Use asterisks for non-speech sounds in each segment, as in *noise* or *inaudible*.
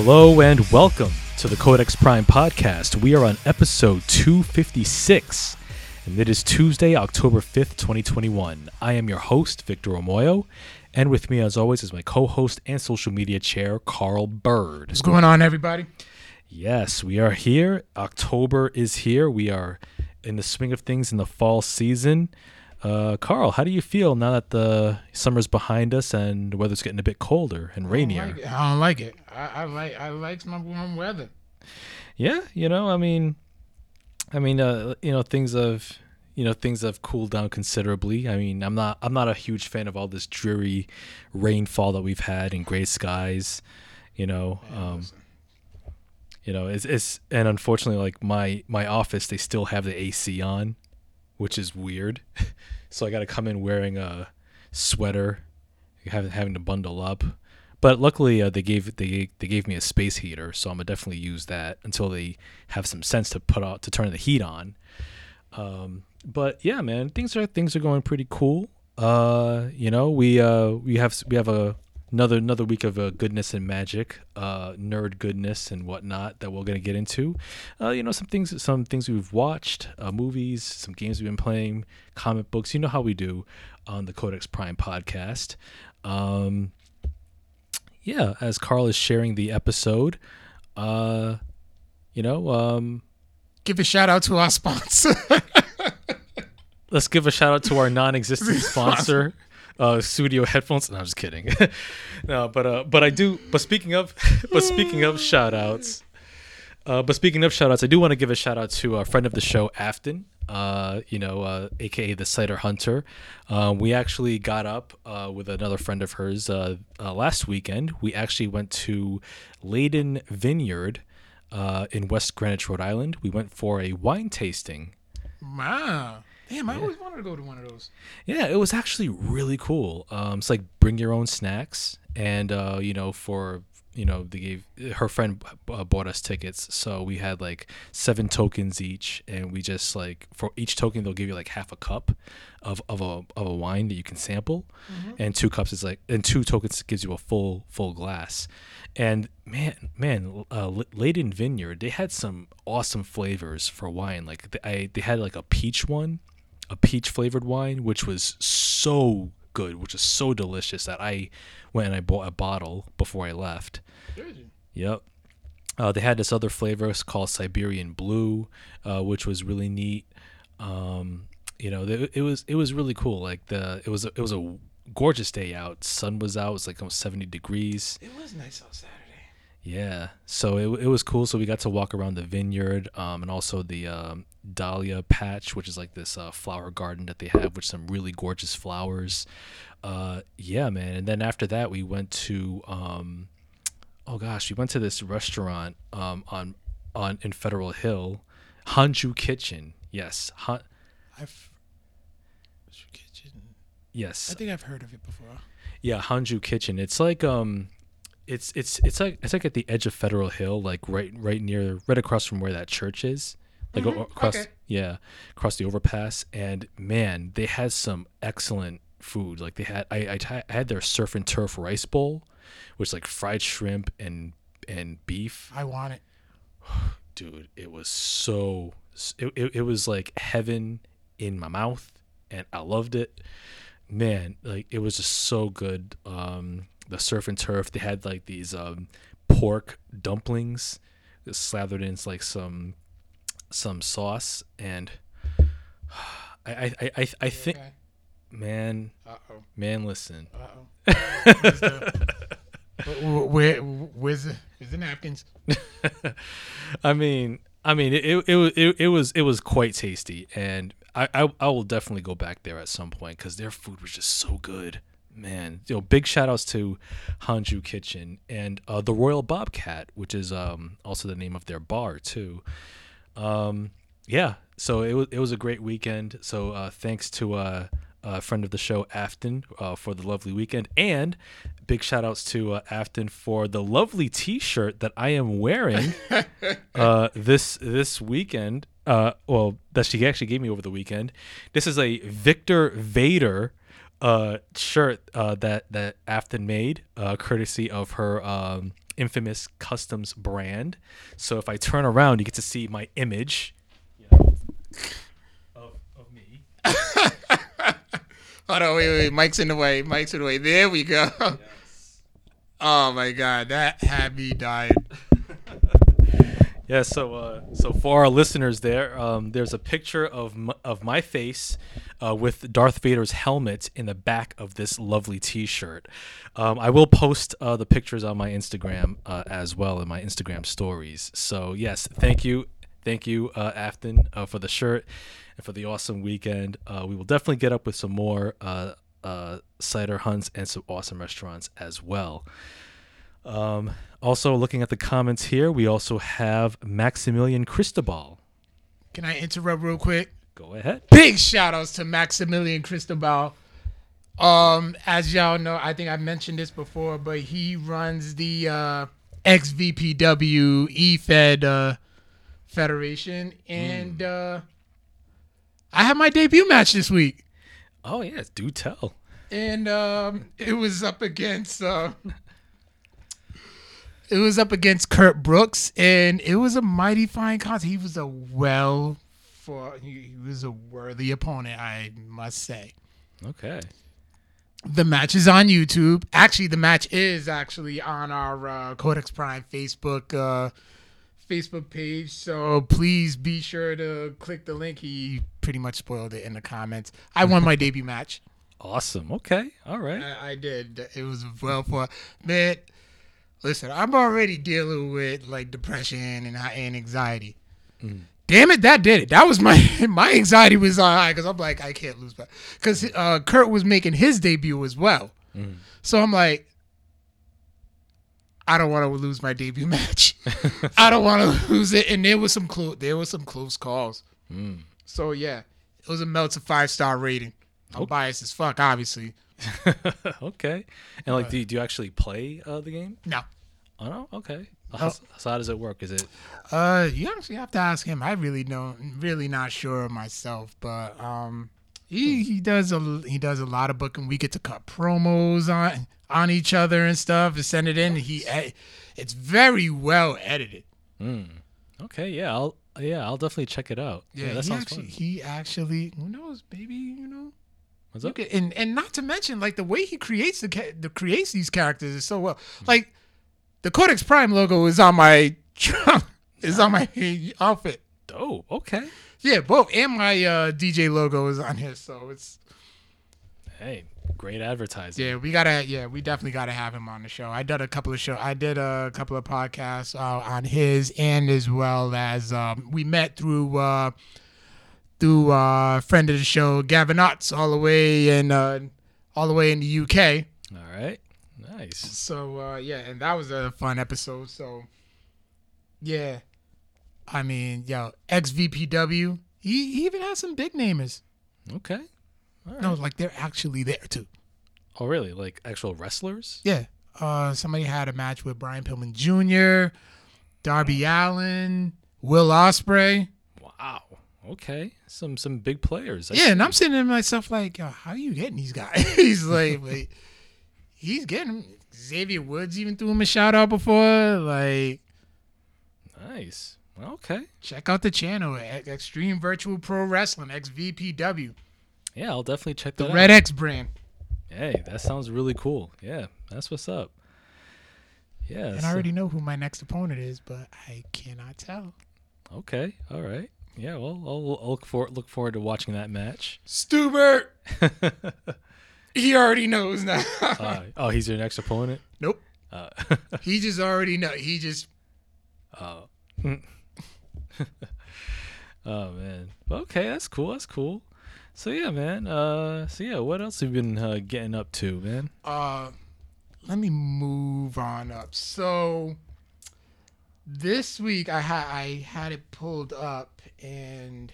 Hello and welcome to the Codex Prime podcast. We are on episode 256, and it is Tuesday, October 5th, 2021. I am your host, Victor Omoyo, and with me, as always, is my co host and social media chair, Carl Bird. What's going on, everybody? Yes, we are here. October is here. We are in the swing of things in the fall season. Uh, Carl, how do you feel now that the summer's behind us and the weather's getting a bit colder and rainier? I don't like it. I, don't like it. I, I like I like my warm weather. Yeah, you know, I mean, I mean, uh, you know, things have, you know, things have cooled down considerably. I mean, I'm not, I'm not a huge fan of all this dreary rainfall that we've had and gray skies. You know, um, you know, it's, it's, and unfortunately, like my my office, they still have the AC on, which is weird. *laughs* so I got to come in wearing a sweater, having having to bundle up. But luckily, uh, they gave they they gave me a space heater, so I'm gonna definitely use that until they have some sense to put out to turn the heat on. Um, but yeah, man, things are things are going pretty cool. Uh, you know, we uh we have we have a another another week of uh, goodness and magic, uh, nerd goodness and whatnot that we're gonna get into. Uh, you know, some things some things we've watched, uh, movies, some games we've been playing, comic books. You know how we do on the Codex Prime podcast. Um, yeah, as Carl is sharing the episode, uh, you know, um, Give a shout out to our sponsor. *laughs* let's give a shout out to our non-existent *laughs* sponsor, uh, Studio Headphones. No, I'm just kidding. *laughs* no, but uh, but I do. But speaking of, *laughs* but speaking of shout outs, uh, but speaking of shout outs, I do want to give a shout out to a friend of the show, Afton. Uh, you know, uh, aka the Cider Hunter. Uh, we actually got up uh, with another friend of hers uh, last weekend. We actually went to Leyden Vineyard in West Greenwich, Rhode Island. We went for a wine tasting. wow. Damn, I always wanted to go to one of those. Yeah, it was actually really cool. Um, it's like bring your own snacks, and uh, you know, for you know, they gave her friend uh, bought us tickets, so we had like seven tokens each, and we just like for each token they'll give you like half a cup of of a of a wine that you can sample, and two cups is like and two tokens gives you a full full glass, and man man, uh, Leyden Vineyard they had some awesome flavors for wine. Like I they had like a peach one a peach flavored wine, which was so good, which is so delicious that I went and I bought a bottle before I left. Yep. Uh, they had this other flavor called Siberian Blue, uh, which was really neat. Um, you know, it, it was it was really cool. Like the it was a, it was a gorgeous day out. Sun was out. It was like almost seventy degrees. It was nice Saturday. Yeah, so it, it was cool. So we got to walk around the vineyard, um, and also the um, Dahlia Patch, which is like this uh, flower garden that they have with some really gorgeous flowers. Uh, yeah, man. And then after that, we went to, um, oh gosh, we went to this restaurant um, on on in Federal Hill, Hanju Kitchen. Yes, Han- I've. Kitchen. yes, I think I've heard of it before. Yeah, Hanju Kitchen. It's like um it's it's it's like it's like at the edge of Federal Hill, like right right near right across from where that church is. Like o- across okay. yeah, across the overpass and man, they had some excellent food. Like they had I I, t- I had their surf and turf rice bowl, which is like fried shrimp and and beef. I want it. *sighs* Dude, it was so it, it, it was like heaven in my mouth and I loved it. Man, like it was just so good. Um the surf and turf, they had like these um pork dumplings slathered in like some some sauce and I I I, I, I think Okay. man Uh oh. man listen Uh oh. *laughs* Where, where's the, the napkins? I mean, I mean, it it, it it it was it was quite tasty, and I I, I will definitely go back there at some point because their food was just so good, man. You know, big shout outs to Hanju Kitchen and uh, the Royal Bobcat, which is um also the name of their bar too. Um, yeah, so it was it was a great weekend. So uh, thanks to uh, a friend of the show, Afton, uh, for the lovely weekend, and big shout outs to uh, Afton for the lovely T-shirt that I am wearing *laughs* uh, this this weekend. Uh, well, that she actually gave me over the weekend. This is a Victor Vader uh, shirt uh, that that Afton made, uh, courtesy of her um, Infamous Customs brand. So if I turn around, you get to see my image you know, of, of me. *laughs* Hold on, wait, wait. Mike's in the way. Mike's in the way. There we go. Oh my god, that had me dying. Yeah, so uh, so for our listeners there, um, there's a picture of m- of my face uh, with Darth Vader's helmet in the back of this lovely T-shirt. Um, I will post uh, the pictures on my Instagram uh, as well in my Instagram stories. So yes, thank you, thank you, uh, Afton, uh, for the shirt and for the awesome weekend. We will definitely get up with some more cider hunts and some awesome restaurants as well. Um, also, looking at the comments here, we also have Maximilian Cristobal. Can I interrupt real quick? Go ahead. Big shout outs to Maximilian Cristobal. Um, as y'all know, I think I mentioned this before, but he runs the uh, XVPW EFED uh, Federation, and uh, I had my debut match this week, Oh yes, do tell. and um, it was up against uh, it was up against Kurt Brooks, and it was a mighty fine contest. He was a well for he, was a worthy opponent, I must say. Okay. The match is on YouTube. Actually, the match is actually on our uh, Codex Prime Facebook uh, Facebook page. So please be sure to click the link. He pretty much spoiled it in the comments. I won my *laughs* debut match. Awesome. Okay. All right. I, I did. It was well for man. Listen, I'm already dealing with like depression and and anxiety. Mm. Damn it, that did it. That was my *laughs* my anxiety was on high because I'm like I can't lose, because uh, Kurt was making his debut as well. Mm. So I'm like, I don't want to lose my debut *laughs* match. I don't want to lose it. And there was some close there was some close calls. Mm. So yeah, it was a melts a five star rating. I'm biased as fuck, obviously. *laughs* okay. And like, do you, do you actually play uh, the game? No. Oh no. Okay. How, So how does it work? Is it? Uh, you actually have to ask him. I really don't, really not sure myself, but um, he he does a he does a lot of booking. We get to cut promos on on each other and stuff and send it in. He, it's very well edited. Okay. Yeah. I'll. Yeah. I'll definitely check it out. Yeah. that he sounds actually, fun. he actually, who knows, maybe you know. What's You up? and and not to mention like the way he creates the the creates these characters is so well. Like the Codex Prime logo is on my *laughs* trunk, is on my *laughs* outfit. Oh. Okay. Yeah, both and my uh, DJ logo is on here, so it's Hey. Great advertising. yeah. We gotta yeah, we definitely gotta have him on the show. I did a couple of show. I did a couple of podcasts uh, on his and as well as um, we met through uh, through uh, friend of the show Gavin Otts all the way in uh, all the way in the UK. All right. Nice. So uh, yeah, and that was a fun episode. So yeah, I mean, yo, XVPW. He, he even has some big namers. Okay. Right. No, like they're actually there too. Oh really? Like actual wrestlers? Yeah. Uh, somebody had a match with Brian Pillman Jr., Darby Allin, Will Ospreay. Okay. Some some big players. I Yeah, and. I'm sitting there myself like, how are you getting these guys? he's *laughs* like, wait, he's getting. Xavier Woods even threw him a shout out before. Like, Nice. Okay. check out the channel, E- Extreme Virtual Pro Wrestling, XVPW, Yeah, I'll definitely check the that Red out. X brand. Hey, that sounds really cool. Yeah, that's what's up. Yeah. And so- I already know who my next opponent is, but I cannot tell. Okay. All right. Yeah. Well, I'll, I'll look for look forward to watching that match. Stubert. *laughs* he already knows now. Uh, oh, he's your next opponent. nope. Uh, *laughs* He just already know. He just oh. *laughs* oh man. Okay, that's cool. That's cool. So yeah, man. Uh, so yeah, what else have you been uh, getting up to, man? uh let me move on up. So this week I had I had it pulled up and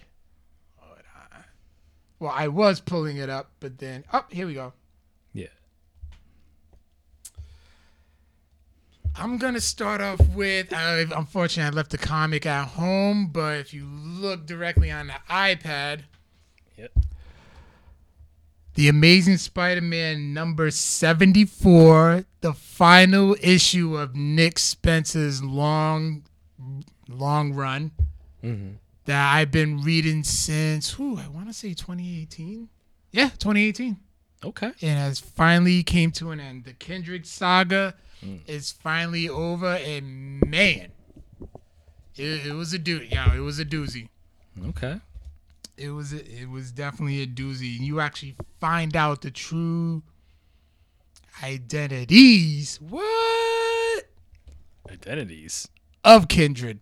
well I was pulling it up, but then up here we go. Yeah. I'm gonna start off with. Uh, unfortunately, I left the comic at home, but if you look directly on the iPad, Yep. The Amazing Spider-Man number 74, the final issue of Nick Spencer's long long run mm-hmm. that I've been reading since I want to say 2018. Yeah, 2018. Okay. It has finally came to an end. The Kindred saga mm. is finally over, and man, it, it was a dude. Yeah, it was a doozy. Okay. It was it was definitely a doozy. You actually find out the true identities. What Identities. of Kindred?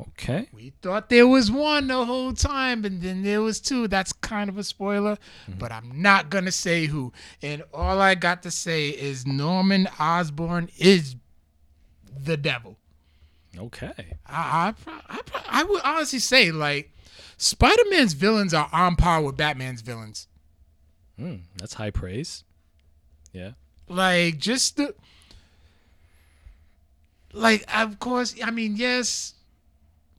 Okay. We thought there was one the whole time, and then there was two. That's kind of a spoiler, mm-hmm. but I'm not gonna say who. And all I got to say is Norman Osborn is the devil. Okay. I I, I, I would honestly say like Spider-Man's villains are on par with Batman's villains. Hmm. That's high praise. Yeah. Like just the like of course I mean yes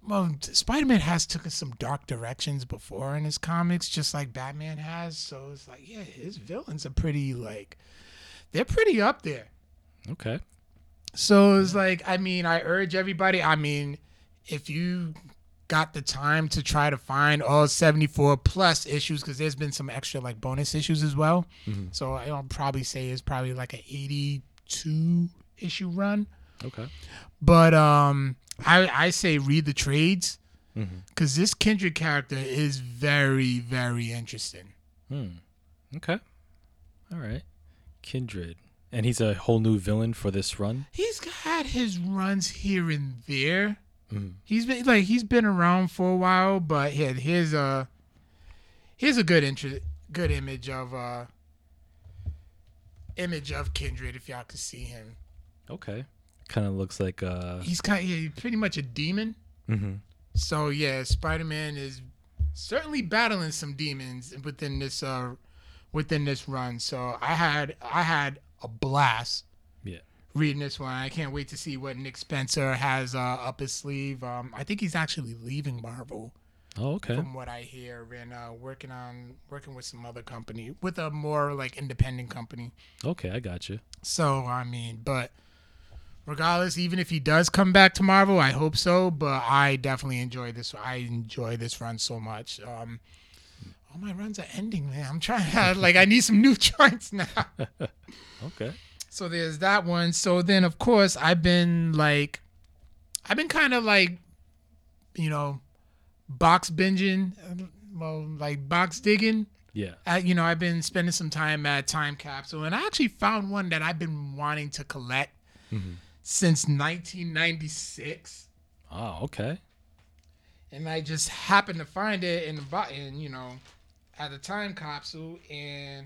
well Spider-Man has taken some dark directions before in his comics just like Batman has so it's like yeah his villains are pretty like they're pretty up there. Okay. So it's like I mean I urge everybody I mean if you got the time to try to find all 74 plus issues because there's been some extra like bonus issues as well. So I'll probably say it's probably like an 82 issue run. Okay. But um I I say read the trades Mhm. cuz this Kindred character is very very interesting. Hmm. Okay. All right. Kindred. And he's a whole new villain for this run. He's had his runs here and there. Mhm. He's been like he's been around for a while, but yeah, here's a here's a good interest, good image of uh image of Kindred if y'all could see him. Okay. Kind of looks like uh. He's kind of yeah, he's pretty much a demon. hmm So yeah, Spider-Man is certainly battling some demons within this uh within this run. So I had I had a blast. Reading this one. I can't wait to see what Nick Spencer has uh, up his sleeve. Um, I think he's actually leaving Marvel, Oh, okay. from what I hear, and uh, working on working with some other company, with a more like independent company. Okay, I got you. So I mean, but regardless, even if he does come back to Marvel, I hope so. But I definitely enjoy this. I enjoy this run so much. Um, all my runs are ending, man. I'm trying to like I need some new *laughs* joints now. *laughs* Okay. So there's that one. So then, of course, I've been like, I've been kind of like, you know, box binging, uh, well, like box digging. Yeah. Uh, you know, I've been spending some time at Time Capsule, and I actually found one that I've been wanting to collect since 1996, Oh, okay. and I just happened to find it in the in you know, at the Time Capsule, and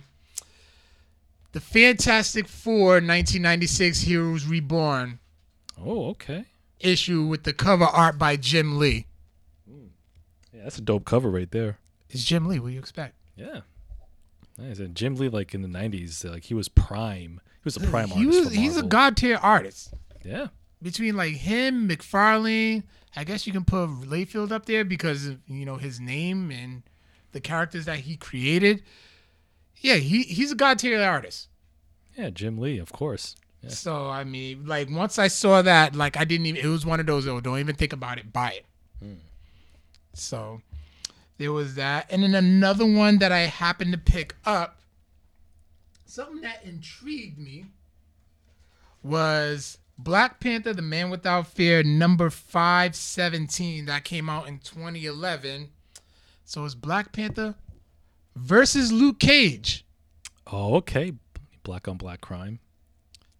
the Fantastic Four 1996 Heroes Reborn. Oh, okay. issue with the cover art by Jim Lee. Hmm. Yeah, that's a dope cover right there. It's Jim Lee. What do you expect? Yeah. Nice. And Jim Lee, like in the '90s, uh, like he was prime. He was a prime he artist. was he's a god tier artist. Yeah. Between like him, McFarlane, I guess you can put Liefeld up there because of you know his name and the characters that he created. Yeah, he he's a god tier artist. Yeah, Jim Lee, of course. Yeah. So I mean, like once I saw that, like I didn't even. It was one of those. Oh, don't even think about it. Buy it. Hmm. So there was that, and then another one that I happened to pick up. Something that intrigued me was Black Panther: The Man Without Fear, number five seventeen, that came out in 2011. So it's Black Panther versus Luke Cage. Oh, okay. Black on black crime.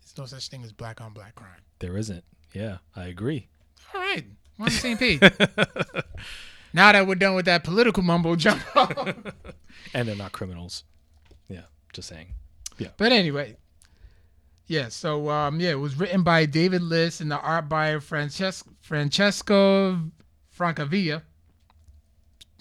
There's no such thing as black on black crime. There isn't. Yeah, I agree. All right, we're on the same page. *laughs* now that we're done with that political mumbo jumbo. *laughs* And they're not criminals. Yeah, just saying. Yeah. But anyway, yeah. So um, yeah, it was written by David Liss and the art by Frances- Francesco Francavilla.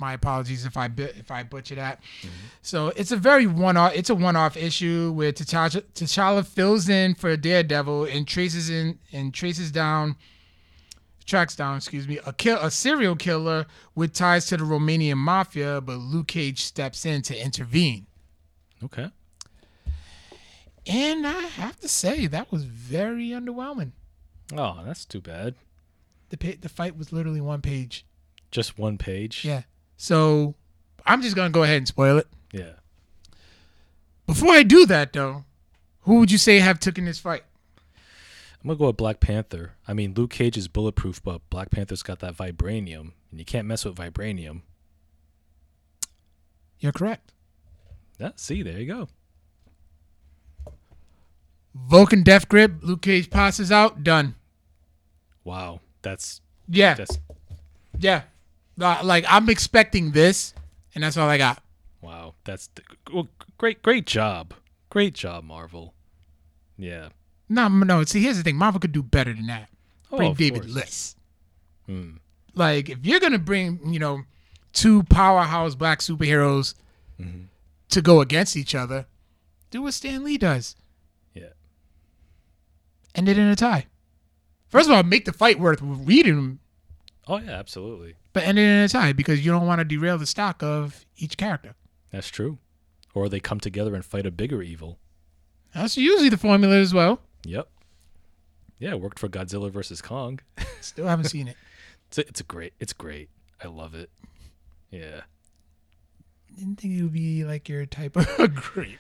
My apologies if I if I butcher that. Mm-hmm. So it's a very one off. It's a one off issue where T'Challa, T'Challa fills in for Daredevil and traces in and traces down, tracks down, excuse me, a kill a serial killer with ties to the Romanian mafia. But Luke Cage steps in to intervene. Okay. And I have to say that was very underwhelming. Oh, that's too bad. The pa- the fight was literally one page. Just one page. Yeah. So I'm just gonna go ahead and spoil it. Yeah. Before I do that though, who would you say have taken this fight? I'm gonna go with Black Panther. I mean, Luke Cage is bulletproof, but Black Panther's got that vibranium, and you can't mess with vibranium. You're correct. Yeah. See, there you go. Vulcan Death Grip, Luke Cage passes out, done. Wow. That's Yeah. that's Yeah. Uh, Like I'm expecting this, and that's all I got. wow. That's well, great. Great job. Great job, Marvel. Yeah. No, no. See, here's the thing. Marvel could do better than that. Bring Oh, of David course. Liss. Hmm. Like, if you're gonna bring, you know, two powerhouse black superheroes Mm-hmm. to go against each other, do what Stan Lee does. Yeah. End it in a tie. First of all, make the fight worth reading, Oh yeah, absolutely. but end it in a tie because you don't want to derail the stock of each character. That's true. Or they come together and fight a bigger evil. That's usually the formula as well. Yep. Yeah, it worked for Godzilla versus Kong. *laughs* Still haven't seen it. It's a, it's a great. It's great. I love it. Yeah. Didn't think it would be like your type of *laughs* great.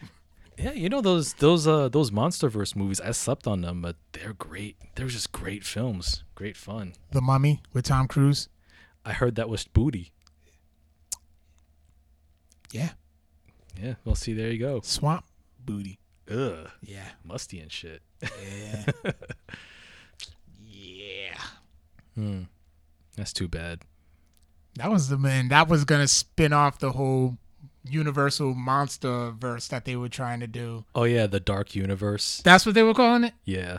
Yeah, you know those those uh those MonsterVerse movies. I slept on them, but they're great. They're just great films. Great fun. The Mummy with Tom Cruise. I heard that was booty. Yeah. Yeah. Well, see, there you go. Swamp booty. Ugh, Yeah. musty and shit. Yeah. *laughs* yeah. Hmm. That's too bad. That was the man. That was gonna spin off the whole Universal Monster verse that they were trying to do. Oh yeah, the Dark Universe. That's what they were calling it. Yeah.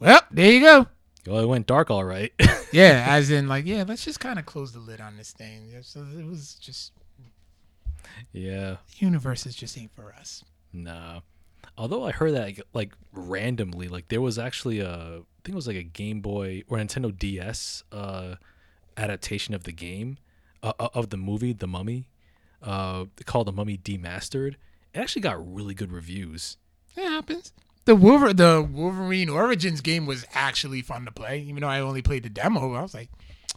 Well, there you go. Well, it went dark, all right. *laughs* Yeah, *laughs* as in like, yeah, let's just kind of close the lid on this thing. So it was just yeah. universes just ain't for us. Nah. Although I heard that like, like randomly, like there was actually a, I think it was like a Game Boy or Nintendo DS uh, adaptation of the game, uh, uh, of the movie The Mummy, uh, called The Mummy Demastered. It actually got really good reviews. It happens. The Wolver- the Wolverine Origins game was actually fun to play, even though I only played the demo. I was like,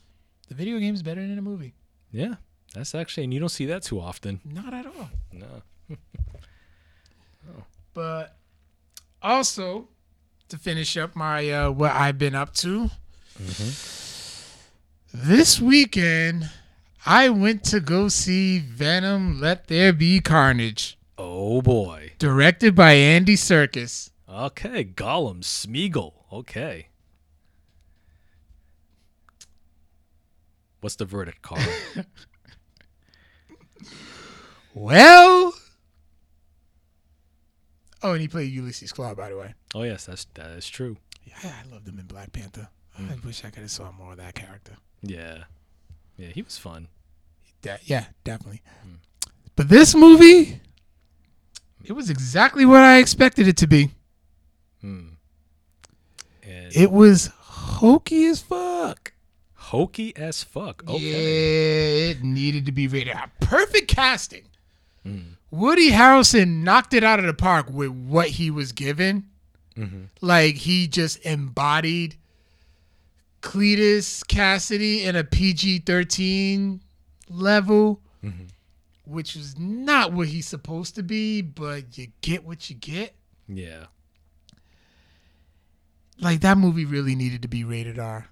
*tsk* the video game is better than the movie. Yeah, that's actually, and you don't see that too often. Not at all. No. *laughs* But also to finish up my uh, what I've been up to this weekend, I went to go see Venom: Let There Be Carnage, Oh boy. directed by Andy Serkis. Okay, Gollum, Smeagol. Okay. What's the verdict, Carl? *laughs* Well, oh, and he played Ulysses Klaue, by the way. oh yes, that's that is true. Yeah, I loved him in Black Panther. I mm. wish I could have saw more of that character. Yeah, yeah, he was fun. De- yeah, definitely. But this movie, it was exactly what I expected it to be. And It was hokey as fuck. hokey as fuck. Okay. Yeah, it needed to be rated R. Perfect casting. Woody Harrelson knocked it out of the park with what he was given. Mhm. Like he just embodied Cletus Kasady in a PG thirteen level, which was not what he's supposed to be. But you get what you get. Yeah. Like that movie really needed to be rated R.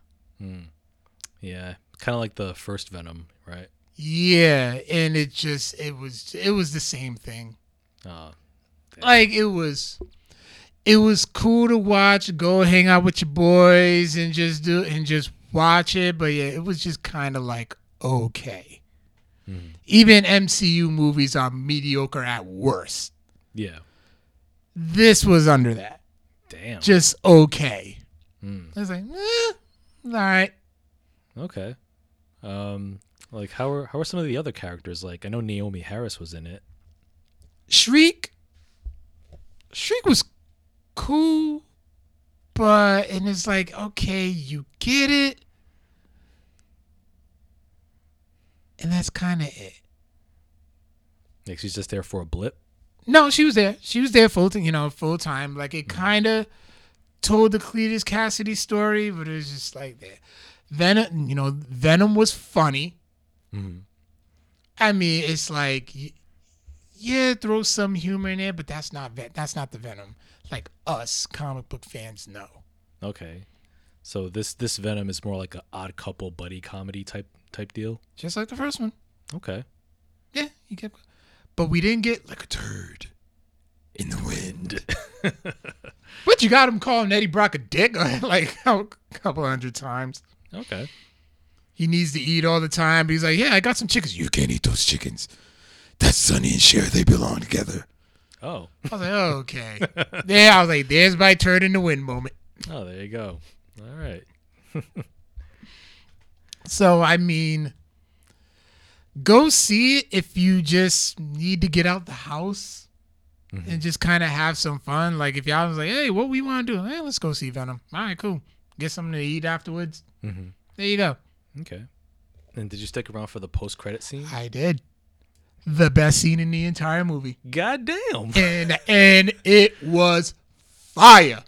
Yeah. Kind of like the first Venom, right? Yeah, and it just it was it was the same thing. Uh, Like it was it was cool to watch, go hang out with your boys and just do and just watch it, but yeah, it was just kind of like okay. Even MCU movies are mediocre at worst. yeah. This was under that. Damn. Just okay. Hmm. I was like, eh, all right. Okay. Um, like how are how are some of the other characters? Like I know Naomie Harris was in it. Shriek. Shriek was cool, but and it's like, okay, you get it. And that's kind of it. Like she's just there for a blip. No, she was there. She was there full time. You know, full time. Like it kind of told the Cletus Kasady story, but it was just like that. Venom, you know, Venom was funny. Mhm. I mean, it's like, yeah, throw some humor in there, but that's not that's not the Venom. Like us comic book fans know. Okay. So this this Venom is more like an odd couple buddy comedy type type deal. Just like the first one. Okay. Yeah, you get. But we didn't get like a turd in the wind. *laughs* But you got him calling Eddie Brock a dick *laughs* like a couple hundred times. Okay. He needs to eat all the time. But he's like, yeah, I got some chickens. You can't eat those chickens. That's Sonny and Cher. They belong together. Oh. I was like, oh, okay. *laughs* yeah, I was like, there's my turn in the wind moment. Oh, there you go. All right. *laughs* So I mean, go see it if you just need to get out the house and just kind of have some fun. Like if y'all was like, hey, what we want to do? Hey, let's go see Venom. All right, cool. Get something to eat afterwards. Mhm. There you go. Okay. And did you stick around for the post credit scene? I did. The best scene in the entire movie, God damn. and and it was fire.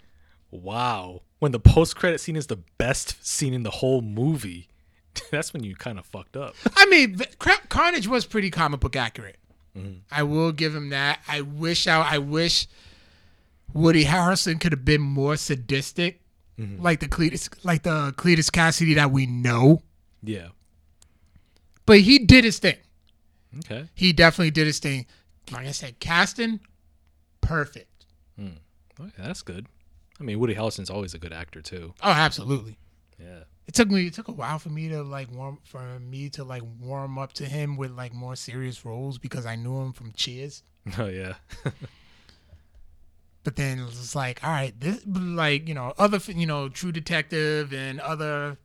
Wow. When the post credit scene is the best scene in the whole movie, *laughs* that's when you kind of fucked up. I mean, Carnage was pretty comic book accurate. Mm-hmm. I will give him that. I wish I, I wish Woody Harrelson could have been more sadistic, mm-hmm. like the Cletus, like the Cletus Kasady that we know. Yeah. But he did his thing. Okay. He definitely did his thing. Like I said, casting, perfect. Hmm. Okay, that's good. I mean, Woody Harrelson's always a good actor too. Oh, absolutely. Yeah. It took me. It took a while for me to like warm for me to like warm up to him with like more serious roles because I knew him from Cheers. *laughs* Oh yeah. But then it was like, all right, this like you know other you know True Detective and other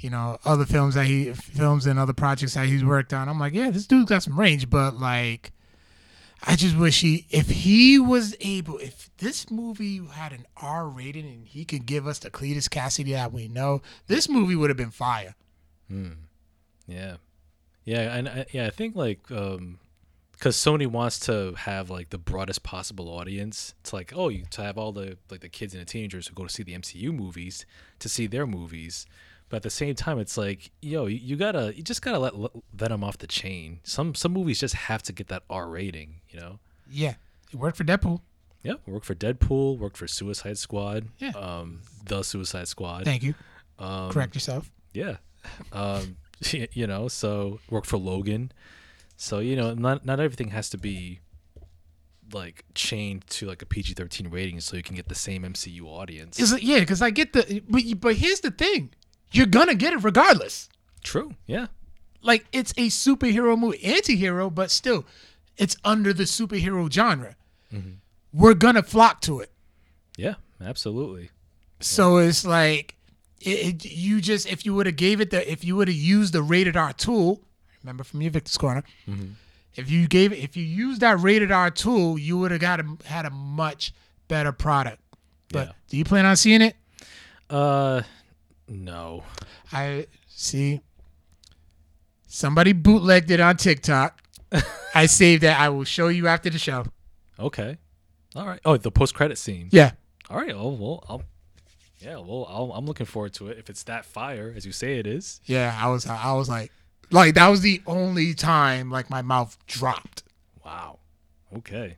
you know other films that he films and other projects that he's worked on. I'm like, yeah, this dude's got some range, but like, I just wish he if he was able if this movie had an R rating and he could give us the Cletus Kasady that we know, this movie would have been fire. Hmm. Yeah, yeah, and I, yeah, I think like um, because Sony wants to have like the broadest possible audience. It's like oh, you to have all the like the kids and the teenagers who go to see the MCU movies to see their movies, but at the same time, it's like yo, you, you gotta you just gotta let Venom off the chain. Some some movies just have to get that R rating, you know. Yeah, it worked for Deadpool. Yeah, worked for Deadpool, worked for Suicide Squad, Yeah. um, the Suicide Squad. Thank you. Um, Correct yourself. Yeah. Um, *laughs* you know, so worked for Logan. So, you know, not not everything has to be like chained to like a PG-13 rating so you can get the same MCU audience. Is it, yeah, because I get the but but here's the thing, you're gonna get it regardless. True. Yeah. like it's a superhero movie, anti-hero, but still, it's under the superhero genre. We're gonna flock to it. Yeah, absolutely. So it's like, it, it- you just if you would have gave it the if you would have used the rated R tool, remember from your Victor's corner, if you gave it if you used that rated R tool, you would have got a, had a much better product. But Yeah. do you plan on seeing it? Uh no. I see. Somebody bootlegged it on TikTok. *laughs* I saved that. I will show you after the show. Okay. All right. Oh, the post-credit scene. Yeah. All right. Oh, well, I'll Yeah, well, I'll, I'm looking forward to it if it's that fire as you say it is. Yeah, I was I was like like that was the only time like my mouth dropped. Wow. Okay.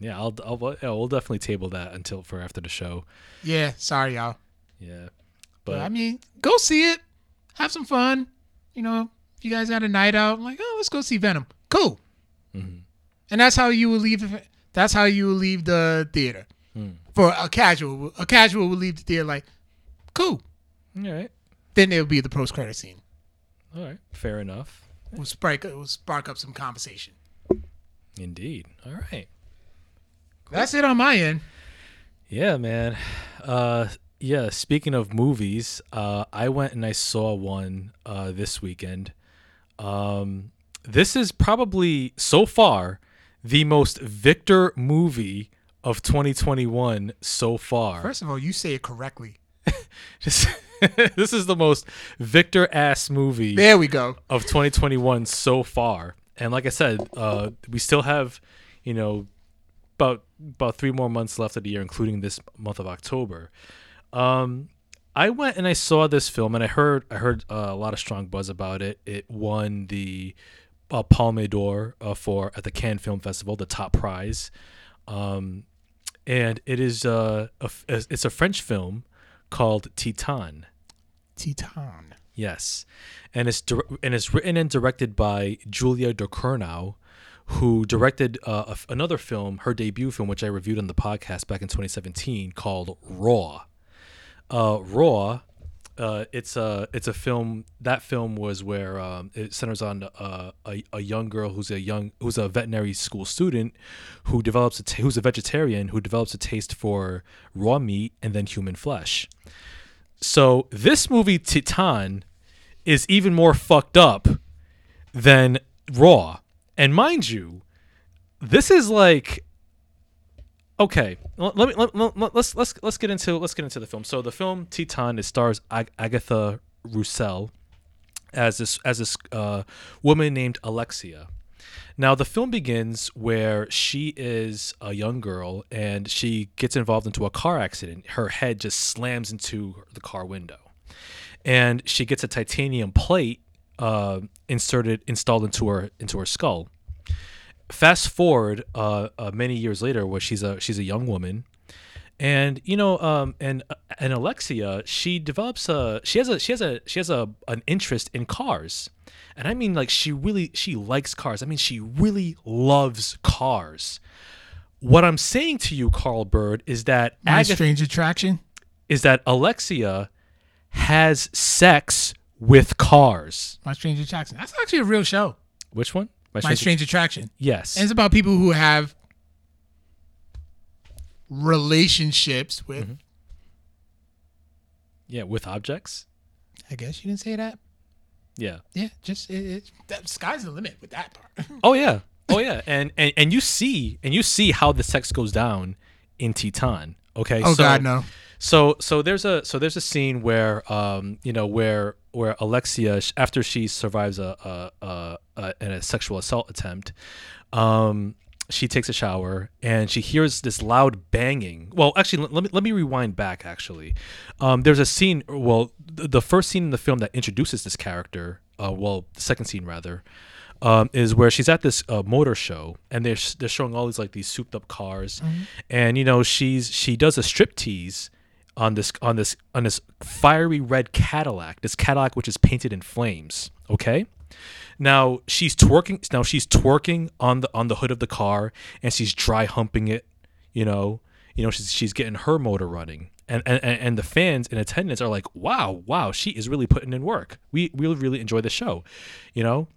Yeah, I'll, I'll yeah, we'll definitely table that until for after the show. Yeah, sorry y'all. Yeah. But, But I mean, go see it. Have some fun. You know, if you guys had a night out, I'm like, oh, let's go see Venom. Cool. Mhm. And that's how you will leave. That's how you will leave the theater. Hmm. For a casual, a casual will leave the theater like, cool. all right. Then there'll be the post credit scene. All right. Fair enough. We'll spark, we'll spark up some conversation. Indeed. All right. That's it on my end. Yeah, man. Uh yeah, speaking of movies, uh I went and I saw one uh this weekend. Um this is probably so far the most Victor movie of 2021 so far. First of all, you say it correctly. *laughs* Just- *laughs* this is the most Victor ass movie There we go. of 2021 so far. And like I said, uh, we still have you know, about about three more months left of the year, including this month of October. Um, I went and I saw this film, and I heard I heard uh, a lot of strong buzz about it. It won the uh, Palme d'Or uh, for at the Cannes Film Festival, the top prize. Um, and it is uh, a, it's a French film called Titane. Titane. Yes, and it's dir- and it's written and directed by Julia Ducournau, who directed uh, a f- another film, her debut film, which I reviewed on the podcast back in 2017, called Raw. Uh, Raw, uh, it's a it's a film. That film was where um, it centers on uh, a a young girl who's a young who's a veterinary school student who develops a t- who's a vegetarian who develops a taste for raw meat and then human flesh. So this movie Titane is even more fucked up than Raw. And mind you, this is like okay. Let me let, let, let's let's let's get into let's get into the film. So the film Titane it stars Ag- Agathe Rousselle as this as this uh, woman named Alexia. Now the film begins where she is a young girl and she gets involved into a car accident. Her head just slams into the car window, and she gets a titanium plate uh, inserted installed into her into her skull. Fast forward uh, uh, many years later, where she's a she's a young woman, and you know, um, and and Alexia, she develops a she has a she has a she has a an interest in cars, and I mean like she really she likes cars. I mean she really loves cars. What I'm saying to you, Carl Bird, is that My Agatha, strange attraction. is that Alexia has sex with cars. My strange attraction. That's actually a real show. Which one? My Strange- strange attraction. Yes. And it's about people who have relationships with. Mm-hmm. yeah, with objects. I guess you didn't say that. Yeah. Yeah, just it, it, that sky's the limit with that part. *laughs* Oh yeah. Oh yeah. And and and you see and you see how the sex goes down in Titane. Okay. oh so, God, no. So so there's a so there's a scene where um you know where where Alexia after she survives a a a, a, a sexual assault attempt, um she takes a shower and she hears this loud banging. Well, actually, let, let me let me rewind back. Actually, um, there's a scene. Well, th- the first scene in the film that introduces this character. Uh, well, the second scene rather. Um, is where she's at this uh, motor show and they're they're showing all these like these souped up cars, and you know she's she does a strip tease on this on this on this fiery red Cadillac, this Cadillac which is painted in flames. Okay, now she's twerking. Now she's twerking on the on the hood of the car, and she's dry humping it. You know, you know she's she's getting her motor running, and and and the fans in attendance are like, wow, wow, she is really putting in work. We we really enjoy the show, you know.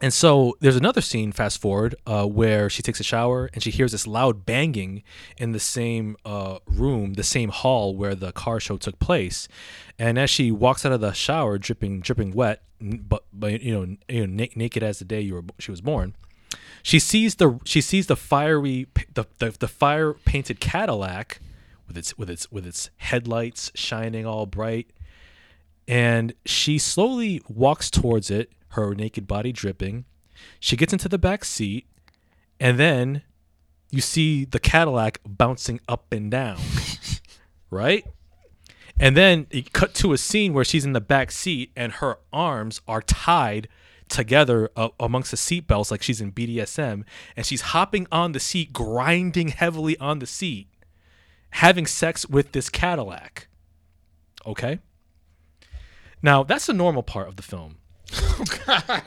And so there's another scene, fast forward, uh, where she takes a shower and she hears this loud banging in the same uh, room, the same hall where the car show took place. And as she walks out of the shower, dripping, dripping wet, but, but you know, you know na- naked as the day you were, she was born, she sees the she sees the fiery the, the, the fire painted Cadillac with its with its with its headlights shining all bright and she slowly walks towards it, her naked body dripping. She gets into the back seat, and then you see the Cadillac bouncing up and down, *laughs* right? And then it cut to a scene where she's in the back seat and her arms are tied together uh, amongst the seat belts like she's in BDSM, and she's hopping on the seat, grinding heavily on the seat, having sex with this Cadillac. Okay? Now, that's the normal part of the film *laughs* Oh God.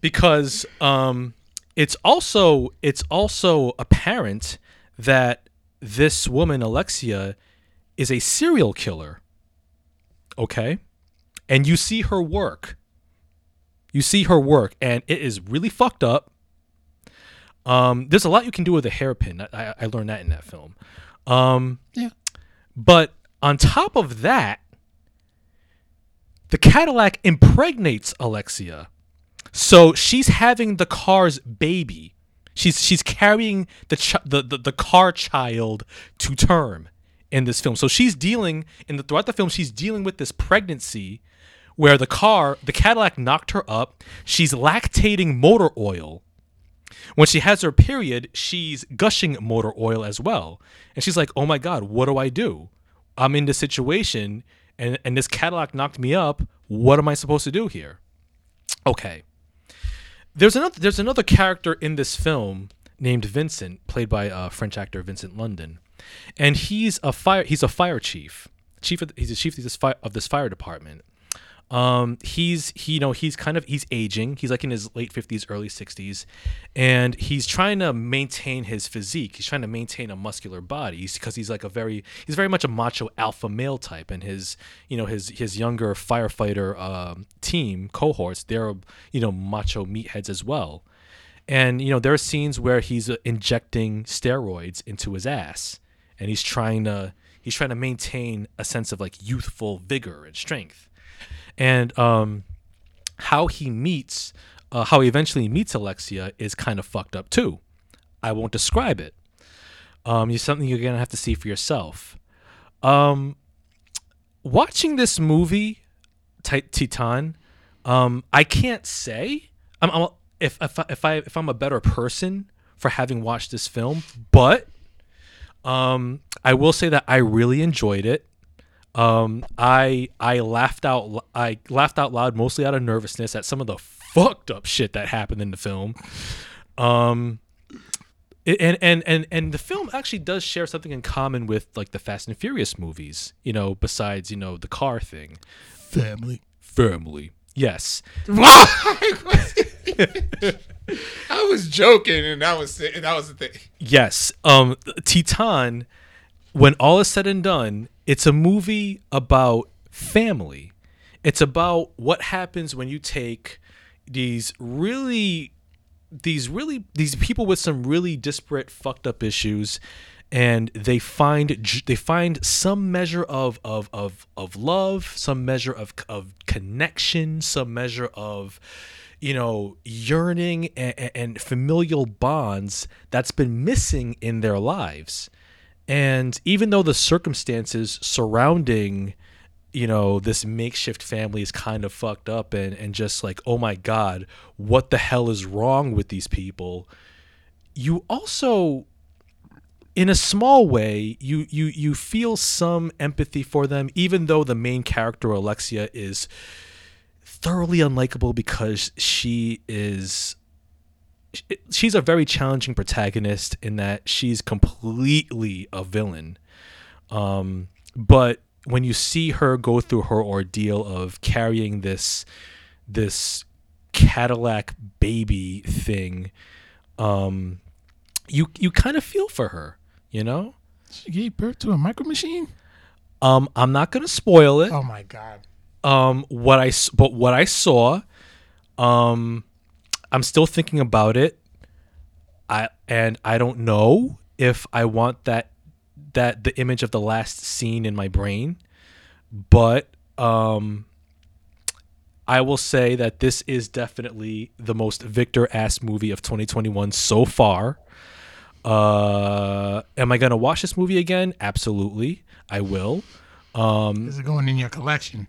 because um, it's also it's also apparent that this woman Alexia is a serial killer. Okay? And you see her work. You see her work and it is really fucked up. Um, there's a lot you can do with a hairpin. I, I- learned that in that film. Um, Yeah. but on top of that, the Cadillac impregnates Alexia. So she's having the car's baby. She's she's carrying the, ch- the the the car child to term in this film. So she's dealing in the throughout the film she's dealing with this pregnancy where the car, the Cadillac knocked her up. She's lactating motor oil when she has her period, she's gushing motor oil as well. And she's like, "Oh my god, what do I do? I'm in this situation and and this Cadillac knocked me up. What am I supposed to do here?" Okay. There's another there's another character in this film named Vincent, played by uh, French actor Vincent Lindon, and he's a fire he's a fire chief. Chief of, he's a chief of this fire of this fire department. Um he's he you know he's kind of he's aging. He's like in his late 50s early 60s and he's trying to maintain his physique. He's trying to maintain a muscular body. Because he's like a very he's very much a macho alpha male type. And his you know his his younger firefighter um, team cohorts they're you know macho meatheads as well. And you know there are scenes where he's injecting steroids into his ass and he's trying to he's trying to maintain a sense of like youthful vigor and strength and um, how he meets, uh, how he eventually meets Alexia is kind of fucked up too. I won't describe it. Um, it's something you're gonna have to see for yourself. Um, watching this movie, Titane, um, I can't say I'm, I'm, if if if I if I'm a better person for having watched this film, but um, I will say that I really enjoyed it. Um, I I laughed out I laughed out loud mostly out of nervousness at some of the fucked up shit that happened in the film. Um, and and and and the film actually does share something in common with like the Fast and Furious movies. You know, besides you know the car thing. Family. Family. Yes. *laughs* *laughs* I was joking, and that was and that was the thing. Yes. Um, Titane, when all is said and done, it's a movie about family. It's about what happens when you take these really these really these people with some really disparate fucked up issues and they find they find some measure of of of of love, some measure of of connection, some measure of you know yearning and, and familial bonds that's been missing in their lives. And even though the circumstances surrounding, you know, this makeshift family is kind of fucked up and, and just like, oh my God, what the hell is wrong with these people? You also in a small way, you you you feel some empathy for them, even though the main character Alexia is thoroughly unlikable because she is she's a very challenging protagonist in that she's completely a villain. Um, but when you see her go through her ordeal of carrying this this Cadillac baby thing, um, you you kind of feel for her, you know. She gave birth to a micro machine. Um, I'm not gonna spoil it. Oh my god. Um, what I but what I saw, um, I'm still thinking about it. I and I don't know if I want that that the image of the last scene in my brain, but um I will say that this is definitely the most Victor ass movie of 2021 so far. Uh, am I gonna watch this movie again? Absolutely, I will. Um, is it going in your collection?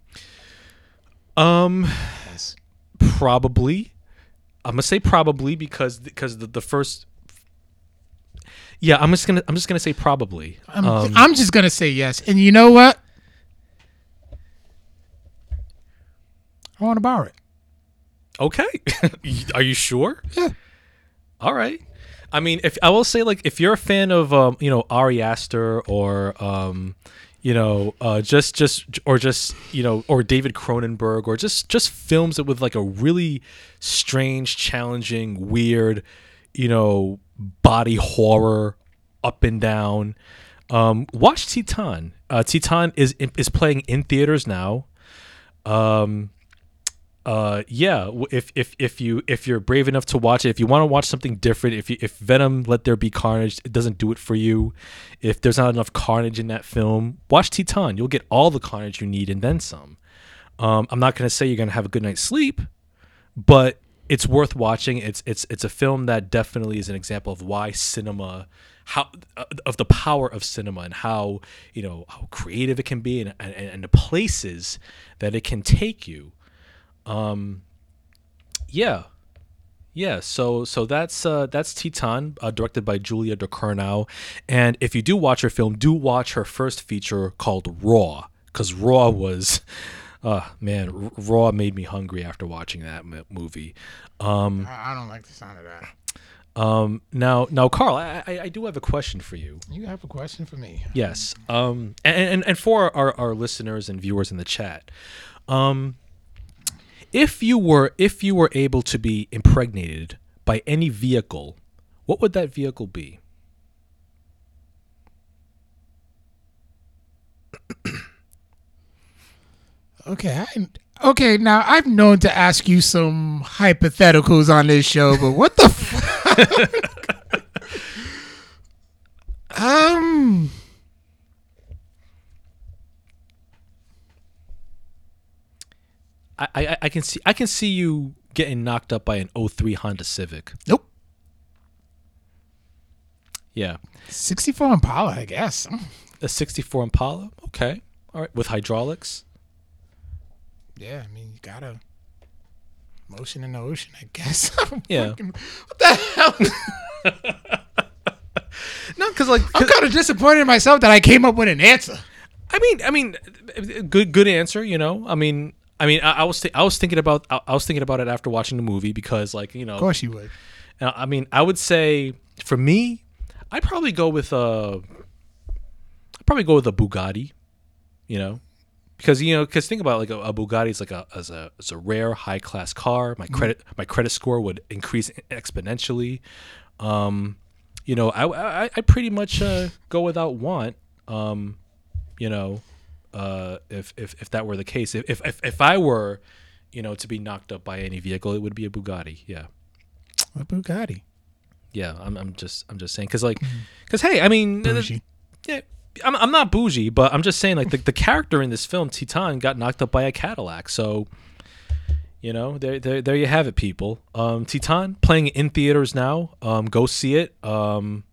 Um, yes. probably. I'm gonna say probably because because the, the first. Yeah, I'm just gonna I'm just gonna say probably. I'm, um, I'm just gonna say yes, and you know what? I want to borrow it. Okay, *laughs* are you sure? Yeah. All right. I mean, if I will say like if you're a fan of um, you know Ari Aster or um, you know, uh, just just or just you know, or David Cronenberg, or just just films that with like a really strange, challenging, weird, you know, body horror up and down. Um, watch Titane. Uh, Titane is is playing in theaters now. Um, uh, yeah, if if if you if you're brave enough to watch it, if you want to watch something different, if you, if Venom Let There Be Carnage, it doesn't do it for you. If there's not enough carnage in that film, watch Titane. You'll get all the carnage you need and then some. Um, I'm not gonna say you're gonna have a good night's sleep, but it's worth watching. It's it's it's a film that definitely is an example of why cinema how uh, of the power of cinema and how you know how creative it can be and, and, and the places that it can take you um, yeah, Yeah, so so that's uh, that's Titane, uh, directed by Julia de Ducournau, and if you do watch her film, do watch her first feature called Raw, because Raw was, *laughs* uh, man, R- Raw made me hungry after watching that m- movie. Um, I, I don't like the sound of that. um, now, now, Carl, I, I, I do have a question for you. You have a question for me? Yes. Um, and, and, and for our, our listeners and viewers in the chat, um, if you were if you were able to be impregnated by any vehicle, what would that vehicle be? *coughs* Okay, I, okay. Now I've known to ask you some hypotheticals on this show, but what the? *laughs* Fuck? *laughs* um, I, I I can see I can see you getting knocked up by an 03 Honda Civic. nope. Yeah. Sixty-four Impala, I guess. Mm. A 64 Impala. Okay. All right. With hydraulics. Yeah, I mean, you gotta motion in the ocean, I guess. *laughs* Yeah. Fucking- what the hell? *laughs* No, because like I'm kind of disappointed in myself that I came up with an answer. I mean, I mean, good, good answer. You know, I mean, I mean, I, I was, th- I was thinking about, I, I was thinking about it after watching the movie because, like, you know, Of course you would. uh, I mean, I would say for me, I'd probably go with a, I'd probably go with a Bugatti. You know, because you know, because think about it, like a, a Bugatti is like a as a as a rare high class car. My credit, my credit score would increase exponentially. Um, you know, I I, I pretty much uh, go without want. Um, you know, uh, if if if that were the case, if if if I were, you know, to be knocked up by any vehicle, it would be a Bugatti. Yeah, A Bugatti. yeah. I'm I'm just I'm just saying because like, because hey, I mean, th- Bougie. yeah, I'm I'm not bougie, but I'm just saying like the the character in this film, Titane, got knocked up by a Cadillac, so. You know, there, there, there you have it, people. Um, Titane playing in theaters now. Um, go see it. Um,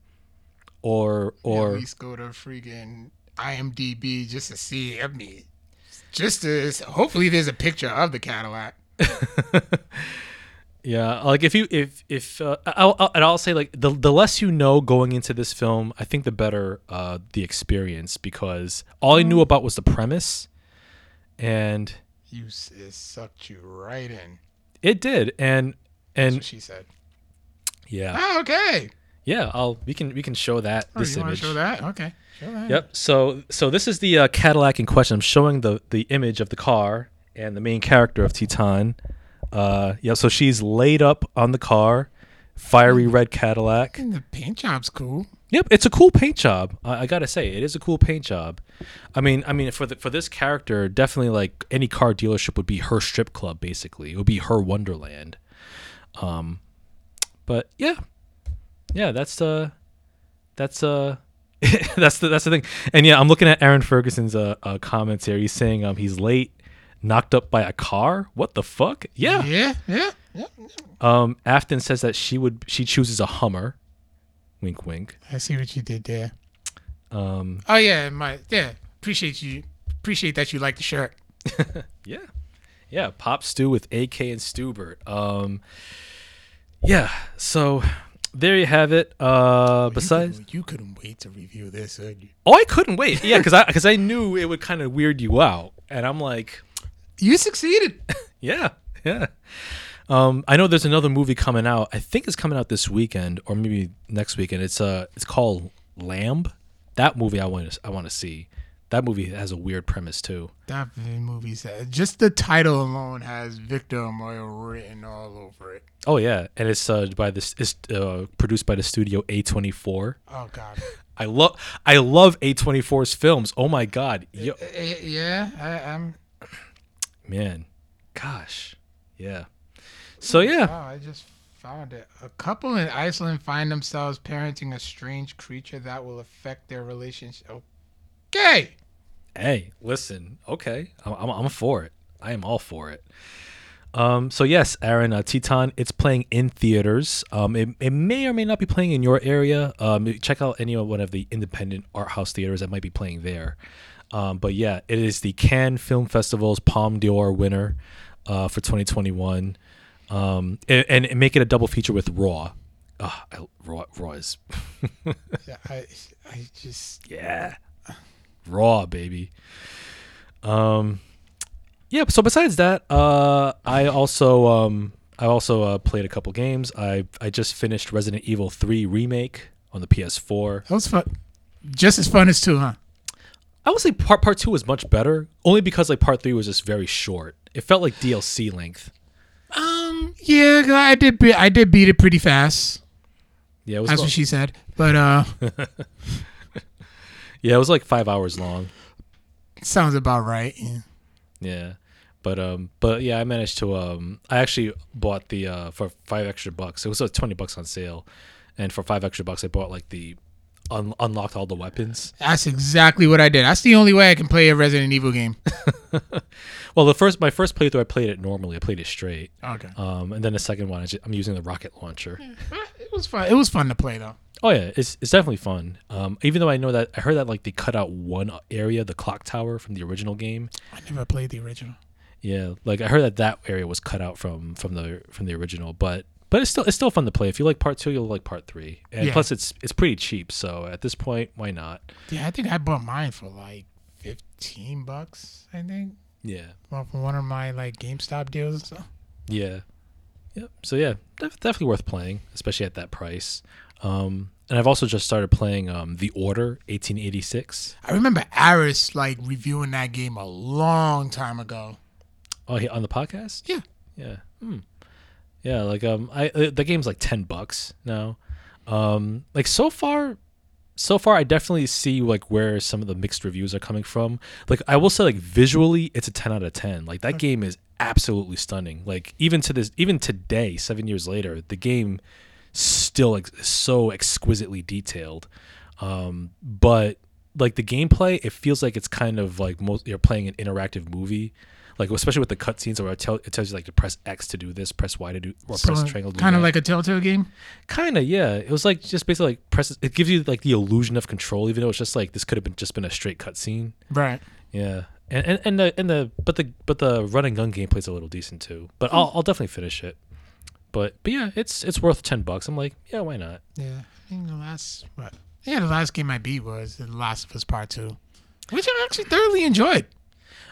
or Or or at least go to freaking IMDb just to see. I mean, just to hopefully there's a picture of the Cadillac. *laughs* Yeah, like if you if if uh, I'll, I'll and I'll say like the the less you know going into this film, I think the better uh, the experience because all I knew about was the premise, and You it sucked you right in. it did, and That's and what she said. yeah, Oh, okay. Yeah. I'll we can we can show that Oh, this you want image. to show that? Okay. Show that. Yep. So so this is the uh, Cadillac in question. I'm showing the the image of the car and the main character of Titane. Uh, yeah. So she's laid up on the car, fiery red Cadillac. And the paint job's cool. Yep, it's a cool paint job. I, I gotta say, it is a cool paint job. I mean, I mean, for the, for this character, definitely like any car dealership would be her strip club. Basically, it would be her wonderland. Um, but yeah, yeah, that's uh, that's uh, *laughs* that's the that's the thing. And yeah, I'm looking at Aaron Ferguson's uh, uh comments here. He's saying um he's late, knocked up by a car. What the fuck? Yeah. Yeah. Yeah. yeah. Um, Afton says that she would she chooses a Hummer. Wink, wink. I see what you did there. Um, Oh yeah, my yeah. Appreciate you. Appreciate that you like the shirt. *laughs* Yeah. Yeah, Pop Stew with AK and Stubert. Um Yeah, so there you have it. Uh besides you couldn't, you couldn't wait to review this? Oh, I couldn't wait. Yeah, cuz I cuz I knew it would kind of weird you out. And I'm like, You succeeded. *laughs* yeah. Yeah. Um I know there's another movie coming out. I think it's coming out this weekend or maybe next weekend. It's uh it's called Lamb. That movie I want to I want to see. That movie has a weird premise too. that movie said just the title alone has Victor Amoyo written all over it. Oh yeah, and it's uh, by this it's uh, produced by the studio A24. Oh God. *laughs* I love I love A24's films. Oh my god. Yo, Eh, yeah, I, I'm. man. Gosh. Yeah. So yeah. Wow, I just found it. A couple in Iceland find themselves parenting a strange creature that will affect their relationship. Okay. Hey, listen. Okay. I'm I'm, I'm for it. I am all for it. Um, so yes, Aaron, uh, Titane, it's playing in theaters. Um, it, it may or may not be playing in your area. Um, check out any one of the independent art house theaters that might be playing there. Um, but yeah, it is the Cannes Film Festival's Palme d'Or winner uh, for 2021. um, and, and make it a double feature with Raw. Oh, I, Raw, Raw is *laughs* Yeah, I, I just yeah, Raw baby. Um, yeah. So besides that, uh, I also um, I also uh, played a couple games. I I just finished Resident Evil Three remake on the PS4. that was fun. Just as fun as two, huh? I would say part part two was much better, only because like part three was just very short. It felt like DLC length. Um, yeah, I did. Be- I did beat it pretty fast. Yeah, it was. That's about- what she said. But uh, *laughs* yeah, it was like five hours long. sounds about right. Yeah. Yeah. But um but yeah, I managed to um I actually bought the uh for 5 extra bucks. It was like 20 bucks on sale. And for 5 extra bucks I bought like the un- unlocked all the weapons. That's exactly what I did. That's the only way I can play a Resident Evil game. *laughs* Well, the first my first playthrough I played it normally. I played it straight. Okay. Um and then the second one I I'm using the rocket launcher. It was fun. It was fun to play though. Oh yeah, it's it's definitely fun. Um even though I know that I heard that like they cut out one area, the clock tower from the original game. I never played the original. Yeah, like I heard that that area was cut out from from the from the original, but but it's still it's still fun to play. If you like part two, you'll like part three, and Yeah. plus it's it's pretty cheap. So at this point, why not? Yeah, I think I bought mine for like fifteen bucks. I think. Yeah, Well, from one of my like GameStop deals and stuff. yeah, yep. So yeah, def- definitely worth playing, especially at that price. Um, and I've also just started playing um, The Order 1886. I remember Aris like reviewing that game a long time ago. Oh, on the podcast. Yeah. Yeah. Hmm. Yeah, like um, I uh, the game's like ten bucks now. Um, like so far, so far I definitely see like where some of the mixed reviews are coming from. Like I will say, like visually, it's a ten out of ten. Like that game is absolutely stunning. Like even to this, even today, seven years later, the game still is so exquisitely detailed. Um, but like the gameplay, it feels like it's kind of like most you're playing an interactive movie. Like especially with the cutscenes where it, tell, it tells you like to press X to do this, press Y to do, or press triangle. to do kind of like a Telltale game. Kind of, yeah. It was like just basically like press. It gives you like the illusion of control, even though it's just like this could have been just been a straight cutscene. Right. Yeah, and, and and the and the but the but the run and gun gameplay's a little decent too. But I'll I'll definitely finish it. But but yeah, it's it's worth ten bucks. I'm like, yeah, why not? Yeah. I think the last what? Yeah, the last game I beat was The Last of Us Part Two, which I actually thoroughly enjoyed.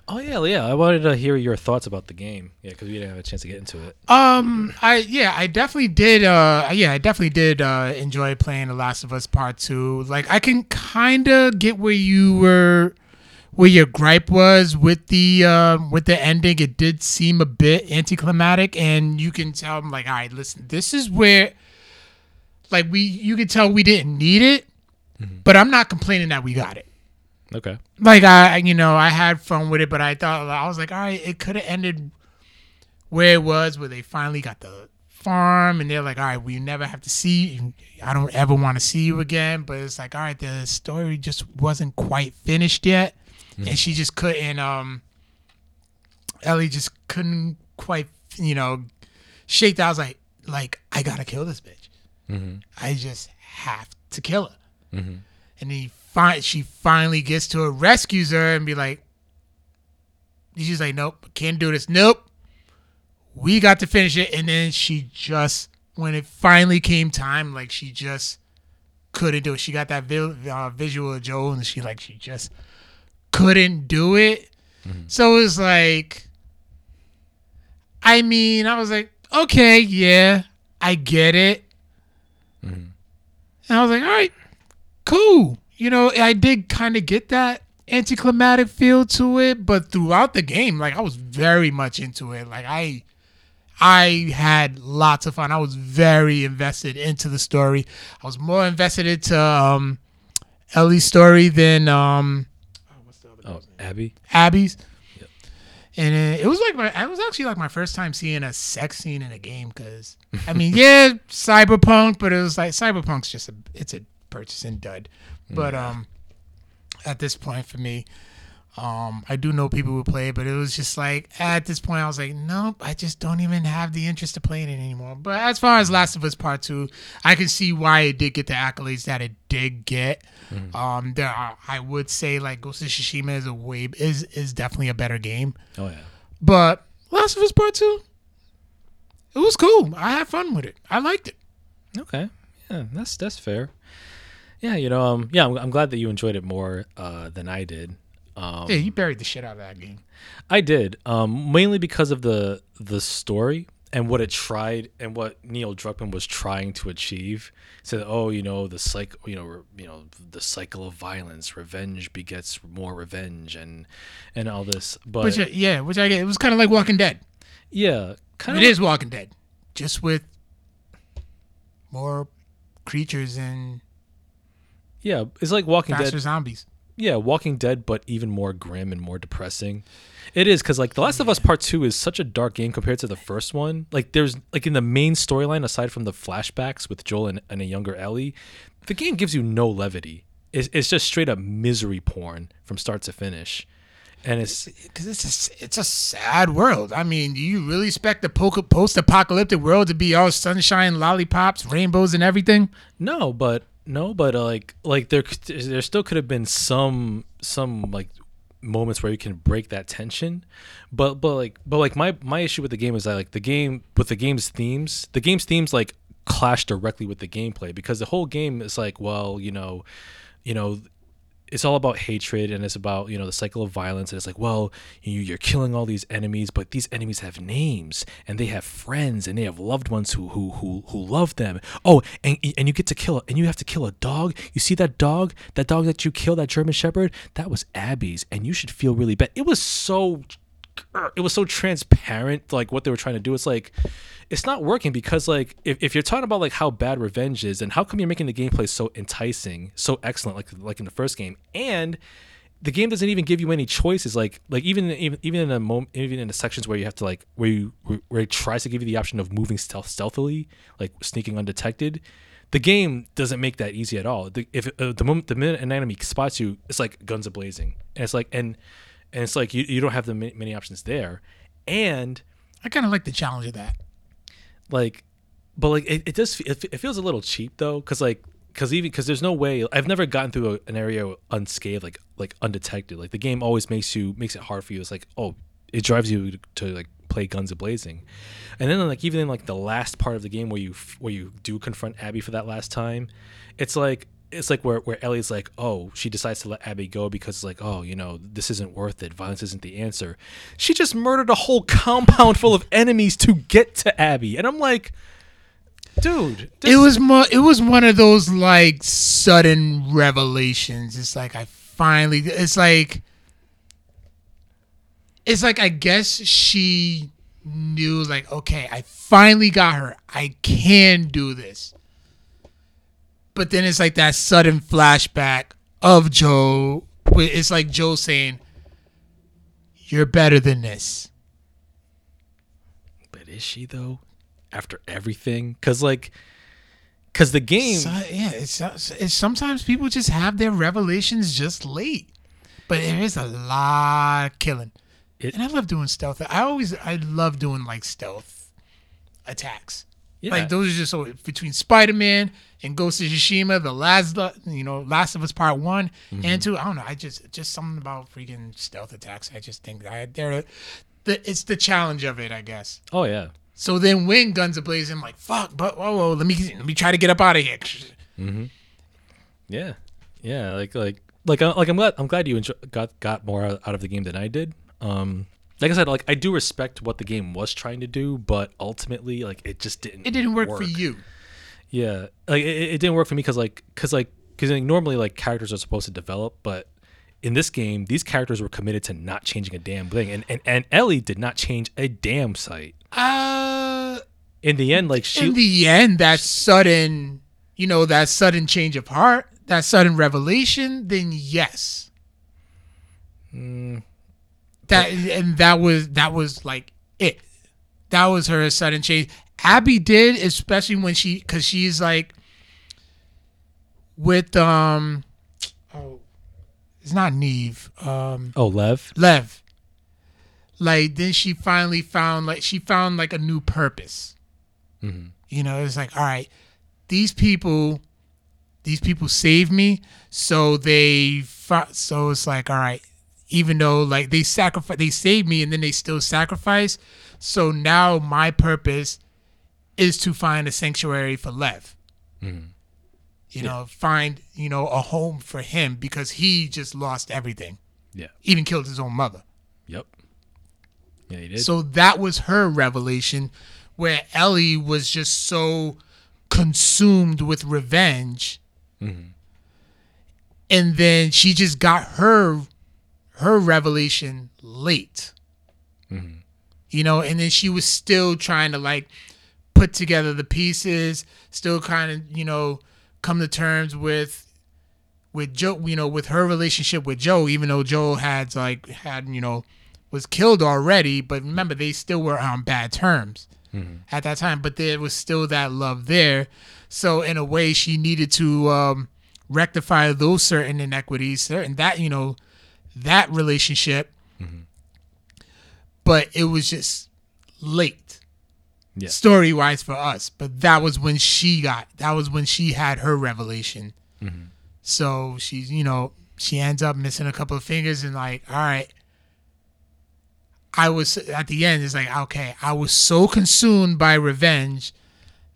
Oh yeah, yeah. I wanted to hear your thoughts about the game. Yeah, because we didn't have a chance to get into it. Um, I yeah, I definitely did. Uh, yeah, I definitely did uh, enjoy playing The Last of Us Part Two. Like, I can kind of get where you were, where your gripe was with the um with the ending. It did seem a bit anticlimactic, and you can tell. I'm like, all right, listen, this is where, like, we you can tell we didn't need it, but I'm not complaining that we got it Okay. like I, you know, I had fun with it, but I thought I was like, all right, it could have ended where it was, where they finally got the farm, and they're like, all right, we never have to see. You. I don't ever want to see you again. But it's like, all right, the story just wasn't quite finished yet, and she just couldn't. Um, Ellie just couldn't quite, you know, shake that. I was like, like I gotta kill this bitch. Mm-hmm. I just have to kill her Mm-hmm. and he fi- she finally gets to her, rescues her, and be like, she's like, nope, can't do this. Nope, we got to finish it. And then she just, when it finally came time, like she just couldn't do it. She got that vi- uh, visual of Joel, and she like she just couldn't do it. So it was like, I mean, I was like, okay, yeah, I get it. And I was like, all right, cool. You know, I did kind of get that anticlimactic feel to it, but throughout the game, like I was very much into it. Like I I had lots of fun. I was very invested into the story. I was more invested into um Ellie's story than um Oh, Abby. Abby's. Yep. And it, it was like my, it was actually like my first time seeing a sex scene in a game because I mean, yeah, *laughs* cyberpunk, but it was like cyberpunk's just a, it's a purchasing dud. But um, at this point for me, um, I do know people who play, but it was just like at this point I was like, nope, I just don't even have the interest to play it anymore. But as far as Last of Us Part Two, I can see why it did get the accolades that it did get. Um, there are, I would say like Ghost of Tsushima is a way is is definitely a better game, Oh yeah. but Last of Us Part Two, it was cool. I had fun with it. I liked it. Okay, yeah, that's that's fair. Yeah, you know, um, yeah, I'm, I'm glad that you enjoyed it more uh, than I did. Um, Yeah, you buried the shit out of that game. I did, um, mainly because of the the story and what it tried and what Neil Druckmann was trying to achieve. Said, oh, you know, the cycle, you know, re- you know, the cycle of violence, revenge begets more revenge, and and all this. But Which, uh, yeah, which I get. It was kind of like Walking Dead. yeah, kind It is Walking Dead, just with more creatures and yeah, it's like Walking faster Dead. zombies. Yeah, Walking Dead, but even more grim and more depressing. It is because like The Last of Us Part Two is such a dark game compared to the first one. Like there's like in the main storyline, aside from the flashbacks with Joel and, and a younger Ellie, the game gives you no levity. It's, it's just straight up misery porn from start to finish, and it's Because it's a, it's a sad world. I mean, do you really expect the post apocalyptic world to be all sunshine, lollipops, rainbows, and everything? No, but no, but uh, like like there there still could have been some some like moments where you can break that tension, but but like but like my my issue with the game is that like the game with the game's themes, the game's themes like clash directly with the gameplay because the whole game is like well you know, you know it's all about hatred and it's about you know the cycle of violence. And it's like well you, you're killing all these enemies but these enemies have names and they have friends and they have loved ones who who who, who love them. Oh and and you get to kill and you have to kill a dog. You see that dog that dog that you killed that german shepherd? That was abby's and you should feel really bad. It was so it was so transparent like what they were trying to do. It's like it's not working because like if, if you're talking about like how bad revenge is and how come you're making the gameplay so enticing so excellent like like in the first game and the game doesn't even give you any choices like like even even even in a moment even in the sections where you have to like where you where it tries to give you the option of moving stealth stealthily like sneaking undetected the game doesn't make that easy at all. The, if uh, the moment the minute an enemy spots you it's like guns a blazing and it's like and and it's like you, you don't have the many, many options there. And I kind of like the challenge of that. like but like it, it does it, it feels a little cheap though because like because even because there's no way i've never gotten through a, an area unscathed like like undetected. Like the game always makes you makes it hard for you. It's like oh it drives you to, to like play guns blazing. And then like even in like the last part of the game where you where you do confront abby for that last time it's like it's like where, where Ellie's like, oh, she decides to let Abby go because it's like, oh, you know, this isn't worth it. Violence isn't the answer. She just murdered a whole compound full of enemies to get to Abby, and I'm like, dude, It was mo- It was one of those like sudden revelations. It's like I finally. It's like. It's like I guess she knew like okay I finally got her I can do this. But then it's like that sudden flashback of Joe. It's like Joe saying, "You're better than this." but is she though? After everything, because like, because the game, So, yeah, it's, it's sometimes people just have their revelations just late, but there is a lot of killing, It- and I love doing stealth. I always I love doing like stealth attacks. Yeah, Like those are just so between Spider Man and Ghost of Tsushima, the last you know Last of Us Part One Mm-hmm. and Two. I don't know. I just just something about freaking stealth attacks. I just think I they're the it's the challenge of it. I guess. oh yeah, So then when guns are blazing, I'm like fuck, but whoa, whoa, let me let me try to get up out of here. Mm-hmm. Yeah, yeah, like like like uh, like I'm glad I'm glad you enjoy, got got more out out of the game than I did. Um, like I said, like I do respect what the game was trying to do, but ultimately, like it just didn't. It didn't work, for you. Yeah, like it, it didn't work for me because like because like because like, normally like characters are supposed to develop, but in this game, these characters were committed to not changing a damn thing, and and, and Ellie did not change a damn sight. Uh, In the end, like she in the end, that sudden, you know, that sudden change of heart, that sudden revelation, then yes. Mm. That and that was that was like it. That was her sudden change. Abby did, especially when she, because she's like with um, oh, it's not Neve, um, oh Lev, Lev. Like then she finally found like she found like a new purpose. Mhm. You know, it's like all right, these people, these people saved me, so they so it's like all right, even though like they sacrifice, they saved me, and then they still sacrifice. So now my purpose is to find a sanctuary for Lev. Mhm. You know, find you know a home for him because he just lost everything, Yeah. even killed his own mother. Yep. Yeah, he did. So that was her revelation, where Ellie was just so consumed with revenge, Mhm. and then she just got her her revelation late. Mhm. You know, and then she was still trying to like put together the pieces, still kind of you know come to terms with with Joe, you know, with her relationship with Joe, even though Joe had like had you know was killed already, but remember they still were on bad terms at that time, but there was still that love there. So in a way, she needed to um, rectify those certain inequities, certain that you know that relationship, but it was just late Yeah. story wise for us. But that was when she got that was when she had her revelation. So she's you know she ends up missing a couple of fingers and like all right. I was at the end. It's like okay, I was so consumed by revenge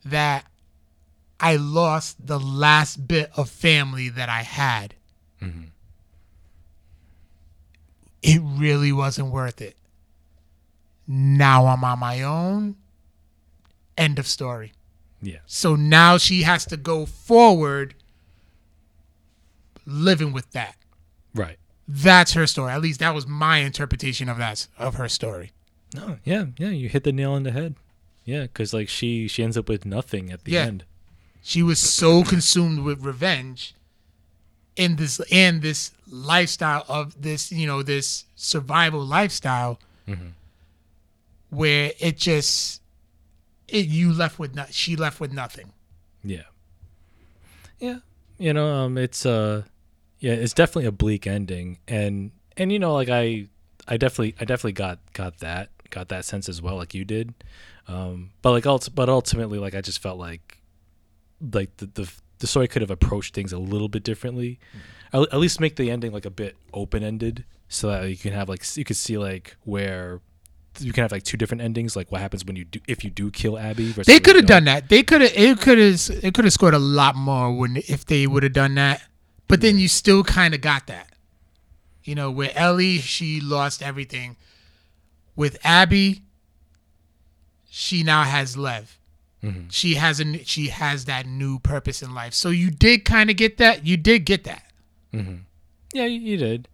that I lost the last bit of family that I had. Mm-hmm. It really wasn't worth it. Now I'm on my own. End of story. Yeah. So now she has to go forward living with that. Right. That's her story. At least that was my interpretation of that of her story. No. Yeah. Yeah. You hit the nail on the head. Yeah, because like she she ends up with nothing at the Yeah. end. She was so consumed with revenge in this and this lifestyle of this, you know, this survival lifestyle where it just it you left with not she left with nothing. Yeah. Yeah. You know, um it's uh yeah, it's definitely a bleak ending and and you know like I I definitely I definitely got got that got that sense as well like you did. Um but like ult- but ultimately like I just felt like like the the, the story could have approached things a little bit differently. At, at least make the ending like a bit open-ended so that you can have like you could see like where you can have like two different endings like what happens when you do if you do kill Abby versus They could have done that. They could have. It could have. It could have scored a lot more when if they would have done that. But then you still kind of got that. You know, with Ellie, she lost everything. With Abby, she now has Lev. Mhm. She has a. She has that new purpose in life. So you did kind of get that. You did get that. Mm-hmm. Yeah, you, you did.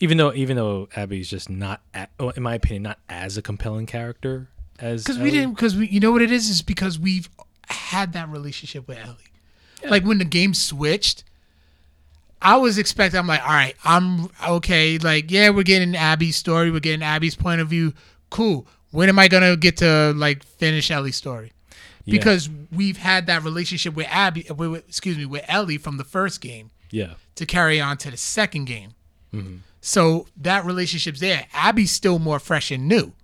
Even though, even though Abby's just not, a oh, in my opinion, not as a compelling character as Because we didn't. Because we. You know what it is? Is because we've had that relationship with Ellie. Like when the game switched, I was expecting. I'm like, all right, I'm okay. Like, yeah, we're getting Abby's story. We're getting Abby's point of view. Cool. When am I gonna get to like finish Ellie's story? Yeah. Because we've had that relationship with Abby. Uh, with, with- excuse me, with Ellie from the first game Yeah, to carry on to the second game. Mm-hmm. So that relationship's there. Abby's still more fresh and new.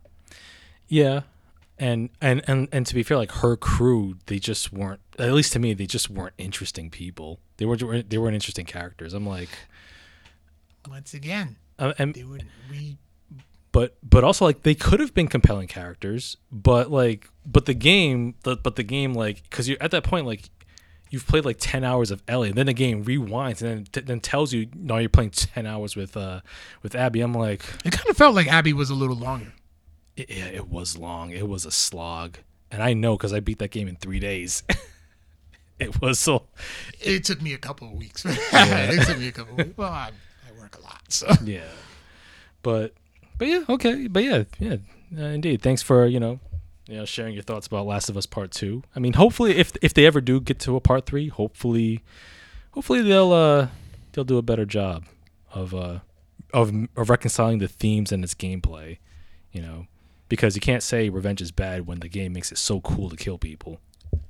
yeah, and and and and to be fair, like her crew, they just weren't. At least to me, they just weren't interesting people. They were they weren't interesting characters. I'm like, Once again, uh, and they would we but but also like they could have been compelling characters but like but the game the, but the game like because you're at that point like you've played like 10 hours of ellie and then the game rewinds and then t- then tells you no you're playing 10 hours with uh with abby i'm like It kind of felt like Abby was a little longer. it, yeah, it was long it was a slog and i know because i beat that game in three days *laughs* it was so It took me a couple of weeks. *laughs* it took me a couple. Of weeks. Well, I, I work a lot, so yeah but but yeah okay but yeah yeah uh, indeed thanks for you know you know sharing your thoughts about last of us part two i mean hopefully if if they ever do get to a part three hopefully hopefully they'll uh they'll do a better job of uh of, of reconciling the themes and its gameplay you know because you can't say revenge is bad when the game makes it so cool to kill people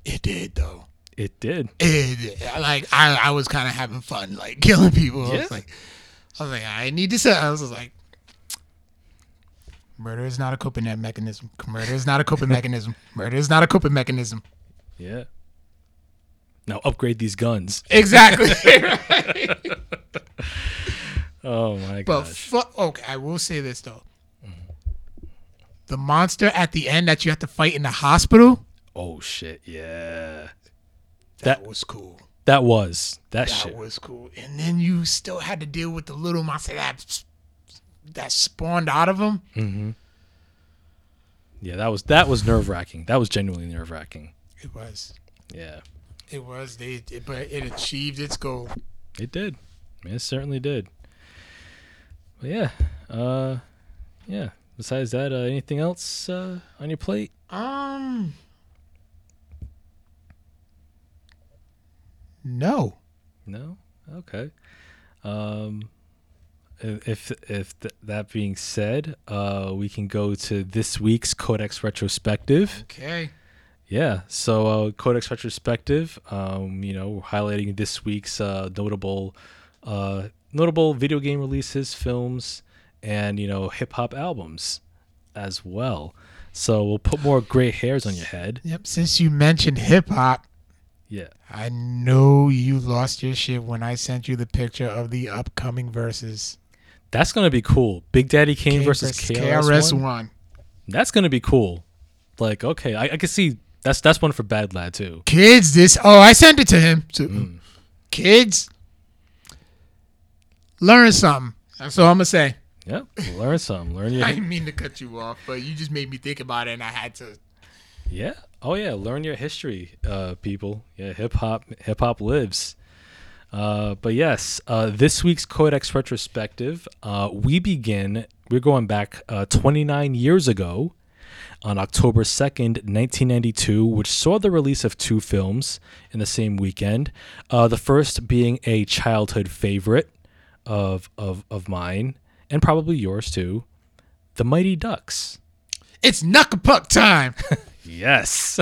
it did though. it did It did. like I, I was kind of having fun, like *laughs* killing people. I Yeah. was like, I was like, I need to say. I was like, murder is not a coping mechanism. Murder is not a coping *laughs* mechanism. Murder is not a coping mechanism. yeah now upgrade these guns Exactly. *laughs* *laughs* oh my god. But gosh fu- okay, I will say this though. The monster at the end that you have to fight in the hospital, Oh shit, yeah. That, That- was cool. That was that, That shit. was cool. And then you still had to deal with the little monster that that spawned out of him. mm-hmm. Yeah, that was that was nerve wracking. That was genuinely nerve wracking. It was. Yeah, It was. They. It, but it achieved its goal. it did. It certainly did. But yeah, uh, yeah. Besides that, uh, anything else uh, on your plate? Um. No. No. Okay. Um, if if th- that being said, uh, we can go to this week's Codex retrospective. Okay. Yeah. So uh, Codex retrospective. Um, you know, we're highlighting this week's uh, notable, uh, notable video game releases, films, and you know, hip hop albums, as well. So we'll put more gray hairs on your head. Yep. Since you mentioned hip hop, Yeah. I know you lost your shit when I sent you the picture of the upcoming verses. That's gonna be cool. Big Daddy Kane versus, KRS-One. That's gonna be cool. Like, okay, I, I can see that's that's one for Bad Lad too. Kids, this. Oh, I sent it to him. So, Kids, learn something. That's all I'm gonna say. Yep, learn some. Learn your *laughs* I didn't mean to cut you off, but you just made me think about it, and I had to. yeah. Oh yeah, learn your history, uh, people. Yeah, hip hop hip hop lives. Uh, but yes, uh, this week's Codex retrospective, uh, we begin. We're going back uh, 29 years ago, on October 2nd, 1992, which saw the release of two films in the same weekend. Uh, the first being a childhood favorite of of of mine and probably yours too, The Mighty Ducks. It's knuckle puck time. *laughs* Yes.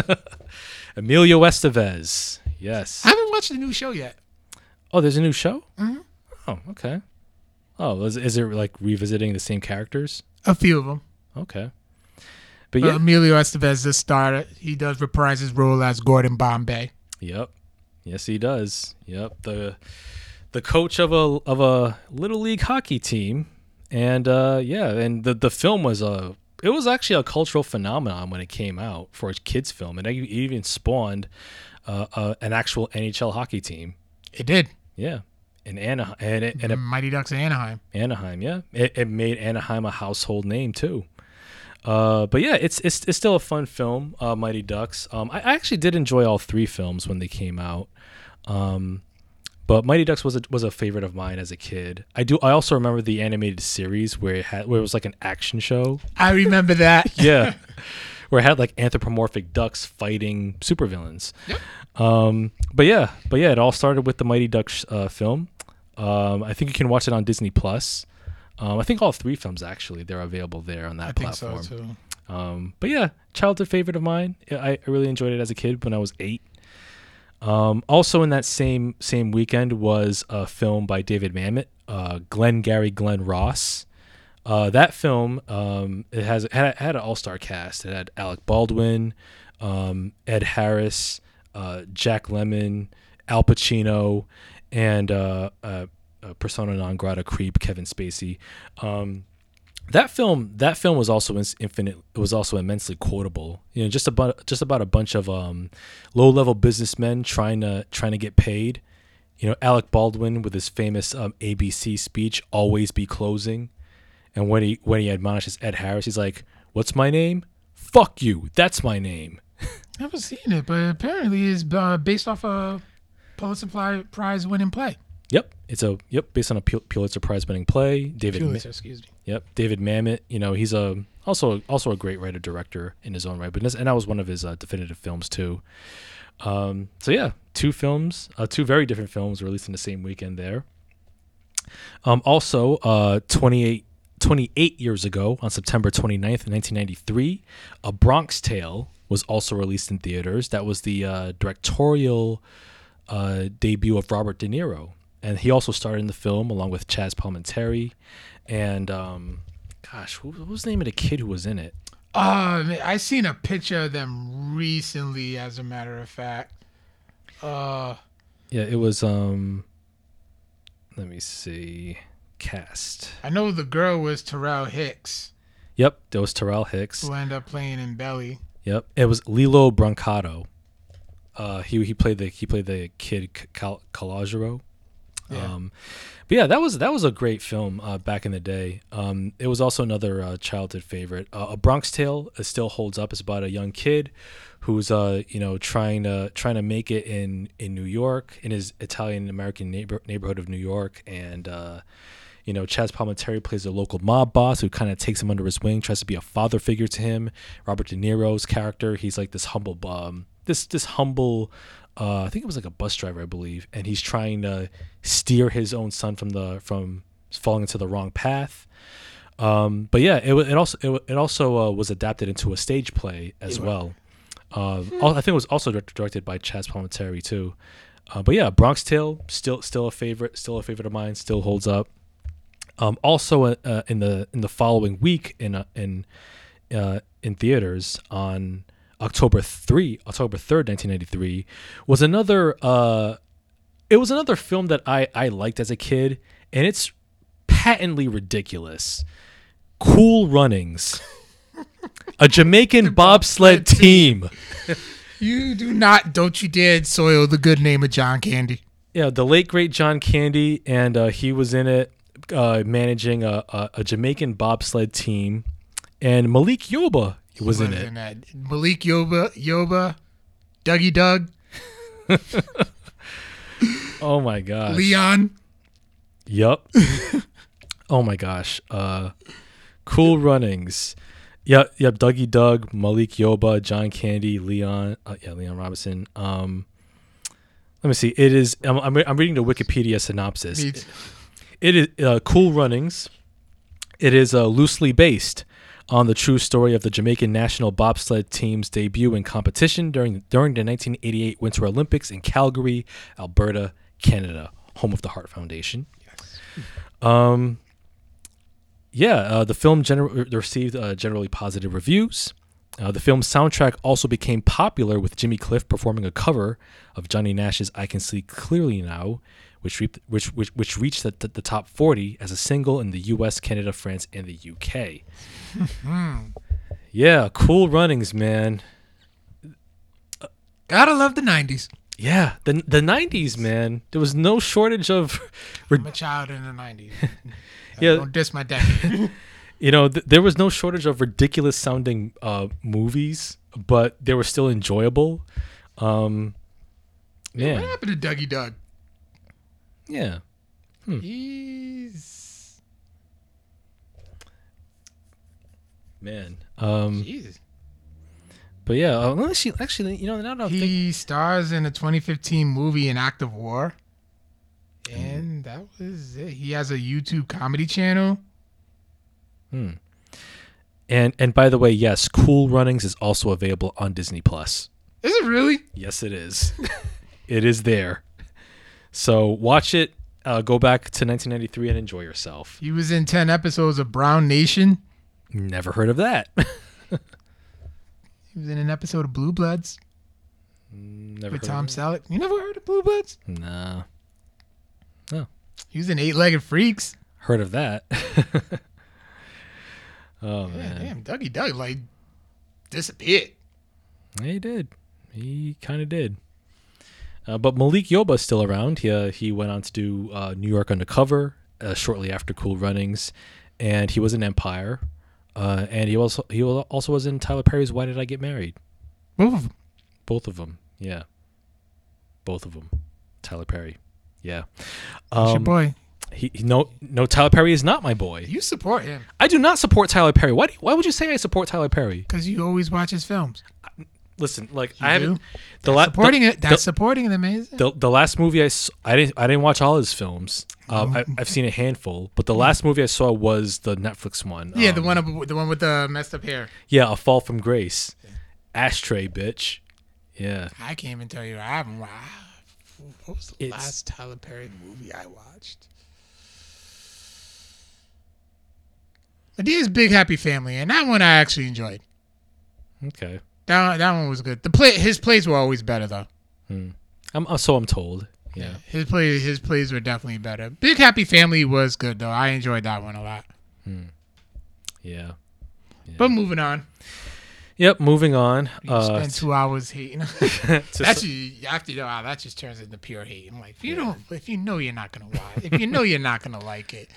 *laughs* Emilio Estevez. Yes. I haven't watched the new show yet. Oh, there's a new show? Mhm. Oh, okay. Oh, is, is it like revisiting the same characters? A few of them. Okay. But But yeah. Emilio Estevez, the star, he does reprise his role as Gordon Bombay. Yep. Yes, he does. Yep. The the coach of a of a little league hockey team, and uh, yeah, and the the film was a it was actually a cultural phenomenon when it came out for a kids film, and it even spawned uh, uh, an actual NHL hockey team. It did. Yeah. In Anaheim, and, it, and it Mighty Ducks Anaheim. Anaheim, yeah. It, it made Anaheim a household name too. Uh, but yeah, it's it's it's still a fun film, uh, Mighty Ducks. Um, I, I actually did enjoy all three films when they came out. Um, but Mighty Ducks was a, was a favorite of mine as a kid. I do. I also remember the animated series where it had where it was like an action show. I remember that. *laughs* Yeah, where it had like anthropomorphic ducks fighting supervillains. Yep. Um, but yeah, but yeah, it all started with the Mighty Ducks uh, film. Um, I think you can watch it on Disney Plus. Um, I think all three films actually they're available there on that I think so platform. too. Um, but yeah, childhood favorite of mine. I, I really enjoyed it as a kid when I was eight. Um, also in that same same weekend was a film by David Mamet, uh, Glengarry Glen Ross. Uh, that film um, it has it had, had an all star cast. It had Alec Baldwin, um, Ed Harris, uh, Jack Lemmon, Al Pacino, and uh, uh, uh, persona non grata creep Kevin Spacey. Um, that film that film was also infinite it was also immensely quotable. You know just about just about a bunch of um low level businessmen trying to trying to get paid. You know alec baldwin with his famous um, abc speech always be closing. And when he when he admonishes ed harris he's like what's my name? Fuck you. That's my name Never seen it, but apparently it's uh, based off a Pulitzer Prize winning play. yep it's a yep based on a Pul- pulitzer prize winning play david Ma- excuse me. Yep, David Mamet. You know, he's a also also a great writer director in his own right, but this, and that was one of his uh, definitive films too. Um, so yeah, two films, uh, two very different films released in the same weekend there. Um, also, uh, 28, 28 years ago, on September 29th, 1993, A Bronx Tale was also released in theaters. That was the uh, directorial uh, debut of Robert De Niro. And he also starred in the film along with Chaz Palminteri and, um, gosh, who, what was the name of the kid who was in it? Uh, I seen a picture of them recently, as a matter of fact. Uh, Yeah, it was, um, let me see, cast. I know the girl was Taral Hicks, Yep, there was Taral Hicks. who ended up playing in Belly. Yep, it was Lillo Brancato. Uh, he he played the he played the kid Cal- Calogero. Yeah. Um, but yeah, that was that was a great film uh, back in the day. Um, it was also another uh, childhood favorite. Uh, a Bronx Tale uh, still holds up. It's about a young kid who's uh you know trying to trying to make it in in New York in his Italian American neighbor, neighborhood of New York and. You know, Chaz Palminteri plays a local mob boss who kind of takes him under his wing, tries to be a father figure to him. Robert De Niro's character, he's like this humble, um, this this humble, uh, I think it was like a bus driver, I believe, and he's trying to steer his own son from the from falling into the wrong path. Um, but yeah, it it also it, it also uh, was adapted into a stage play as well. Uh, al- I think it was also directed by Chaz Palminteri too. Uh, but yeah, Bronx Tale still still a favorite, still a favorite of mine, still holds up. Um, also, uh, uh, in the in the following week in uh, in uh, in theaters on October three, October third, nineteen ninety three, was another. Uh, it was another film that I I liked as a kid, and it's patently ridiculous. Cool Runnings, *laughs* a Jamaican bobsled team. You do not, don't you dare soil the good name of John Candy. Yeah, the late great John Candy, and uh, he was in it, uh, managing a, a, a Jamaican bobsled team, and Malik Yoba was in it. that. Malik Yoba, Yoba, Dougie Doug, *laughs* Oh my gosh! Leon. Yup. *laughs* oh my gosh. Uh, cool Runnings. Yep, yep. Dougie Doug, Malik Yoba, John Candy, Leon. Uh, yeah, Leon Robinson. Um, let me see. It is. I'm, I'm, I'm reading the Wikipedia synopsis. It is uh, Cool Runnings. It is uh, loosely based on the true story of the Jamaican national bobsled team's debut in competition during during the 1988 Winter Olympics in Calgary, Alberta, Canada, home of the Heart Foundation. Yes. Um, yeah, uh, the film gener- received uh, generally positive reviews. Uh, the film's soundtrack also became popular with Jimmy Cliff performing a cover of Johnny Nash's "I Can See Clearly Now," which reaped, which, which which reached the, the, the top 40 as a single in the U.S., Canada, France, and the UK. yeah, cool runnings, man. Gotta love the 90s. Yeah, the the 90s, man. There was no shortage of I'm a child in the 90s. *laughs* Yeah. Don't diss my decade. *laughs* *laughs* you know, th- there was no shortage of ridiculous sounding uh, movies, but they were still enjoyable. Um, What happened to Dougie Doug? Yeah. He's. Man. Um, Jesus. but yeah, uh, let me see. Actually, you know, now that I'm thinking, He stars in a 2015 movie, An Act of War. And that was it. He has a YouTube comedy channel. Hmm. and and by the way, yes, Cool Runnings is also available on Disney Plus. Is it really? Yes, it is. *laughs* it is there. So watch it. Uh, go back to 1993 and enjoy yourself. He was in 10 episodes of Brown Nation. Never heard of that. *laughs* He was in an episode of Blue Bloods Never with heard Tom. Selleck. You never heard of Blue Bloods? Nah. No. He was in Eight Legged Freaks. Heard of that. *laughs* oh Yeah, man. damn, Dougie Doug like disappeared. Yeah, he did. He kind of did. Uh, but Malik Yoba's still around. He uh, he went on to do uh, New York Undercover uh, shortly after Cool Runnings, and he was in Empire. Uh, and he also he also was in Tyler Perry's Why Did I Get Married? Both of them. Both of them. Yeah. Both of them. Tyler Perry. Yeah. That's your Um, boy. he, he- no no Tyler Perry is not my boy. You support him I do not support Tyler Perry. Why do, why would you say I support Tyler Perry? because you always watch his films. Listen, like You I haven't do? the, la- supporting the, it. That's supporting it. Amazing. the the last movie I, I didn't I didn't watch all his films. Um, I, I've seen a handful, but the last movie I saw was the Netflix one. yeah, the um, one up- the one with the messed up hair. Yeah, A Fall from Grace. Ashtray, bitch. Yeah. I can't even tell you. I haven't. Wow. What was the It's- last Tyler Perry movie I watched? Madea's Big Happy Family, and that one I actually enjoyed. Okay. That that one was good. The play his plays were always better though. Hmm. I'm uh, so I'm told. Yeah. His plays his plays were definitely better. Big Happy Family was good though. I enjoyed that one a lot. Hmm. Yeah. But moving on. Yep. Moving on. You Uh, spend two hours hating. *laughs* *laughs* That's after you know, wow, that just turns into pure hate. I'm like, if you don't, if you know you're not gonna watch, if you know you're not gonna like it,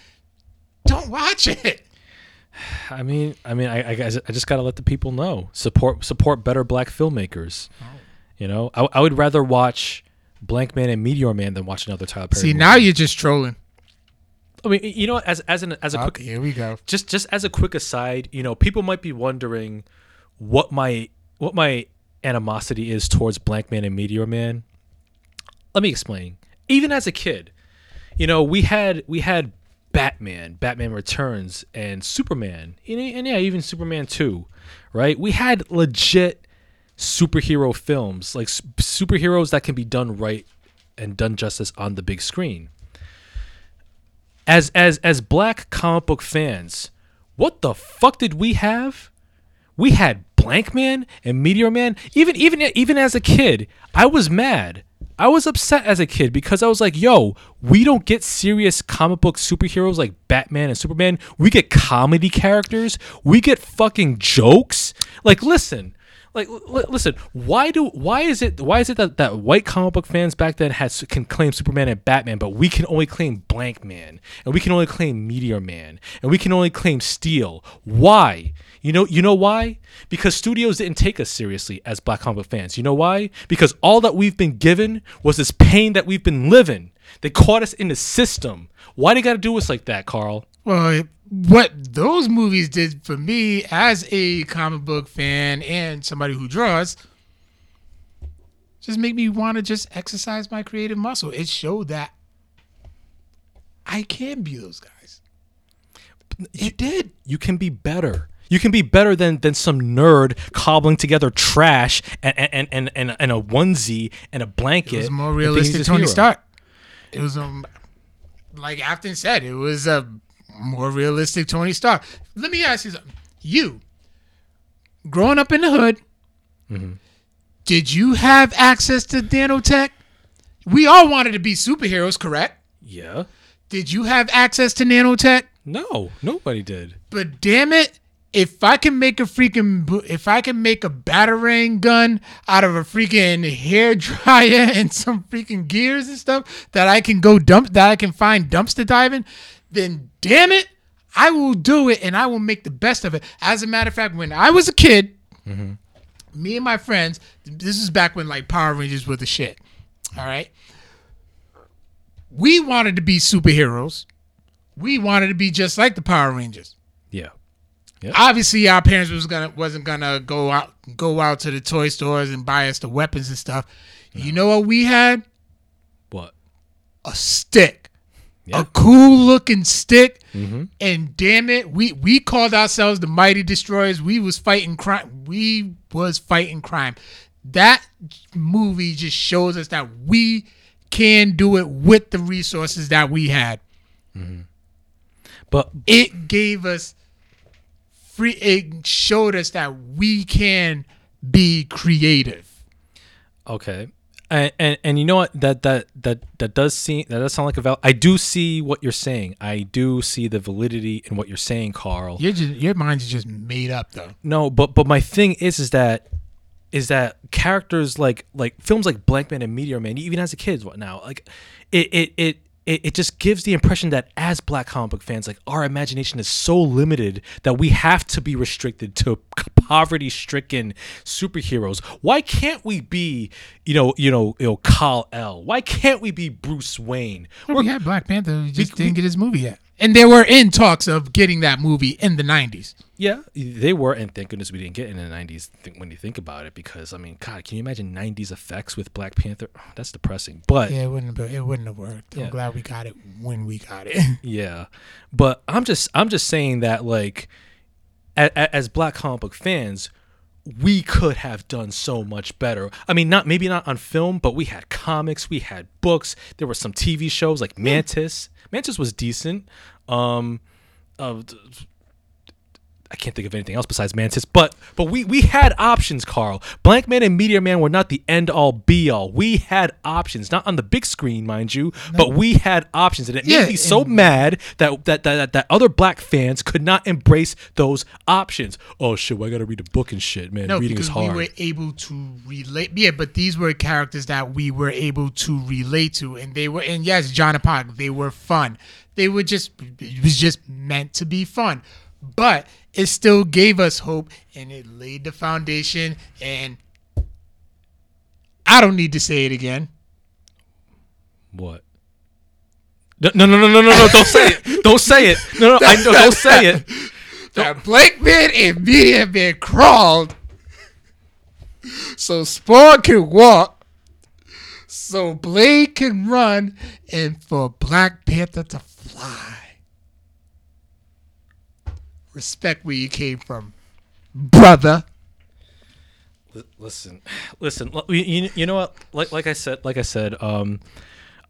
don't watch it. I mean, I mean, I, I, guess I just gotta let the people know. Support, support better black filmmakers. Oh. You know, I, I would rather watch Blank Man and Meteor Man than watch another Tyler Perry. See, movie. now you're just trolling. I mean, you know, as as an as a Oh, quick here we go. just just as a quick aside, you know, people might be wondering what my what my animosity is towards Blank Man and Meteor Man. Let me explain. Even as a kid, you know, we had we had Batman, Batman Returns, and Superman, and, and yeah, even Superman Two, right? We had legit superhero films, like superheroes that can be done right and done justice on the big screen as as as black comic book fans, what the fuck did we have? We had Blank Man and Meteor Man. Even even even as a kid, I was mad. I was upset as a kid because I was like, "Yo, we don't get serious comic book superheroes like Batman and Superman. We get comedy characters. We get fucking jokes. Like, listen, like l- listen why do why is it why is it that, that white comic book fans back then has can claim superman and batman but we can only claim blank man and we can only claim meteor man and we can only claim steel why you know you know why because studios didn't take us seriously as black comic book fans you know why because all that we've been given was this pain that we've been living they caught us in the system why they gotta do us like that carl Well, what those movies did for me as a comic book fan and somebody who draws just make me want to just exercise my creative muscle. It showed that I can be those guys. It did. you can be better. You can be better than than some nerd cobbling together trash and and and and, and a onesie and a blanket. It was more realistic Tony hero. Stark. It was um, like Afton said, it was a more realistic Tony Stark. Let me ask you something. You, growing up in the hood, Mm-hmm. did you have access to nanotech? We all wanted to be superheroes, correct? Yeah. Did you have access to nanotech? No, nobody did. But damn it, if I can make a freaking if I can make a batarang gun out of a freaking hair dryer *laughs* and some freaking gears and stuff that I can go dump that I can find dumpster diving, then damn it, I will do it and I will make the best of it. As a matter of fact, when I was a kid, mm-hmm. me and my friends, this is back when like Power Rangers were the shit. All right. We wanted to be superheroes. We wanted to be just like the Power Rangers Yeah. Obviously our parents was gonna wasn't gonna go out go out to the toy stores and buy us the weapons and stuff. You know what we had? What? A stick. Yeah. A cool looking stick. Mm-hmm. And damn it, we we called ourselves the Mighty Destroyers. We was fighting crime. We was fighting crime. That movie just shows us that we can do it with the resources that we had. Mm-hmm. But it gave us free it showed us that we can be creative okay. And, and and you know what that that that that does seem that does sound like a val- I do see what you're saying. I do see the validity in what you're saying, Carl. your just your mind's just made up though No, but but my thing is is that is that characters like like films like Blank Man and Meteor Man, even as a kid, what now? Like it it it it, it just gives the impression that as black comic book fans, like our imagination is so limited that we have to be restricted to *laughs* poverty stricken superheroes. Why can't we be, you know, you know, you know, Kal El? Why can't we be Bruce Wayne? we had black panther we just we- didn't get his movie yet and they were in talks of getting that movie in the 90s Yeah, they were, and thank goodness we didn't get in the '90s. Think, when you think about it, because I mean, God, can you imagine '90s effects with Black Panther? That's depressing. But yeah it wouldn't have it wouldn't have worked i'm glad we got it when we got it *laughs* yeah, but I'm just I'm just saying that like, a, a, as Black comic book fans, we could have done so much better. I mean, not maybe not on film, but we had comics, we had books. There were some TV shows like Mantis. Mantis was decent. Um, uh, I can't think of anything else besides Mantis. But but we we had options, Carl. Blank Man and Meteor Man were not the end all be all. We had options, not on the big screen, mind you, but we had options, and it Yeah, made me so mad that that, that that that other black fans could not embrace those options. Oh shit, well, I gotta read a book and shit, man. No, Reading because is hard. we were able to relate. Yeah, but these were characters that we were able to relate to, and they were. And yes, John and Park, they were fun. They were just. It was just meant to be fun, but it still gave us hope, and it laid the foundation. And I don't need to say it again. What? No, no, no, no, no, no! Don't say it! Don't say it! No, no, I know. Don't say it. *laughs* That Blake Man and Media Man crawled so Spawn can walk, so Blade can run, and for Black Panther to fly. Respect where you came from, brother. Listen, *sighs* listen. You, you- you know what? Like like I said, like I said, um,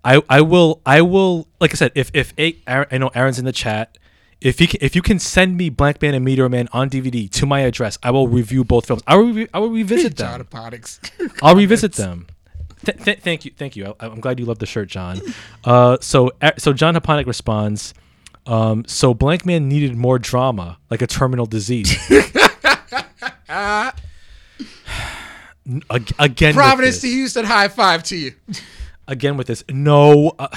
I I will I will like I said. If if a, Aaron, I know Aaron's in the chat. If you can, if you can send me Blank Man and Meteor Man on DVD to my address, I will review both films. I will re- I will revisit John them. *laughs* I'll revisit them. Th- th- thank you, thank you. I- I'm glad you love the shirt, John. Uh, so so John Haponic responds. Um, so Blank Man needed more drama, like a terminal disease. *laughs* Again, with Providence to Houston, high five to you. again with this. No, uh,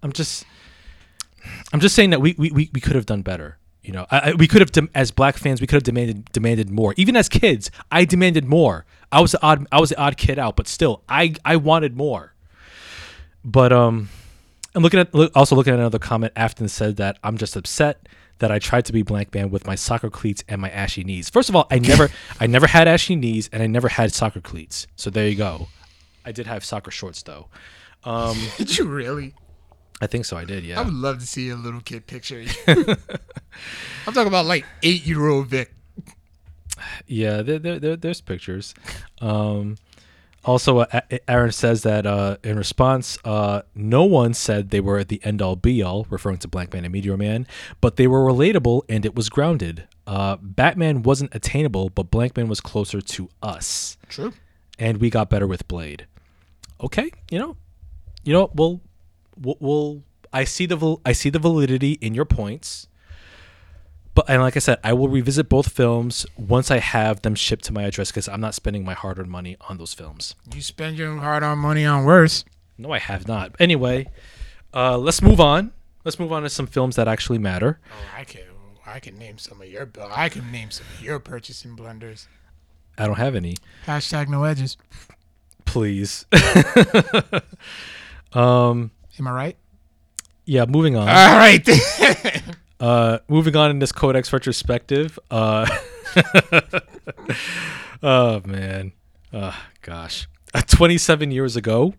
I'm just, I'm just saying that we we, we, we could have done better. You know, I, I, we could have dem- as black fans, we could have demanded demanded more. Even as kids, I demanded more. I was the odd I was the odd kid out, but still, I I wanted more. But um, I'm looking at also looking at another comment. Afton said that I'm just upset that I tried to be blank man with my soccer cleats and my ashy knees. First of all, I never I never had ashy knees and I never had soccer cleats. So there you go. I did have soccer shorts though. Um, *laughs* Did you really? I think so. I did. Yeah. I would love to see a little kid picture. *laughs* I'm talking about like eight year old Vic. *sighs* Yeah. There, there, there, there's pictures. Um, also, uh, Aaron says that uh, in response, uh, no one said they were the end all be all, referring to Blank Man and Meteor Man, but they were relatable and it was grounded. Uh, Batman wasn't attainable, but Blank Man was closer to us, True. and we got better with Blade. Okay, you know, you know, we'll, we'll, we'll I see the I see the validity in your points. But and like I said, I will revisit both films once I have them shipped to my address because I'm not spending my hard-earned money on those films. You spend your hard-earned money on worse. No, I have not. Anyway, uh, let's move on. Let's move on to some films that actually matter. Oh, I can I can name some of your bill. I can name some of your purchasing blunders. I don't have any. Hashtag no edges. Please. *laughs* *laughs* um. Am I right? Yeah. Moving on. All right. *laughs* Uh, moving on in this codex retrospective. Uh, *laughs* oh man, oh, gosh, uh, 27 years ago,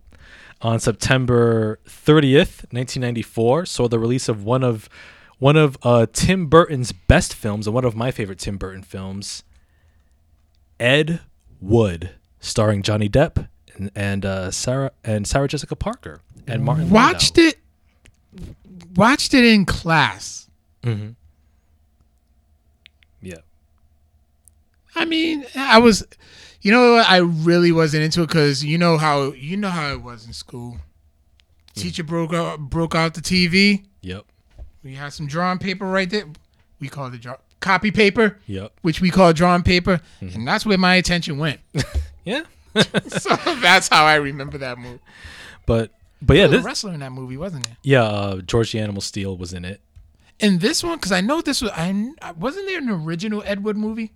on September 30th, 1994, saw the release of one of one of uh, Tim Burton's best films and one of my favorite Tim Burton films, Ed Wood, starring Johnny Depp and, and uh, Sarah and Sarah Jessica Parker and Martin. Watched it. Watched it in class. Mm-hmm. Yeah. I mean, I was, you know. I really wasn't into it because you know how you know how it was in school. Teacher broke out broke out the TV. Yep. We had some drawing paper right there. We called it draw- copy paper, Yep. which we call drawing paper, and that's where my attention went. *laughs* Yeah. *laughs* so that's how I remember that movie. But but yeah, this wrestler in that movie, wasn't it? yeah, uh, George the Animal Steele was in it. In this one, because I know this was, I wasn't there an original Ed Wood movie.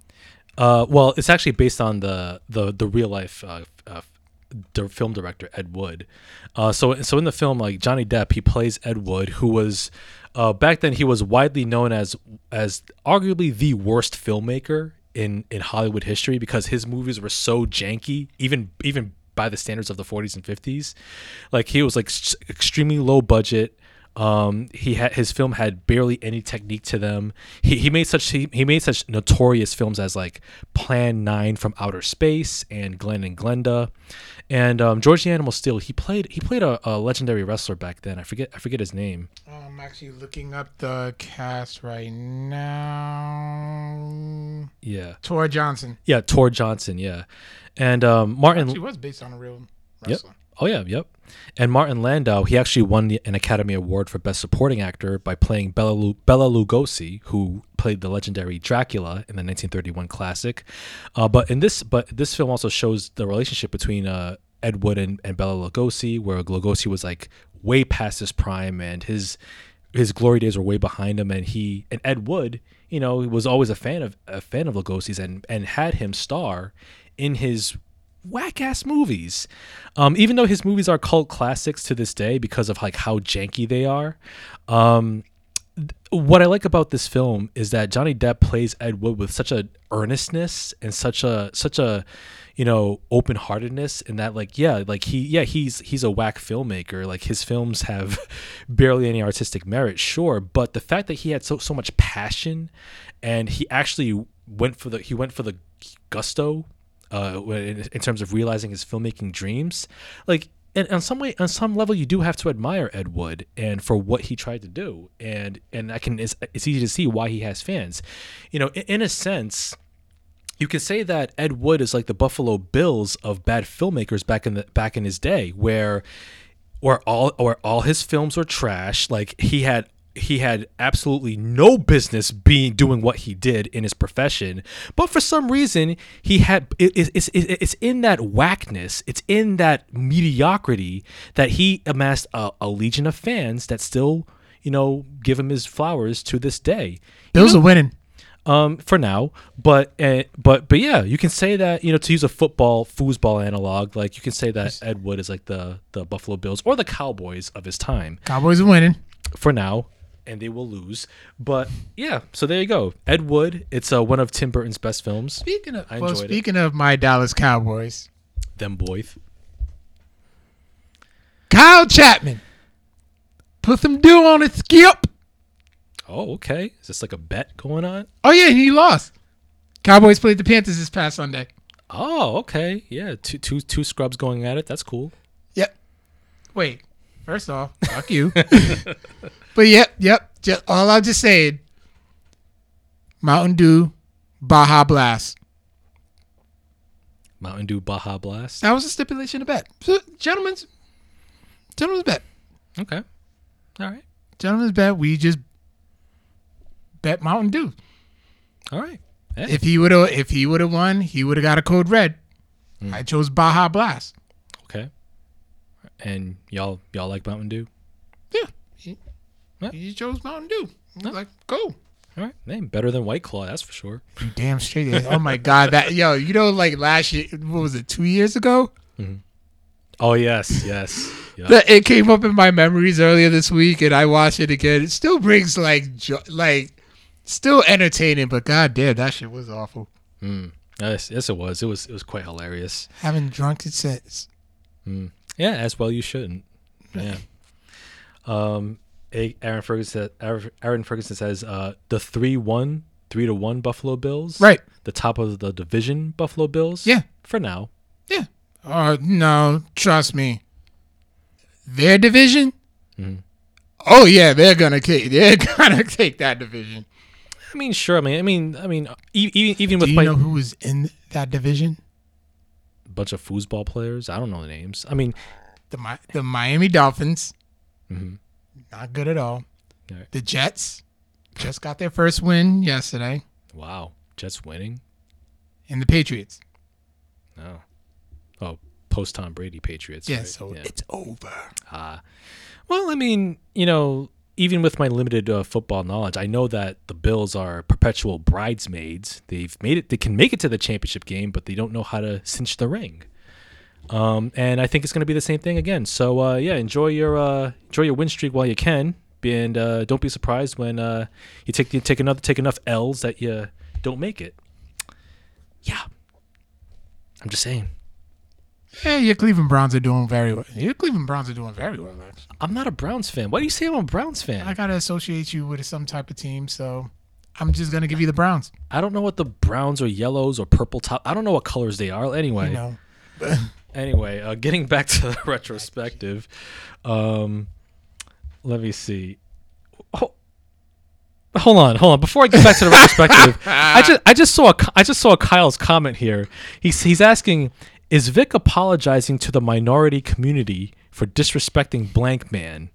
Uh, well, it's actually based on the the the real life uh, uh, film director Ed Wood. Uh, so so in the film, like Johnny Depp, he plays Ed Wood, who was uh, back then he was widely known as as arguably the worst filmmaker in in Hollywood history because his movies were so janky, even even by the standards of the 40s and 50s. Like he was like extremely low budget. Um, he had his film had barely any technique to them. He, he made such he, he made such notorious films as like Plan Nine from Outer Space and Glen and Glenda, and um, George the Animal Steele. He played he played a, a legendary wrestler back then. I forget I forget his name. I'm actually looking up the cast right now. Yeah, Tor Johnson. yeah, Tor Johnson. Yeah, and um, Martin. She was based on a real wrestler. Oh yeah, yep. And Martin Landau, he actually won an Academy Award for Best Supporting Actor by playing Bela, Lu- Bela Lugosi, who played the legendary Dracula in the 1931 classic. Uh, but in this, but this film also shows the relationship between uh, Ed Wood and, and Bela Lugosi, where Lugosi was like way past his prime and his his glory days were way behind him, and he and Ed Wood, you know, was always a fan of a fan of Lugosi's and and had him star in his whack ass movies. Um, even though his movies are cult classics to this day because of like how janky they are. Um, what I like about this film is that Johnny Depp plays Ed Wood with such a earnestness and such a such a you know open heartedness and that like yeah like he yeah he's he's a whack filmmaker like his films have *laughs* barely any artistic merit sure but the fact that he had so so much passion and he actually went for the he went for the gusto uh, in, in terms of realizing his filmmaking dreams. Like, and on some way, on some level, you do have to admire Ed Wood and for what he tried to do. And and I can it's, it's easy to see why he has fans. You know, in, in a sense. You can say that Ed Wood is like the Buffalo Bills of bad filmmakers back in the back in his day, where, where all or all his films were trash. Like he had he had absolutely no business being doing what he did in his profession but for some reason he had it, it's, it's in that whackness it's in that mediocrity that he amassed a, a legion of fans that still you know give him his flowers to this day Bills are winning. um, for now. But uh, but but yeah, you can say that you know to use a football foosball analog, like you can say that Ed Wood is like the the Buffalo Bills or the Cowboys of his time Cowboys are winning. for now, and they will lose. But yeah, so there you go. Ed Wood. It's uh, one of Tim Burton's best films. Speaking of I well, enjoyed it. speaking of my Dallas Cowboys, Them boys. Kyle Chapman put some dew on his skip. Oh, okay. Is this like a bet going on? Oh yeah, he lost. Cowboys played the Panthers this past Sunday. Oh, okay. Yeah, two two two scrubs going at it. That's cool. Yep. Wait. First off, *laughs* fuck you. *laughs* but yep, yep. Just, all I'm just saying. Mountain Dew, Baja Blast. Mountain Dew Baja Blast. That was a stipulation to bet. So, gentlemen's, gentlemen's bet. Okay. All right. Gentlemen's bet. We just bet Mountain Dew. All right. Hey. If he would have, if he would have won, he would have got a code red. Mm. I chose Baja Blast. Okay. And y'all y'all like Mountain Dew? Yeah, he, Yeah. he chose Mountain Dew. I was like, go. All right. Hey, better than White Claw, that's for sure. You damn straight. is. Oh my god, that yo, you know, like last year, what was it, two years ago? Oh yes, yes. Yeah. That it came up in my memories earlier this week, and I watched it again. It still brings like, jo- like, still entertaining, but god damn, that shit was awful. Mm. Yes, yes, it was. It was it was quite hilarious. Haven't drunk it since. Yeah, as well you shouldn't. Yeah. Um, Aaron Ferguson. Aaron Aaron Ferguson says uh, the three one three to one Buffalo Bills. Right. The top of the division Buffalo Bills. Yeah. For now. Yeah. Uh, no, trust me. Their division. Mhm. Oh yeah, they're gonna take. They're *laughs* gonna take that division. I mean, sure. I mean, I mean, I mean, even even Do with you my know who was in that division? Bunch of foosball players, I don't know the names. I mean, The Mi- the Miami Dolphins. Mhm. Not good at all. Right. The Jets just got their first win yesterday, wow, Jets winning. and the Patriots. No. Oh, post Tom Brady Patriots. Yeah, right? so Yeah. it's over. Uh, well, I mean, you know, even with my limited uh, football knowledge, I know that the Bills are perpetual bridesmaids. They've made it; they can make it to the championship game, but they don't know how to cinch the ring. Um, and I think it's going to be the same thing again. So, uh, yeah, enjoy your uh, enjoy your win streak while you can, and uh, don't be surprised when uh, you take you take another take enough L's that you don't make it. Yeah, I'm just saying. Yeah, your Cleveland Browns are doing very well. Your Cleveland Browns are doing very well. Actually. I'm not a Browns fan. Why do you say I'm a Browns fan? I gotta associate you with some type of team, so I'm just gonna give you the Browns. I don't know what the Browns or yellows or purple top. I don't know what colors they are. Anyway, You know, *laughs* anyway, uh, getting back to the *laughs* retrospective, um, let me see. Oh, hold on, hold on. Before I get back to the retrospective, *laughs* I just I just saw a, I just saw Kyle's comment here. He's he's asking, is Vic apologizing to the minority community for disrespecting blank man?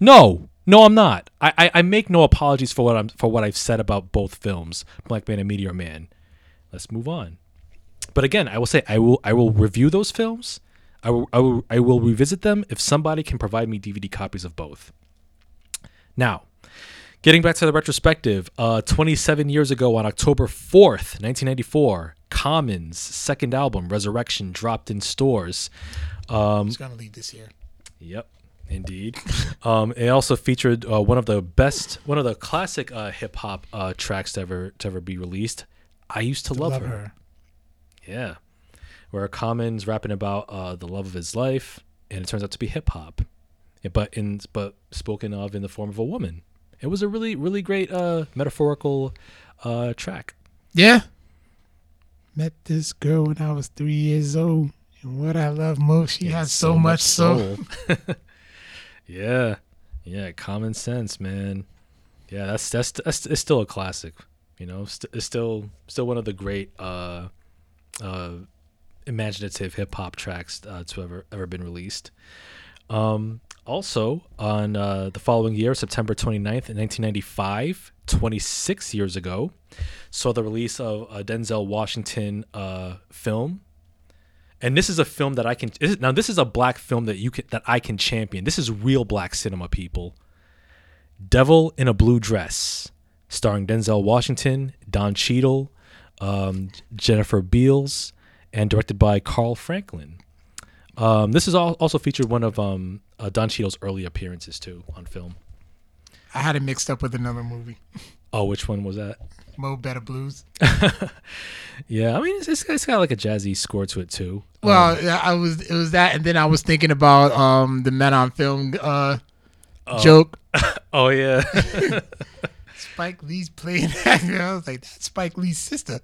No, no, I'm not. I, I, I make no apologies for what I'm for what I've said about both films, Blank Man and Meteor Man. Let's move on. But again, I will say I will I will review those films. I will I will, I will revisit them if somebody can provide me DVD copies of both. Now, getting back to the retrospective, uh, 27 years ago on October 4th, 1994, Common's second album, Resurrection, dropped in stores. I'm just gonna leave this here. Yep, indeed. *laughs* um, it also featured uh, one of the best, one of the classic uh, hip hop uh, tracks to ever to ever be released. I used to love, her. Yeah, where Common's rapping about uh, the love of his life, and it turns out to be hip hop, but in but spoken of in the form of a woman. It was a really really great uh, metaphorical uh, track. Yeah. Met this girl when I was three years old, and what I love most, she has so, much soul. soul. *laughs* yeah, yeah, common sense, man. Yeah, that's that's that's it's still a classic. You know, st- it's still still one of the great uh, uh, imaginative hip hop tracks uh, to ever ever been released. Um, also, on uh, the following year, September 29th, 1995, 26 years ago, saw the release of a Denzel Washington uh, film. And this is a film that I can now. This is a black film that you can that I can champion. This is real black cinema, people. Devil in a Blue Dress, starring Denzel Washington, Don Cheadle, um, Jennifer Beals, and directed by Carl Franklin. Um, this is also featured one of um, uh, Don Cheadle's early appearances too on film. I had it mixed up with another movie, Oh, which one was that? Mo Better Blues. *laughs* Yeah, I mean it's, it's, it's got like a jazzy score to it too. Well, yeah, I was it was that, and then I was thinking about um the Men on Film uh joke. *laughs* Oh yeah, *laughs* Spike Lee's playing that. I was like, that's Spike Lee's sister.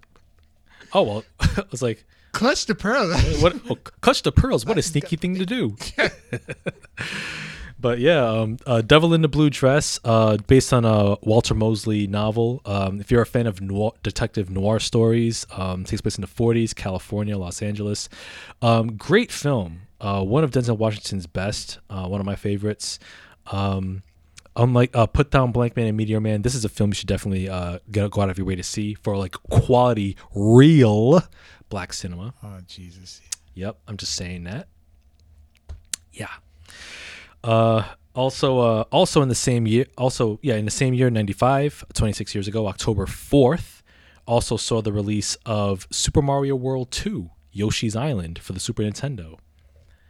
oh well, I was like, Clutch the pearls. what? Oh, clutch the pearls. What a sneaky thing to do. But yeah, um, uh, Devil in the Blue Dress, uh, based on a Walter Mosley novel. Um, if you're a fan of noir, detective noir stories, um, takes place in the 40s, California, Los Angeles. Um, great film. Uh, one of Denzel Washington's best. Uh, one of my favorites. Um, unlike uh, Put Down Blank Man and Meteor Man, this is a film you should definitely uh, get, go out of your way to see for like quality, real black cinema. oh Jesus. Yep, I'm just saying that. Yeah. Uh also uh also in the same year also yeah, in the same year 95, 26 years ago, October 4th, also saw the release of Super Mario World 2, Yoshi's Island for the Super Nintendo.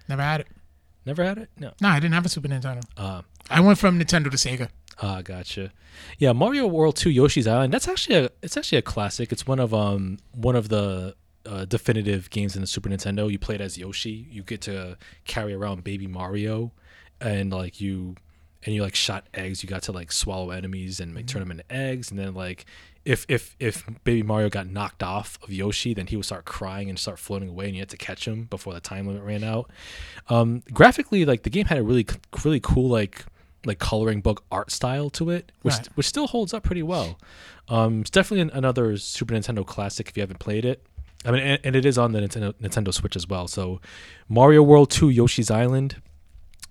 Never had it. Never had it? No. No, I didn't have a Super Nintendo. Uh I went from Nintendo to Sega. Ah, gotcha. Yeah, Mario World 2 Yoshi's Island. That's actually a it's actually a classic. It's one of um one of the uh, definitive games in the Super Nintendo. You play it as Yoshi. You get to carry around baby Mario and like you and you like shot eggs. You got to like swallow enemies and like turn them into eggs and then like if if if baby Mario got knocked off of Yoshi, then he would start crying and start floating away, and you had to catch him before the time limit ran out. Um, graphically, like the game had a really really cool like like coloring book art style to it, which Right. which still holds up pretty well. Um, it's definitely an, another Super Nintendo classic if you haven't played it. I mean, and, and it is on the Nintendo Nintendo Switch as well. So, Mario World Two Yoshi's Island,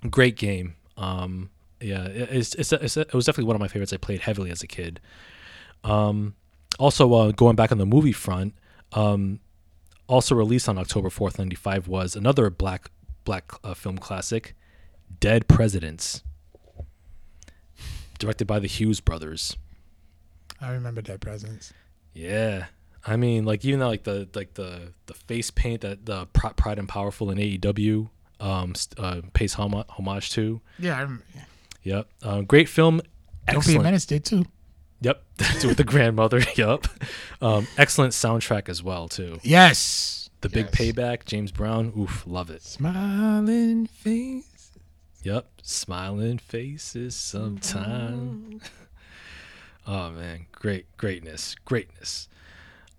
great game. Um, yeah, it- it's, it's, it's it was definitely one of my favorites. I played heavily as a kid. Um, also, uh, going back on the movie front, um, also released on October fourth, ninety five, was another black black uh, film classic, Dead Presidents, directed by the Hughes brothers. I remember Dead Presidents. Yeah. I mean, like even though like the like the the face paint that the Proud and Powerful in AEW um uh, pays hom- homage to. Yeah, I remember. Yep. Um, great film. Don't be a Excellent. Menace did too. Yep. *laughs* with the grandmother. *laughs* Yep. Um, excellent soundtrack as well too. Yes. The Big Payback, James Brown. Oof, love it. Smiling face. Yep, smiling faces sometimes. *laughs* oh man, great, greatness, greatness.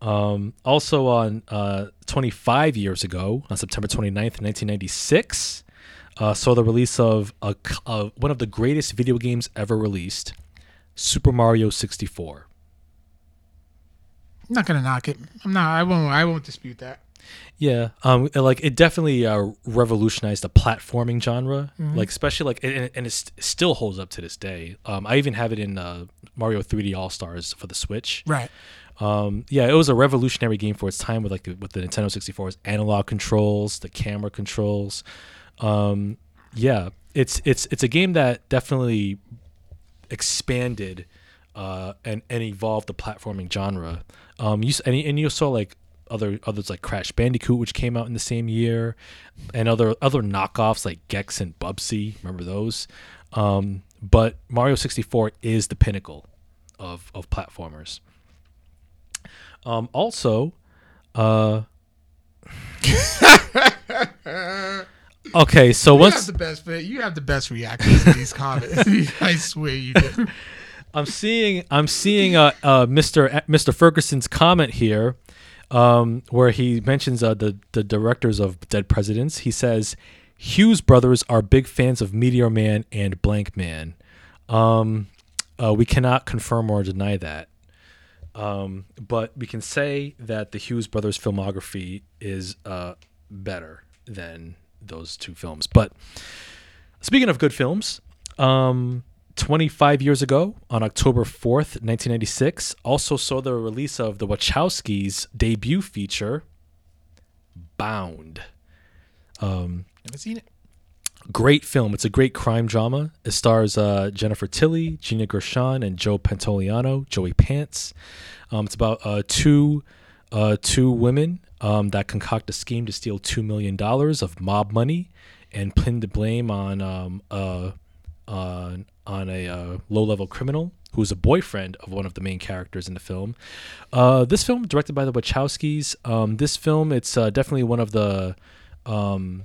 Um, also on uh, 25 years ago, on September 29th, 1996, uh, saw the release of a, uh, one of the greatest video games ever released, Super Mario 64. I'm not gonna knock it. I'm not. I won't. I won't dispute that. Yeah, um, like it definitely uh, revolutionized the platforming genre, like especially like and, and it still holds up to this day. Um, I even have it in uh, Mario 3D All Stars for the Switch. Right. Um, yeah, it was a revolutionary game for its time with like the, with the Nintendo 64's analog controls, the camera controls. Um, yeah, it's it's it's a game that definitely expanded uh, and and evolved the platforming genre. Um, you and, and you saw like other others like Crash Bandicoot, which came out in the same year, and other other knockoffs like Gex and Bubsy. Remember those? Um, but Mario 64 is the pinnacle of of platformers. Um, also, uh, *laughs* okay, so You once have the best. You have the best reactions to these comments. *laughs* I swear you do. *laughs* I'm seeing I'm seeing uh, uh Mr. A- Mr. Ferguson's comment here, um, where he mentions uh, the the directors of Dead Presidents. He says Hughes brothers are big fans of Meteor Man and Blank Man. Um, uh, we cannot confirm or deny that. Um, but we can say that the Hughes brothers filmography is uh, better than those two films. But speaking of good films, um, 25 years ago, on October 4th, 1996, also saw the release of the Wachowskis' debut feature, Bound. Um, seen it. Great film. It's a great crime drama. It stars uh, Jennifer Tilly, Gina Gershon, and Joe Pantoliano, Joey Pants. Um, it's about uh, two uh, two women um, that concoct a scheme to steal two million dollars of mob money and pin the blame on um, uh, on on a uh, low level criminal who's a boyfriend of one of the main characters in the film. Uh, this film, directed by the Wachowskis, um, this film it's uh, definitely one of the um,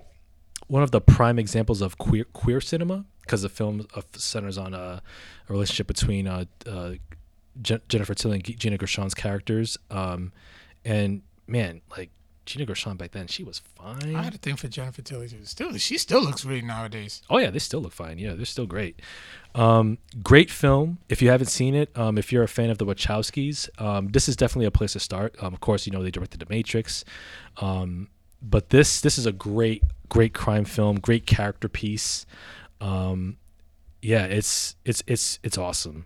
one of the prime examples of queer queer cinema because the film uh, centers on a, a relationship between uh, uh, Je- Jennifer Tilly and G- Gina Gershon's characters. Um, and man, like Gina Gershon back then, she was fine. I had a thing for Jennifer Tilly too. Still, she still looks great nowadays. Oh yeah, they still look fine. Yeah, they're still great. Um, great film. If you haven't seen it, um, if you're a fan of the Wachowskis, um, this is definitely a place to start. Um, of course, you know they directed The Matrix, um, but this this is a great great crime film, great character piece. Um, yeah, it's it's it's it's awesome.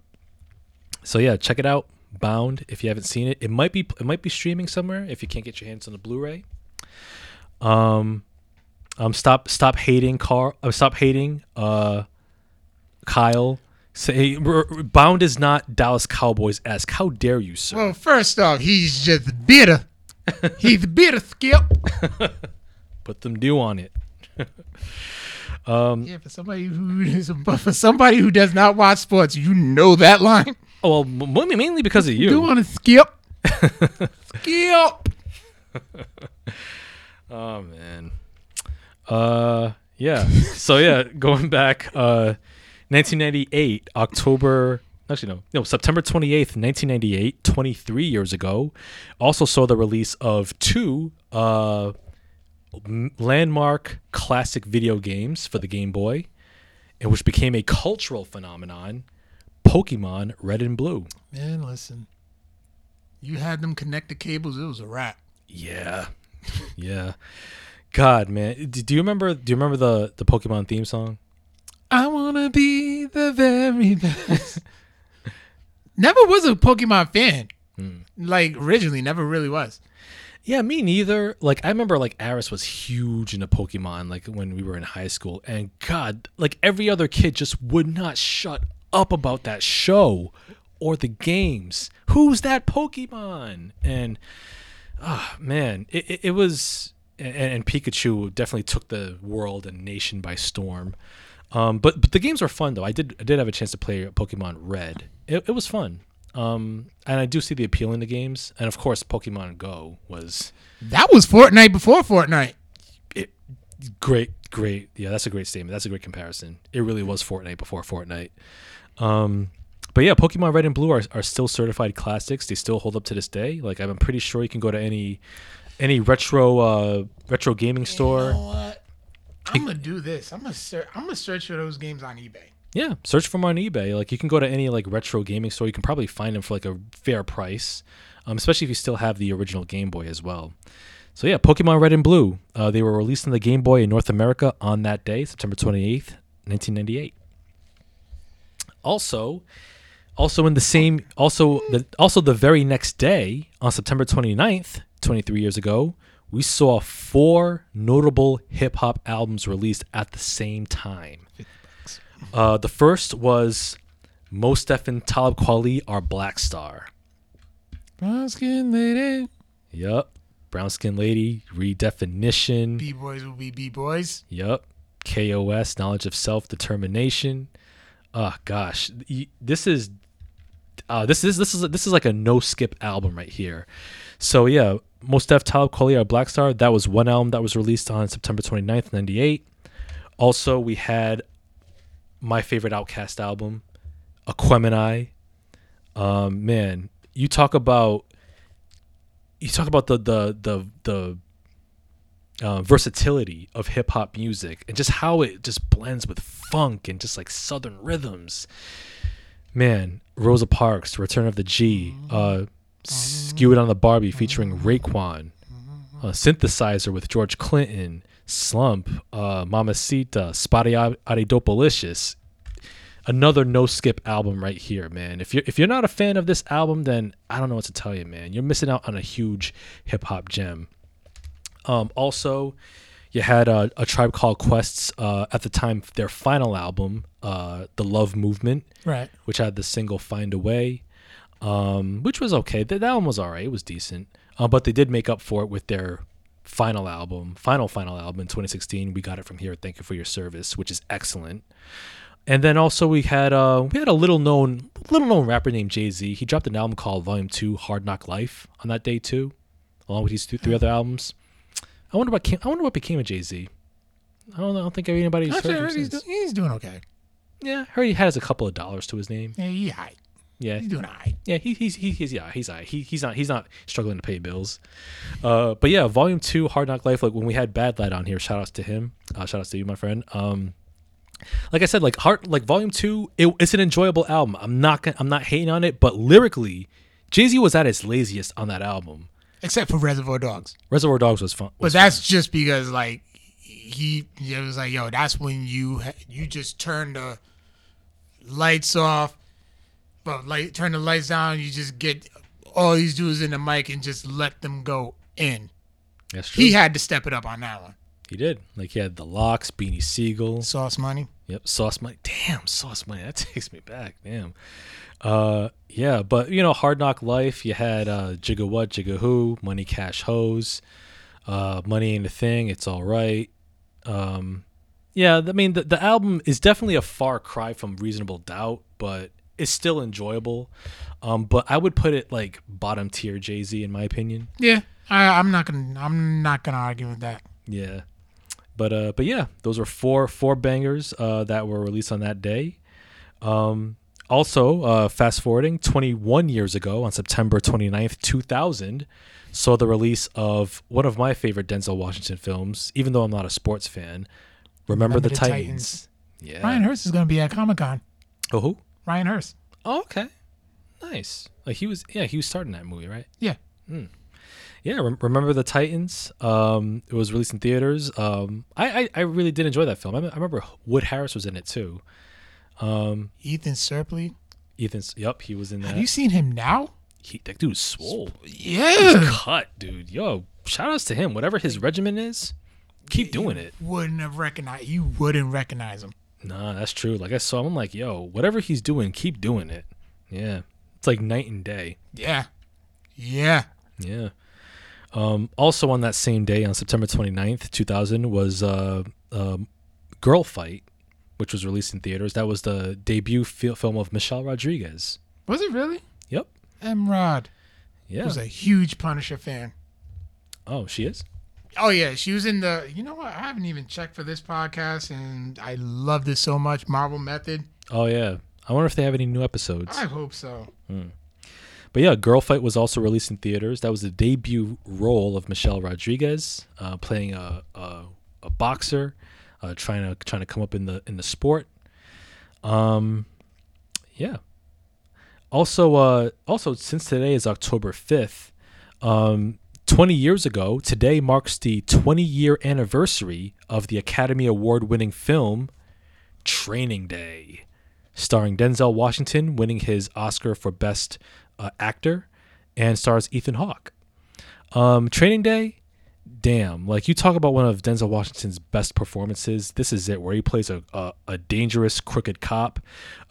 So yeah, check it out. Bound. If you haven't seen it, it might be it might be streaming somewhere. If you can't get your hands on the Blu-ray. Um, um, stop stop hating Carl. Uh, stop hating uh, Kyle. Say Bound is not Dallas Cowboys esque. How dare you, sir? Well, first off, he's just bitter. He's bitter, Skip. Put them dew on it. *laughs* um, Yeah, for somebody who is, *laughs* for somebody who does not watch sports, you know that line. Oh well, mainly because of you. You want to skip? *laughs* skip. Oh man. Uh yeah. so yeah, going back uh 1998 October actually no, no, September 28th, 1998, 23 years ago, also saw the release of two uh landmark classic video games for the Game Boy, and which became a cultural phenomenon, Pokemon Red and Blue. Man, listen. You had them connect the cables. It was a wrap. Yeah. *laughs* yeah. God, man. Do you remember do you remember the the Pokemon theme song? I wanna be the very best. *laughs* never was a Pokemon fan. Like originally, never really was. Yeah, me neither. Like I remember like Aris was huge into Pokemon like when we were in high school and god, like every other kid just would not shut up about that show or the games. Who's that Pokemon? And ah man, it, it, it was and, and Pikachu definitely took the world and nation by storm. Um, but but the games were fun though. I did I did have a chance to play Pokemon Red. It, it was fun. Um, and I do see the appeal in the games, and of course, Pokemon Go was That was Fortnite before Fortnite. it, great, great. Yeah, that's a great statement. That's a great comparison. It really was Fortnite before Fortnite. Um, but yeah, Pokemon Red and Blue are, are still certified classics. They still hold up to this day. Like I'm pretty sure you can go to any any retro uh, retro gaming store. You know what? I'm gonna do this. I'm gonna search. I'm gonna search for those games on eBay. Yeah, search for them on eBay. Like you can go to any like retro gaming store. You can probably find them for like a fair price, um, especially if you still have the original Game Boy as well. So yeah, Pokemon Red and Blue. Uh, they were released on the Game Boy in North America on that day, September 28th, 1998. Also, also in the same, also the also the very next day on September 29th, 23 years ago, we saw four notable hip hop albums released at the same time. Uh, the first was Mos Def and Talib Kweli are Black Star. Brown skin lady. Yup. Brown Skin Lady, Redefinition. B boys will be B boys. Yup. KOS, Knowledge of Self Determination. Oh gosh, this is uh, this is this is this is like a no skip album right here. So yeah, Mos Def Talib Kweli are Black Star. That was one album that was released on September 29th, 98. Also, we had my favorite OutKast album, Aquemini. Um, man, you talk about you talk about the the the the uh, versatility of hip hop music and just how it just blends with funk and just like southern rhythms. Man, Rosa Parks, Return of the G, uh, Skew It on the Barbie featuring Raekwon, uh, Synthesizer with George Clinton, Slump, uh, Mamacita, SpottieOttieDopaliscious. Another no skip album right here, man. If you're if you're not a fan of this album, then I don't know what to tell you, man. You're missing out on a huge hip hop gem. Um, also, you had uh, a tribe called Quest's uh, at the time their final album, uh, the Love Movement, Right. which had the single "Find a Way," um, which was okay. That, that album was alright. It was decent, uh, but they did make up for it with their final album, final final album in 2016. We got it from here. Thank you for your service, which is excellent. And then also we had uh we had a little known little known rapper named Jay Z. He dropped an album called Volume Two, Hard Knock Life, on that day too, along with these two, three other albums. I wonder what came, I wonder what became of Jay Z. I don't know. I don't think anybody's Actually, heard heard he's, do- he's doing okay. Yeah, I heard he has a couple of dollars to his name. Yeah, he. Yeah, He's doing alright. yeah, he, he's he, he's yeah, he's alright. he he's not he's not struggling to pay bills. Uh, but yeah, Volume Two, Hard Knock Life. Like when we had Bad Lad on here, shout outs to him. Uh, shout outs to you, my friend. Um, like I said, like Heart, like Volume Two, it, it's an enjoyable album. I'm not gonna, I'm not hating on it, but lyrically, Jay Z was at his laziest on that album. Except for Reservoir Dogs. Reservoir Dogs was fun. But Was that's just because like he it was like yo, that's when you you just turn the lights off, but like turn the lights down. You just get all these dudes in the mic and just let them go in. that's true. He had to step it up on that one. He did. Like he had the LOX, Beanie Sigel. Sauce money. Yep, sauce money. Damn, sauce money. That *laughs* takes me back. Damn. Uh, yeah, but you know, Hard Knock Life. You had uh, Jigga What, Jigga Who, Money Cash Hose, uh, Money Ain't a Thing. It's all right. Um, yeah, I mean, the the album is definitely a far cry from Reasonable Doubt, but it's still enjoyable. Um, but I would put it like bottom tier Jay Z in my opinion. Yeah, I, I'm not gonna I'm not gonna argue with that. Yeah. But uh but yeah, those were four four bangers uh that were released on that day. Um also, uh fast forwarding 21 years ago on September 29th, 2000, saw the release of one of my favorite Denzel Washington films, even though I'm not a sports fan. Remember, Remember the, the Titans. Yeah. Ryan Hurst is gonna be at Comic Con. Oh, who? Ryan Hurst. Oh, okay. Nice. Like he was yeah, he was starting that movie, right? Yeah. Yeah, rem- remember the Titans? Um, it was released in theaters. Um, I, I, I really did enjoy that film. I, I remember Wood Harris was in it too. Um, Ethan Suplee. Ethan's, yep, he was in that. Have you seen him now? he, that dude's swole. Yeah. Cut, dude. Yo, shout outs to him. Whatever his regimen is, keep doing it. Wouldn't have recognized. You wouldn't recognize him. Nah, that's true. Like I saw, I'm like, yo, whatever he's doing, keep doing it. Yeah, it's like night and day. Yeah. Yeah. Yeah. Um, also on that same day, on September 29th, 2000, was uh, um, Girl Fight, which was released in theaters. That was the debut fil- film of Michelle Rodriguez. Was it really? Yep. M. Rod. Yeah. was a huge Punisher fan. Oh, she is. Oh yeah, she was in the. You know what? I haven't even checked for this podcast, and I love this so much. Marvel Method. Oh yeah. I wonder if they have any new episodes. I hope so. But yeah, Girl Fight was also released in theaters. That was the debut role of Michelle Rodriguez, uh, playing a, a, a boxer, uh, trying to trying to come up in the in the sport. Um, yeah. Also, uh, also since today is October fifth, um, twenty years ago, today marks the twenty year anniversary of the Academy Award winning film Training Day, starring Denzel Washington winning his Oscar for Best uh, Actor, and stars Ethan Hawke. Um, Training Day, damn, like you talk about one of Denzel Washington's best performances. This is it, where he plays a a, a dangerous, crooked cop.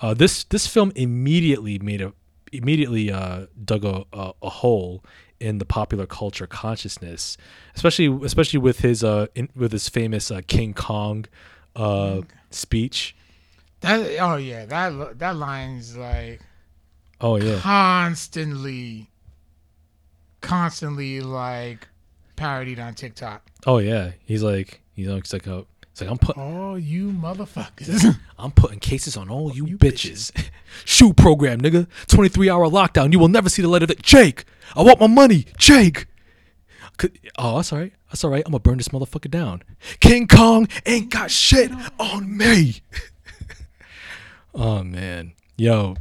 Uh, this this film immediately made a immediately uh, dug a, a, a hole in the popular culture consciousness, especially especially with his uh in, with his famous uh, King Kong uh speech. That oh yeah, that that line's like Oh yeah, constantly, constantly like parodied on TikTok. oh yeah. He's like you know he's like uh, it's like I'm putting all you motherfuckers! I'm putting cases on all you, bitches. *laughs* Shoe program, nigga. 23 hour lockdown. You will never see the light of it. Jake, I want my money. Jake. Oh, that's all right. That's all right. I'm to burn this motherfucker down. King Kong ain't got shit on me. *laughs* oh, man. Yo,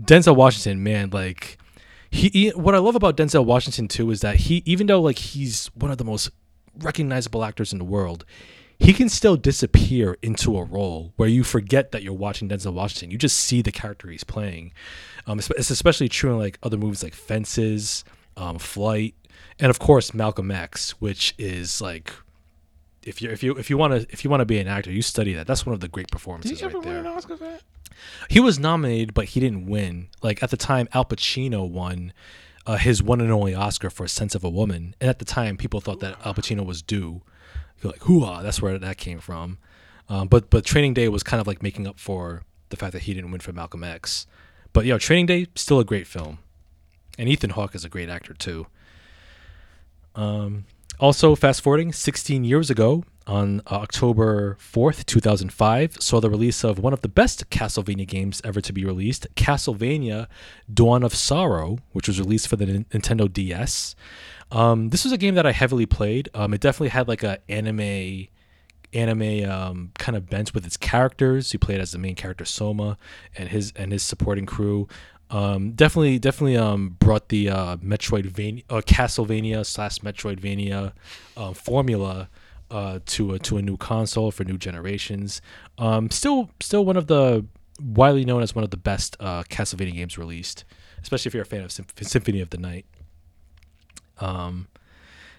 Denzel Washington, man, like. He, he, what I love about Denzel Washington too is that he even though like he's one of the most recognizable actors in the world, he can still disappear into a role where you forget that you're watching Denzel Washington. You just see the character he's playing. Um, it's, it's especially true in like other movies like Fences, um, Flight, and of course Malcolm X, which is like if you if you if you want to if you want to be an actor, you study that. That's one of the great performances. Did performances you ever right win an there. Oscar for that? He was nominated, but he didn't win. Like at the time, Al Pacino won uh, his one and only Oscar for a Scent of a Woman, and at the time, people thought that Al Pacino was due. Like, hoo-ah, that's where that came from. Um, but but Training Day was kind of like making up for the fact that he didn't win for Malcolm X. But yo, Training Day still a great film, and Ethan Hawke is a great actor too. Um, also, fast forwarding 16 years ago, on uh, October 4th, 2005, saw the release of one of the best Castlevania games ever to be released, Castlevania Dawn of Sorrow, which was released for the Nintendo DS. Um, this was a game that I heavily played. Um, it definitely had like a anime anime um, kind of bent with its characters. You played as the main character Soma and his and his supporting crew. Um, definitely, definitely um, brought the uh, Metroidvania, uh, Castlevania slash Metroidvania uh, formula uh, to a to a new console for new generations. Um, still, still one of the widely known as one of the best uh, Castlevania games released, especially if you're a fan of Symp- Symphony of the Night. Um,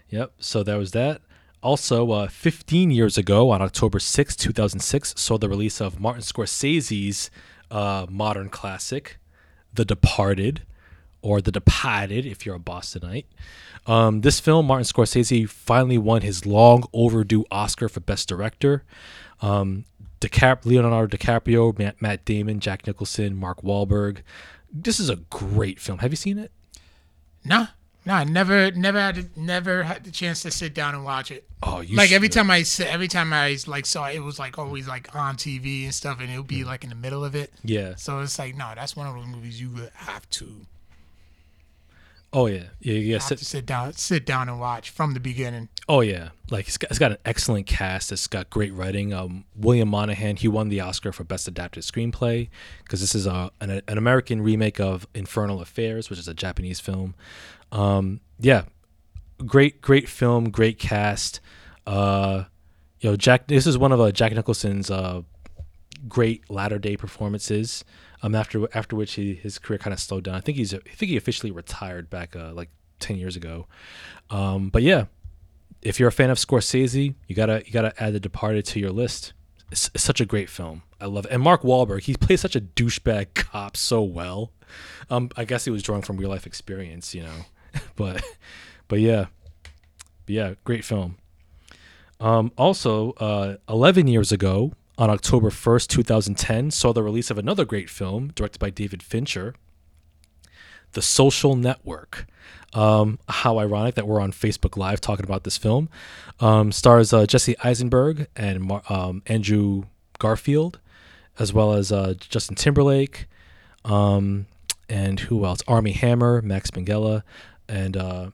yep. So that was that. Also, uh, 15 years ago, on October 6, 2006, saw the release of Martin Scorsese's uh, modern classic, The Departed, or The Departed if you're a Bostonite. Um, this film, Martin Scorsese finally won his long overdue Oscar for Best Director. Um, DiCap- Leonardo DiCaprio, Matt, Matt Damon, Jack Nicholson, Mark Wahlberg. This is a great film. Have you seen it? Nah, nah. I Never, never had, never had the chance to sit down and watch it. Oh, you like every time I every time I like saw it, it was like always like on TV and stuff, and it would be like in the middle of it. Yeah. So it's like, no, that's one of those movies you would have to Oh yeah. Yeah. Yeah. have Sit- to sit down, sit down and watch from the beginning. Oh yeah, like it's got, it's got an excellent cast. It's got great writing. Um, William Monahan he won the Oscar for best adapted screenplay because this is a an, an American remake of Infernal Affairs, which is a Japanese film. Um, yeah, great great film, great cast. Uh, you know Jack. This is one of uh, Jack Nicholson's uh, great latter day performances. Um, after after which he, his career kind of slowed down. I think he's I think he officially retired back uh, like ten years ago. Um, but yeah, if you're a fan of Scorsese, you gotta you gotta add The Departed to your list. It's, it's such a great film. I love it. And Mark Wahlberg, he plays such a douchebag cop so well. Um, I guess he was drawing from real life experience, you know. *laughs* but but yeah, yeah, great film. Um, also, uh, 11 years ago, on October 1st, 2010, saw the release of another great film directed by David Fincher, The Social Network. Um, how ironic that we're on Facebook Live talking about this film. Um, stars uh, Jesse Eisenberg and um, Andrew Garfield, as well as uh, Justin Timberlake, um, and who else? Armie Hammer, Max Minghella, and uh,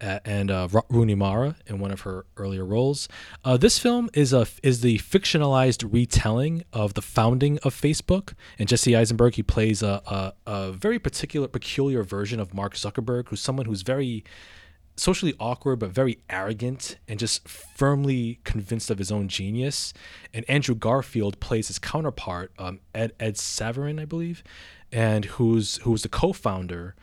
and uh, Rooney Mara in one of her earlier roles. Uh, this film is a is the fictionalized retelling of the founding of Facebook. And Jesse Eisenberg he plays a, a, a very particular peculiar version of Mark Zuckerberg, who's someone who's very socially awkward but very arrogant and just firmly convinced of his own genius. And Andrew Garfield plays his counterpart, um, Ed Ed Saverin, I believe, and who's who's the co-founder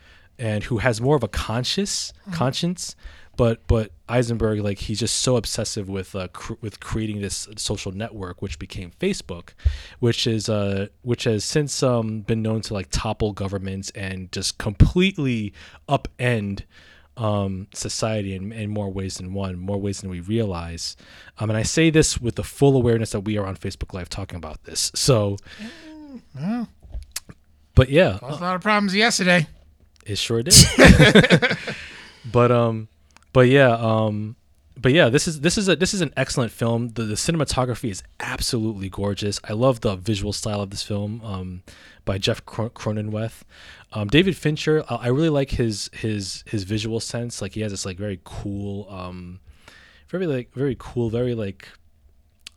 and who has more of a conscious conscience. But but Eisenberg like he's just so obsessive with uh, cr- with creating this social network which became Facebook, which is uh which has since um been known to like topple governments and just completely upend um, society in, in more ways than one, more ways than we realize. Um, and I say this with the full awareness that we are on Facebook Live talking about this. So, Well, but yeah, caused a lot of problems yesterday. It sure did. *laughs* but um, but yeah, um, but yeah, this is this is a this is an excellent film. The, the cinematography is absolutely gorgeous. I love the visual style of this film um, by Jeff Cro- Cronenweth. Um, David Fincher, I, I really like his his his visual sense. Like he has this like very cool, um, very like very cool, very like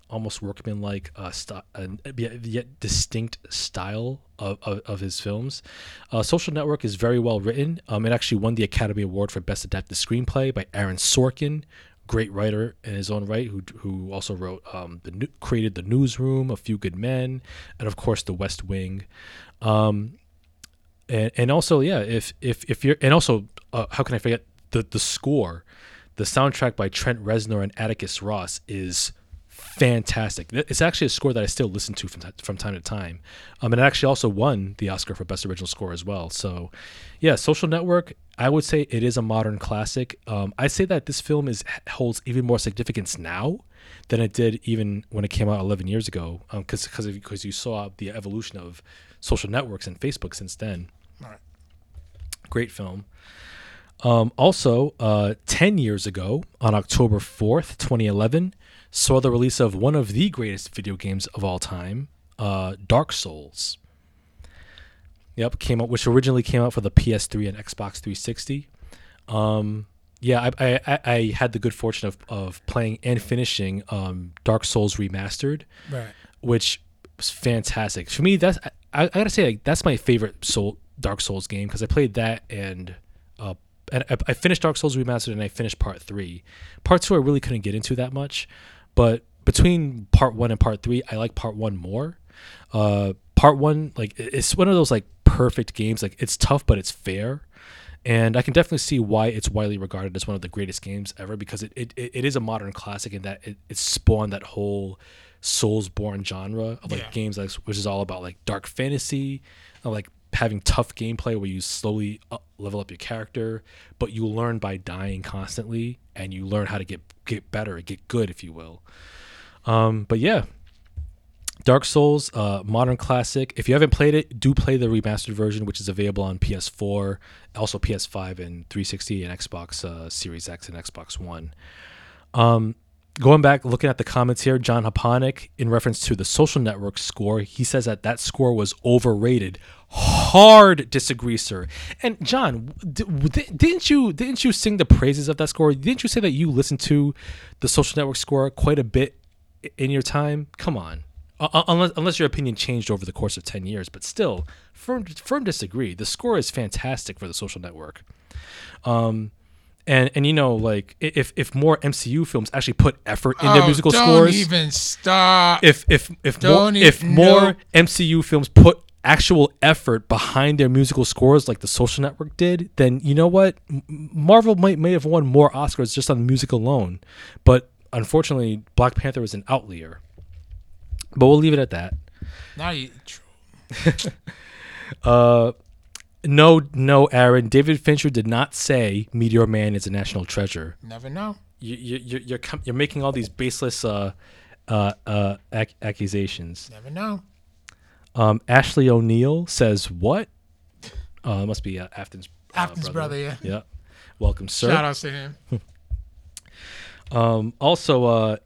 almost workmanlike uh, st- uh, yet distinct style of, of, of his films. Uh, Social Network is very well written. Um, it actually won the Academy Award for Best Adapted Screenplay by Aaron Sorkin, great writer in his own right, who who also wrote um, the created the Newsroom, A Few Good Men, and of course The West Wing. Um, and and also yeah, if if if you're and also uh, how can I forget the the score, the soundtrack by Trent Reznor and Atticus Ross is fantastic. It's actually a score that I still listen to from t- from time to time. Um, and it actually also won the Oscar for Best Original Score as well. So, yeah, Social Network. I would say it is a modern classic. Um, I say that this film is holds even more significance now than it did even when it came out 11 years ago. Because because because you saw the evolution of social networks and Facebook since then. Right. Great film. Um, also, uh, 10 years ago, on October 4th, 2011, saw the release of one of the greatest video games of all time, uh, Dark Souls. Yep, came out, which originally came out for the PS3 and Xbox 360. Um, yeah, I, I, I had the good fortune of, of playing and finishing um, Dark Souls Remastered, Right. which was fantastic. For me, that's I, I gotta say like that's my favorite Soul Dark Souls game because I played that and uh, and I, I finished Dark Souls Remastered and I finished Part Three. Part Two I really couldn't get into that much, but between Part One and Part Three, I like Part One more. Uh, part One like it's one of those like perfect games. Like it's tough, but it's fair. And I can definitely see why it's widely regarded as one of the greatest games ever because it, it, it is a modern classic in that it, it spawned that whole Soulsborne genre of like Yeah. games like, which is all about like dark fantasy, uh, like having tough gameplay where you slowly up, level up your character, but you learn by dying constantly and you learn how to get get better, and get good, if you will. Um, but yeah, Dark Souls, uh, modern classic. If you haven't played it, do play the remastered version, which is available on PS4, also PS5 and 360 and Xbox uh, Series X and Xbox One. Um, going back, looking at the comments here, John Haponic, in reference to the Social Network score, he says that that score was overrated. Hard disagree, sir. And John, d- d- didn't you didn't you sing the praises of that score? Didn't you say that you listened to the Social Network score quite a bit in your time? Come on. Uh, unless unless your opinion changed over the course of 10 years but still firm firm disagree the score is fantastic for the social network um and and you know like if if more MCU films actually put effort in their Oh, musical don't scores even stop. if if if more Don't if even- more no. MCU films put actual effort behind their musical scores like the social network did then you know what Marvel might may have won more Oscars just on music alone but unfortunately Black Panther was an outlier but we'll leave it at that now you. *laughs* Uh, no, no, Aaron. David Fincher did not say Meteor Man is a national treasure. Never know. You, you, you're you're com- you're making all these baseless uh, uh, uh, ac- accusations. Never know. Um, Ashley O'Neill says what? Uh, it must be uh, Afton's Afton's brother, yeah. Yeah. Welcome, sir. Shout outs to him. *laughs* Um, also, uh,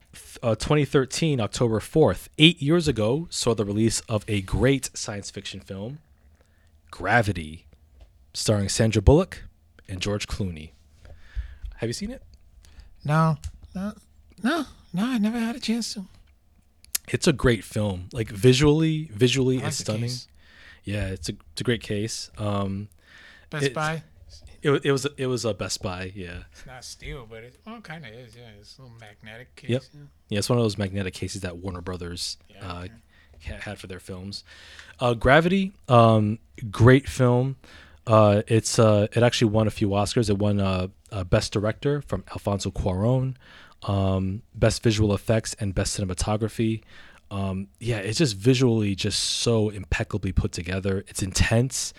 uh, 2013, October 4th, eight years ago, saw the release of a great science fiction film, Gravity, starring Sandra Bullock and George Clooney. Have you seen it? No, no, no, no. I never had a chance to. It's a great film. Like visually, visually, like it's stunning. case. Yeah, it's a it's a great case. Um, Best It's- Buy. it, it was it was a Best Buy. Yeah, It's not steel, but it well, kind of is. Yeah, it's a little magnetic case. Yep. yeah. yeah, it's one of those magnetic cases that Warner Brothers Yeah, uh, yeah. had for their films. Uh, Gravity, um, great film. Uh, it's uh, it actually won a few Oscars. It won uh, uh, Best Director from Alfonso Cuarón, um, Best Visual Effects, and Best Cinematography. Um, yeah, it's just visually just so impeccably put together. It's intense.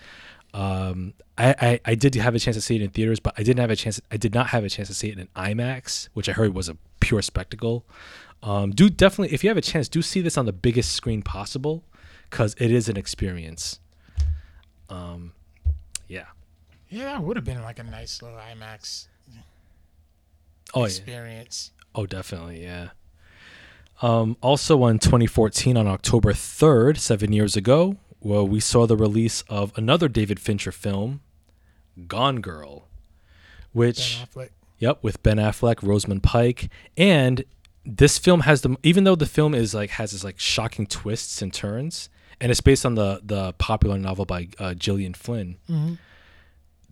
Um, I, I, I did have a chance to see it in theaters, but I didn't have a chance. I did not have a chance to see it in an IMAX, which I heard was a pure spectacle. Um, do definitely, if you have a chance, do see this on the biggest screen possible, because it is an experience. Um, yeah. Yeah, would have been like a nice little IMAX Oh yeah. Oh, definitely. Yeah. Um, also, on 2014, on October 3rd, seven years ago, well, we saw the release of another David Fincher film, Gone Girl, which. Ben Affleck. Yep, with Ben Affleck, Rosamund Pike, and this film has the even though the film is like has this like shocking twists and turns, and it's based on the the popular novel by uh, Gillian Flynn. Mhm.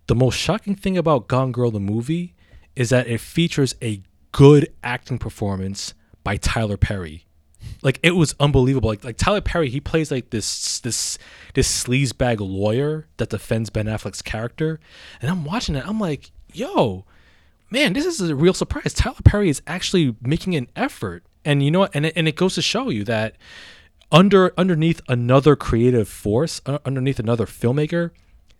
The most shocking thing about Gone Girl the movie is that it features a good acting performance by Tyler Perry. Like it was unbelievable. Like like Tyler Perry, he plays like this this this sleazebag lawyer that defends Ben Affleck's character, and I'm watching it. I'm like, yo, man, this is a real surprise. Tyler Perry is actually making an effort, and you know what? And it, and it goes to show you that under underneath another creative force, uh, underneath another filmmaker,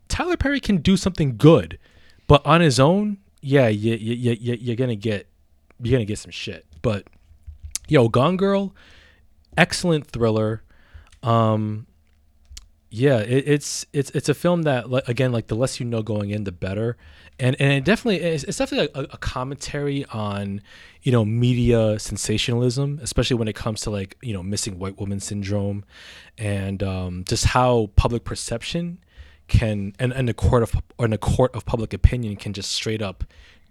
Tyler Perry can do something good, but on his own, yeah, you, you, you, you- you're gonna get you're gonna get some shit. But yo, Gone Girl, excellent thriller. Um, yeah, it, it's it's it's a film that again, like the less you know going in, the better. And and it definitely it's, it's definitely a, a commentary on you know media sensationalism, especially when it comes to like you know missing white woman syndrome, and um, just how public perception can and and a court of and a court of public opinion can just straight up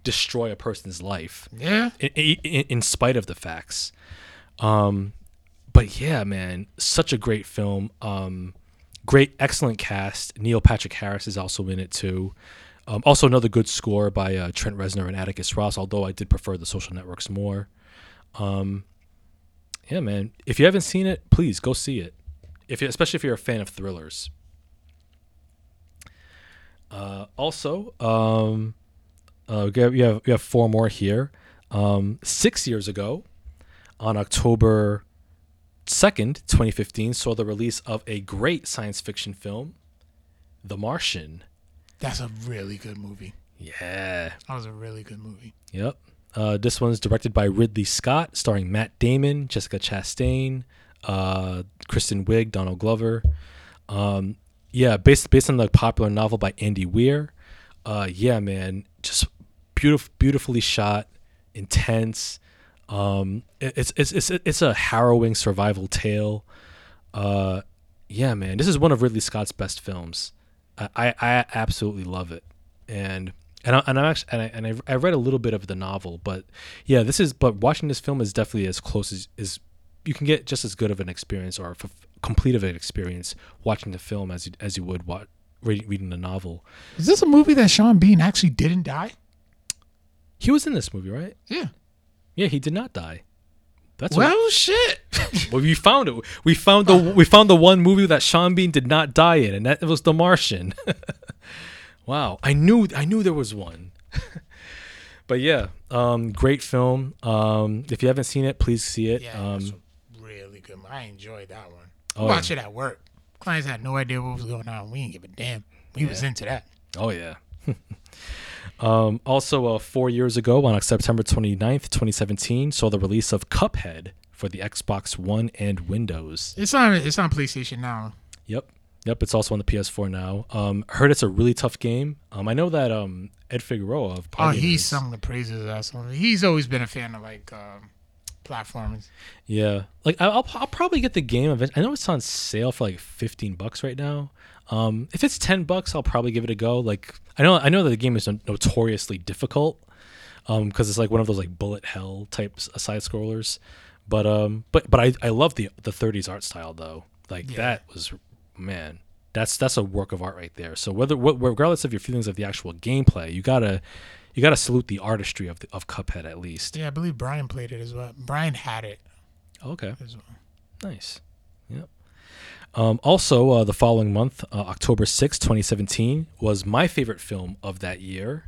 destroy a person's life Yeah. in, in, in spite of the facts. Um, but yeah, man, such a great film. Um, great, excellent cast. Neil Patrick Harris is also in it too. Um, also, another good score by uh, Trent Reznor and Atticus Ross. Although I did prefer the Social Networks more. Um, yeah, man. If you haven't seen it, please go see it. If you, especially if you're a fan of thrillers. Uh, also, um, uh, we have, we have have four more here. Um, six years ago, on October second, twenty fifteen, saw the release of a great science fiction film, The Martian. That's a really good movie. Yeah. That was a really good movie. Yep. Uh, this one's directed by Ridley Scott, starring Matt Damon, Jessica Chastain, uh, Kristen Wiig, Donald Glover. Um, yeah, based based on the popular novel by Andy Weir. Uh, yeah, man, just beautiful, beautifully shot, intense. Um, it- it's it's it's it's a harrowing survival tale. Uh, yeah, man, this is one of Ridley Scott's best films. I I, I absolutely love it, and and I, and I'm actually and I and I, I read a little bit of the novel, but yeah, this is but watching this film is definitely as close as is you can get just as good of an experience or complete of an experience watching the film as you, as you would what reading, reading the novel. Is this a movie that Sean Bean actually didn't die? He was in this movie, right? Yeah. Yeah, he did not die. That's what, Well, shit. *laughs* well, we found it. We found the we found the one movie that Sean Bean did not die in, and that was The Martian. *laughs* wow, I knew I knew there was one. *laughs* but yeah, um, great film. Um, if you haven't seen it, please see it. Yeah, um, really good. I enjoyed that one. Oh, Watch it at work. Clients had no idea what was going on. We didn't give a damn. We was into that. Oh yeah. *laughs* um, also, uh, four years ago, on September 29th, 2017, saw the release of Cuphead for the Xbox One and Windows. It's on. It's on PlayStation now. Yep. Yep, it's also on the PS4 now. Um, I heard it's a really tough game. Um, I know that um, Ed Figueroa of Oh, he's sung the praises of that song. He's always been a fan of like um, platformers. Yeah, like I- I'll I'll probably get the game. Event- I know it's on sale for like fifteen bucks right now. Um, if it's ten bucks, I'll probably give it a go. Like I know I know that the game is notoriously difficult, um, because it's like one of those like bullet hell types side scrollers. But um, but but I I love the the 30s art style though. Like Yeah. that was man. That's that's a work of art right there. So whether regardless of your feelings of the actual gameplay, you gotta you gotta salute the artistry of the, of Cuphead at least. Yeah, I believe Brian played it as well. Brian had it Okay. as well. Nice. Yep. Um, also, uh, the following month, uh, October sixth, 2017, was my favorite film of that year,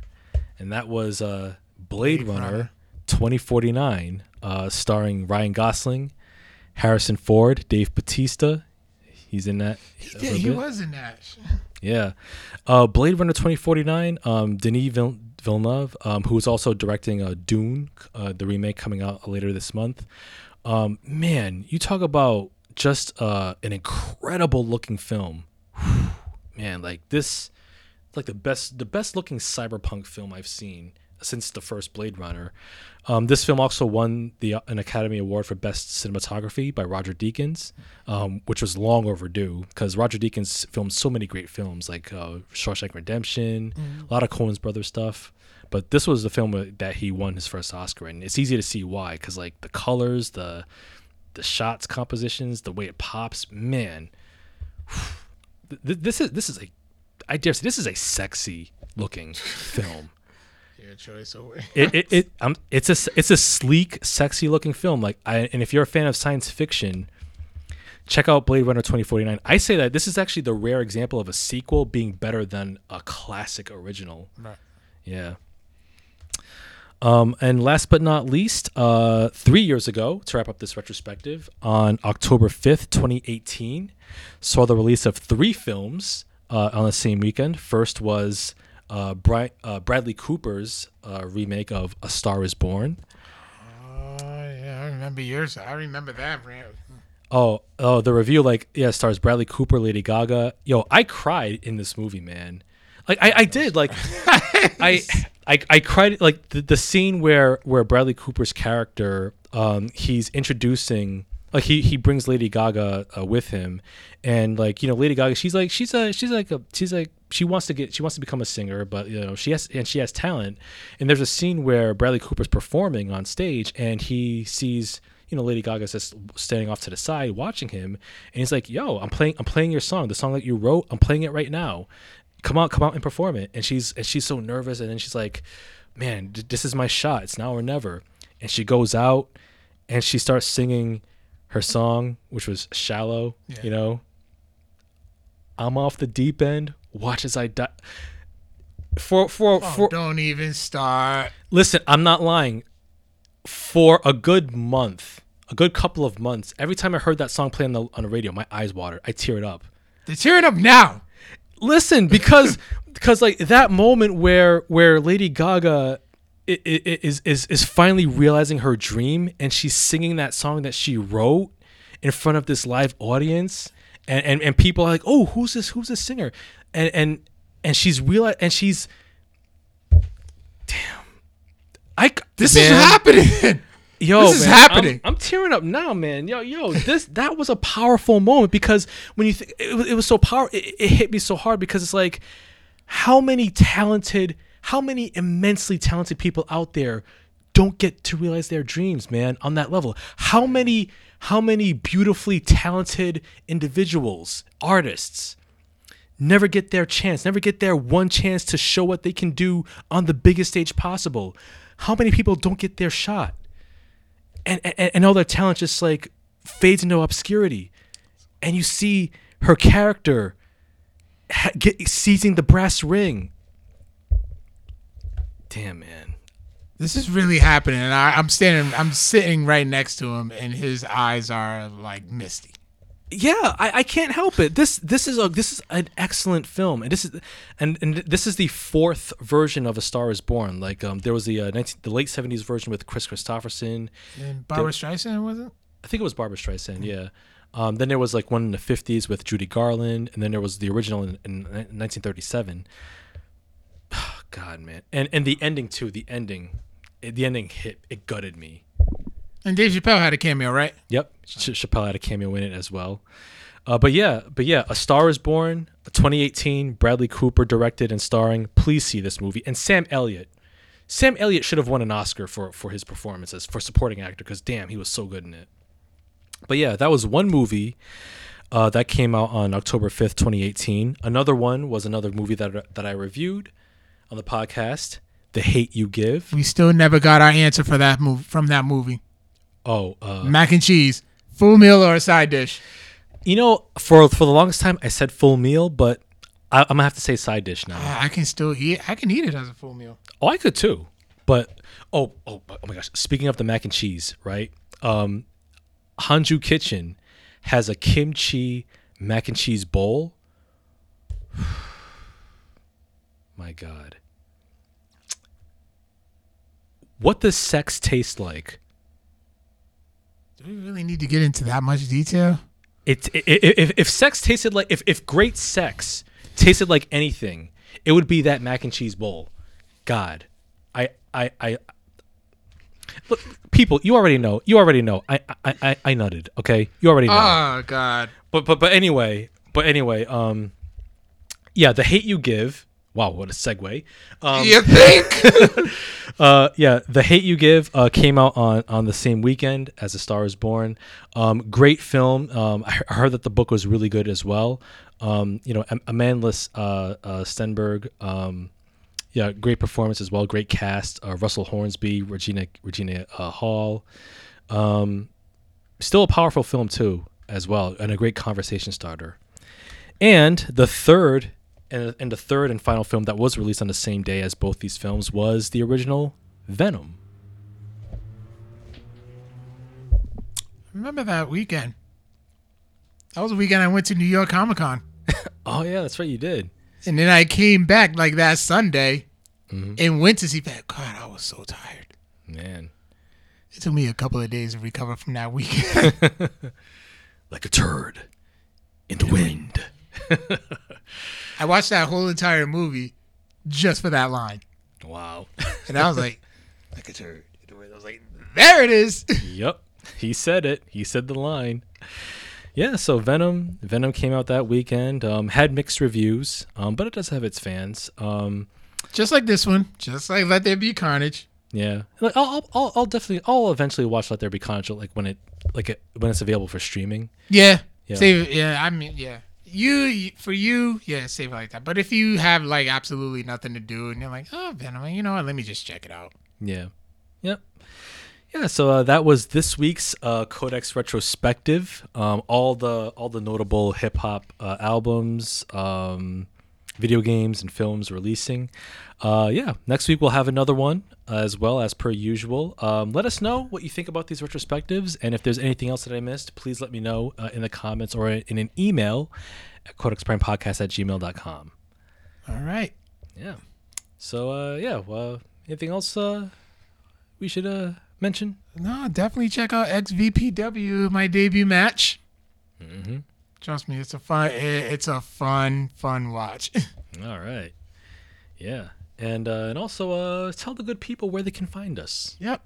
and that was uh, Blade, Blade Runner, Runner. 2049, uh, starring Ryan Gosling, Harrison Ford, Dave Batista. He's in that. a Yeah, little he was in that. Yeah. Uh, Blade Runner 2049, um, Denis Vill- Villeneuve, um, who is also directing uh, Dune, uh, the remake coming out later this month. Um, man, you talk about just uh, an incredible looking film. man, like this, like the best, the best looking cyberpunk film I've seen since the first Blade Runner. Um, this film also won the an Academy Award for Best Cinematography by Roger Deakins, um, which was long overdue because Roger Deakins filmed so many great films like uh, Shawshank Redemption, a lot of Coen's brother stuff. But this was the film that he won his first Oscar, and it's easy to see why because like the colors, the the shots, compositions, the way it pops, man. *sighs* This is this is a, I dare say this is a sexy looking *laughs* film Choice it, it, it um, it's a it's a sleek, sexy looking film. Like, I, and if you're a fan of science fiction, check out Blade Runner 2049. I say that this is actually the rare example of a sequel being better than a classic original. Right. Yeah. Um, and last but not least, uh, three years ago, to wrap up this retrospective, on October 5th, 2018, saw the release of three films uh, on the same weekend. First was uh, Bri- uh, Bradley Cooper's uh, remake of A Star is Born. Oh yeah, I remember yours. I remember that. Oh, oh, the review, like, yeah, stars Bradley Cooper, Lady Gaga. Yo, I cried in this movie, man. Like, I, I did. Like, *laughs* I, I, I cried. Like the, the scene where where Bradley Cooper's character, um, he's introducing. Like he, he brings Lady Gaga uh, with him, and like you know Lady Gaga, she's like she's a she's like a she's like she wants to get she wants to become a singer, but you know she has and she has talent. And there's a scene where Bradley Cooper's performing on stage, and he sees you know Lady Gaga's just standing off to the side watching him, and he's like, "Yo, I'm playing I'm playing your song, the song that you wrote. I'm playing it right now. Come out, come out and perform it." And she's and she's so nervous, and then she's like, "Man, this is my shot. It's now or never." And she goes out, and she starts singing her song, which was "Shallow." Yeah. You know, I'm off the deep end. Watch as I die. For for Oh, for don't even start. Listen, I'm not lying. For a good month, a good couple of months, every time I heard that song play on the on the radio, my eyes watered. I teared up. They're tearing up now. Listen, because *laughs* because like that moment where where Lady Gaga is is is finally realizing her dream and she's singing that song that she wrote in front of this live audience and and, and people are like, "Oh, who's this who's this singer?" And and and she's real and she's damn. I This man. is happening. *laughs* Yo, This is man, happening. I'm, I'm tearing up now, man. Yo, yo, this that was a powerful moment because when you think it, was- it was so power, it, it hit me so hard because it's like how many talented, how many immensely talented people out there don't get to realize their dreams, man, on that level. How many, how many beautifully talented individuals, artists, never get their chance, never get their one chance to show what they can do on the biggest stage possible. How many people don't get their shot? And, and, and all their talent just like fades into obscurity. And you see her character ha- get, seizing the brass ring. Damn, man. This is really happening, and I, I'm standing. I'm sitting right next to him, and his eyes are like misty. yeah I, I can't help it this this is a this is an excellent film and this is and, and this is the fourth version of a star is born like um there was the uh, 19, the late 70s version with Kris Kristofferson And Barbara Streisand was it? i think it was barbara streisand yeah Um, then there was like one in the 50s with Judy Garland, and then there was the original in, in 1937. God, man, and and the ending too. The ending, the ending hit. It gutted me. And Dave Chappelle had a cameo, right? Yep, Ch- Chappelle had a cameo in it as well. Uh, but yeah, but yeah, A Star Is Born, 2018. Bradley Cooper directed and starring. Please see this movie. And Sam Elliott. Sam Elliott should have won an Oscar for for his performances for supporting actor because damn, he was so good in it. But yeah, that was one movie uh, that came out on October 5th, 2018. Another one was another movie that that I reviewed on the podcast, The Hate You Give. We still never got our answer for that move from that movie. Oh, uh, Mac and cheese, full meal or a side dish. you know, for for the longest time I said full meal, but I, I'm gonna have to say side dish now. Ah, I can still eat. I can eat it as a full meal. Oh, I could too. But oh, oh, oh my gosh! Speaking of the mac and cheese, right? Um, Hanju Kitchen has a kimchi mac and cheese bowl. *sighs* my God, what does sex taste like? Do we really need to get into that much detail? It, i i if if sex tasted like if if great sex tasted like anything, it would be that mac and cheese bowl. God, I I I. Look, people, you already know. You already know. I I I, I nutted. Okay, you already know. Oh God. but but but anyway, but anyway, um, yeah, the hate you give. Wow, what a segue. Um, you think? *laughs* uh, yeah, The Hate You Give uh, came out on, on the same weekend as A Star Is Born. Um, great film. Um, I heard that the book was really good as well. Um, you know, Amandla uh, uh, Stenberg. Um, yeah, great performance as well. Great cast. Uh, Russell Hornsby, Regina Regina uh, Hall. Um, still a powerful film too, as well, and a great conversation starter. And the third and, and the third and final film that was released on the same day as both these films was the original Venom. Remember that weekend? That was the weekend I went to New York Comic Con, *laughs* Oh yeah, that's right, you did. and then I came back like that Sunday Mhm. and went to see that. God, I was so tired. Man, It took me a couple of days to recover from that weekend. *laughs* like a turd in the wind. I watched that whole entire movie just for that line, Wow. and I was like, like a turd. I was like, there it is. *laughs* yep, he said it. He said the line. Yeah, so Venom, Venom came out that weekend. Um, had mixed reviews, um, but it does have its fans. Um, just like this one, just like Let There Be Carnage. Yeah, like I'll, I'll, I'll, definitely, I'll eventually watch Let There Be Carnage, like when it, like it, when it's available for streaming. Yeah, Yeah. save. Yeah, I mean, yeah. You for you, yeah, save it like that. But if you have like absolutely nothing to do and you're like, oh Venom, you know what? Let me just check it out. Yeah. Yep. Yeah. So uh, that was this week's uh, Codex retrospective. Um, all the all the notable hip hop uh, albums, um, video games, and films releasing. Uh, yeah. Next week we'll have another one as well as per usual. Um, let us know what you think about these retrospectives, and if there's anything else that I missed, please let me know uh, in the comments or in an email at codexprimepodcast at gmail.com. All right. Yeah. So uh, yeah. Well, anything else uh, we should uh, mention? No, definitely check out XVPW, my debut match. Mm-hmm. Trust me, it's a fun. It's a fun, fun watch. *laughs* All right. Yeah. And uh, and also uh, tell the good people where they can find us. yep.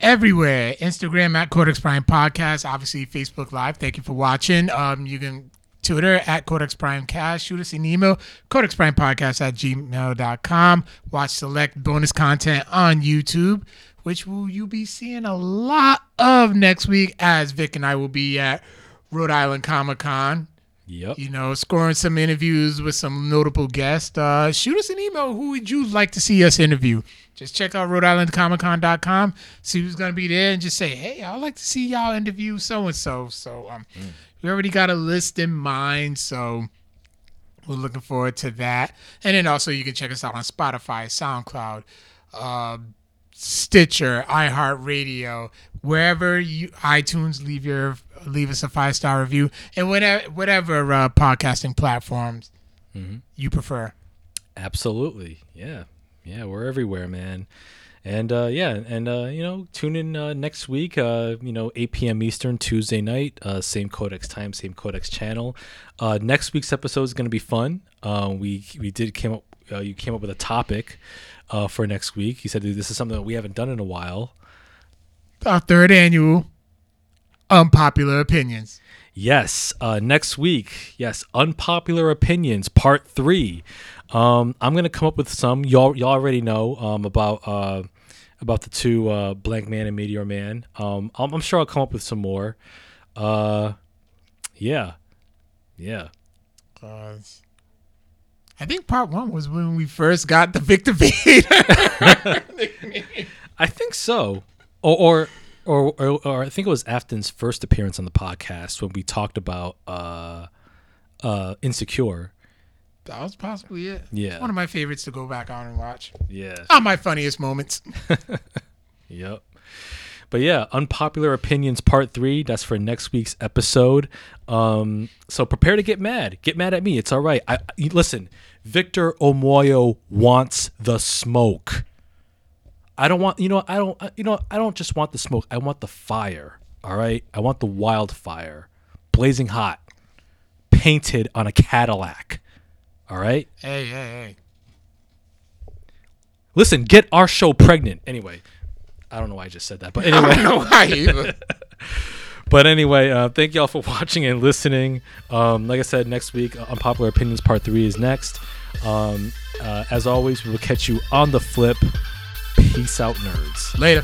Everywhere. Instagram at Codex Prime Podcast. Obviously, Facebook Live. Thank you for watching. Um, you can Twitter at Codex Prime Cast. Shoot us an email, Codex Prime Podcast at gmail.com. Watch select bonus content on YouTube, which will you be seeing a lot of next week as Vic and I will be at Rhode Island Comic Con. Yep. you know, scoring some interviews with some notable guests. Uh, shoot us an email. Who would you like to see us interview? Just check out Rhode Island Comic Con.com, see who's going to be there, and just say, hey, I'd like to see y'all interview so and so. So, um, we already got a list in mind. So, we're looking forward to that. And then also, you can check us out on Spotify, SoundCloud, uh, Stitcher, iHeartRadio, wherever you iTunes leave your leave us a five star review, and whatever whatever uh, podcasting platforms Mhm. you prefer. Absolutely. Yeah. Yeah. We're everywhere, man. And uh, yeah, and uh, you know, tune in uh, next week. Uh, you know, 8 p.m. Eastern, Tuesday night. Uh, same Codex time, same Codex channel. Uh, next week's episode is going to be fun. Uh, we we did came up. Uh, you came up with a topic uh, for next week. You said this is something that we haven't done in a while. Our third annual unpopular opinions. Yes, uh, next week. Yes, unpopular opinions, part three. Um, I'm gonna come up with some. Y'all, y'all already know um, about uh, about the two uh, Blank Man and Meteor Man. Um, I'm, I'm sure I'll come up with some more. Uh, yeah, yeah. Cause I think part one was when we first got the Victor Vader. *laughs* I think so. Or, or or, or, or I think it was Afton's first appearance on the podcast when we talked about uh, uh, Insecure. that was possibly it. Yeah. One of my favorites to go back on and watch. Yeah. Not my funniest moments. *laughs* Yep. But yeah, unpopular opinions part three. That's for next week's episode. Um, so prepare to get mad. Get mad at me. It's all right. I, I- listen. Victor Omoyo wants the smoke. I don't want. You know. I don't. You know. I don't just want the smoke. I want the fire. All right. I want the wildfire, blazing hot, painted on a Cadillac. All right. hey, hey, hey. Listen. Get our show pregnant. Anyway. I don't know why I just said that, but anyway. *laughs* I don't know why either. *laughs* But anyway, uh, thank y'all for watching and listening. Um, like I said, next week, uh, Unpopular Opinions Part 3 is next. Um, uh, as always, we will catch you on the flip. Peace out, nerds. Later.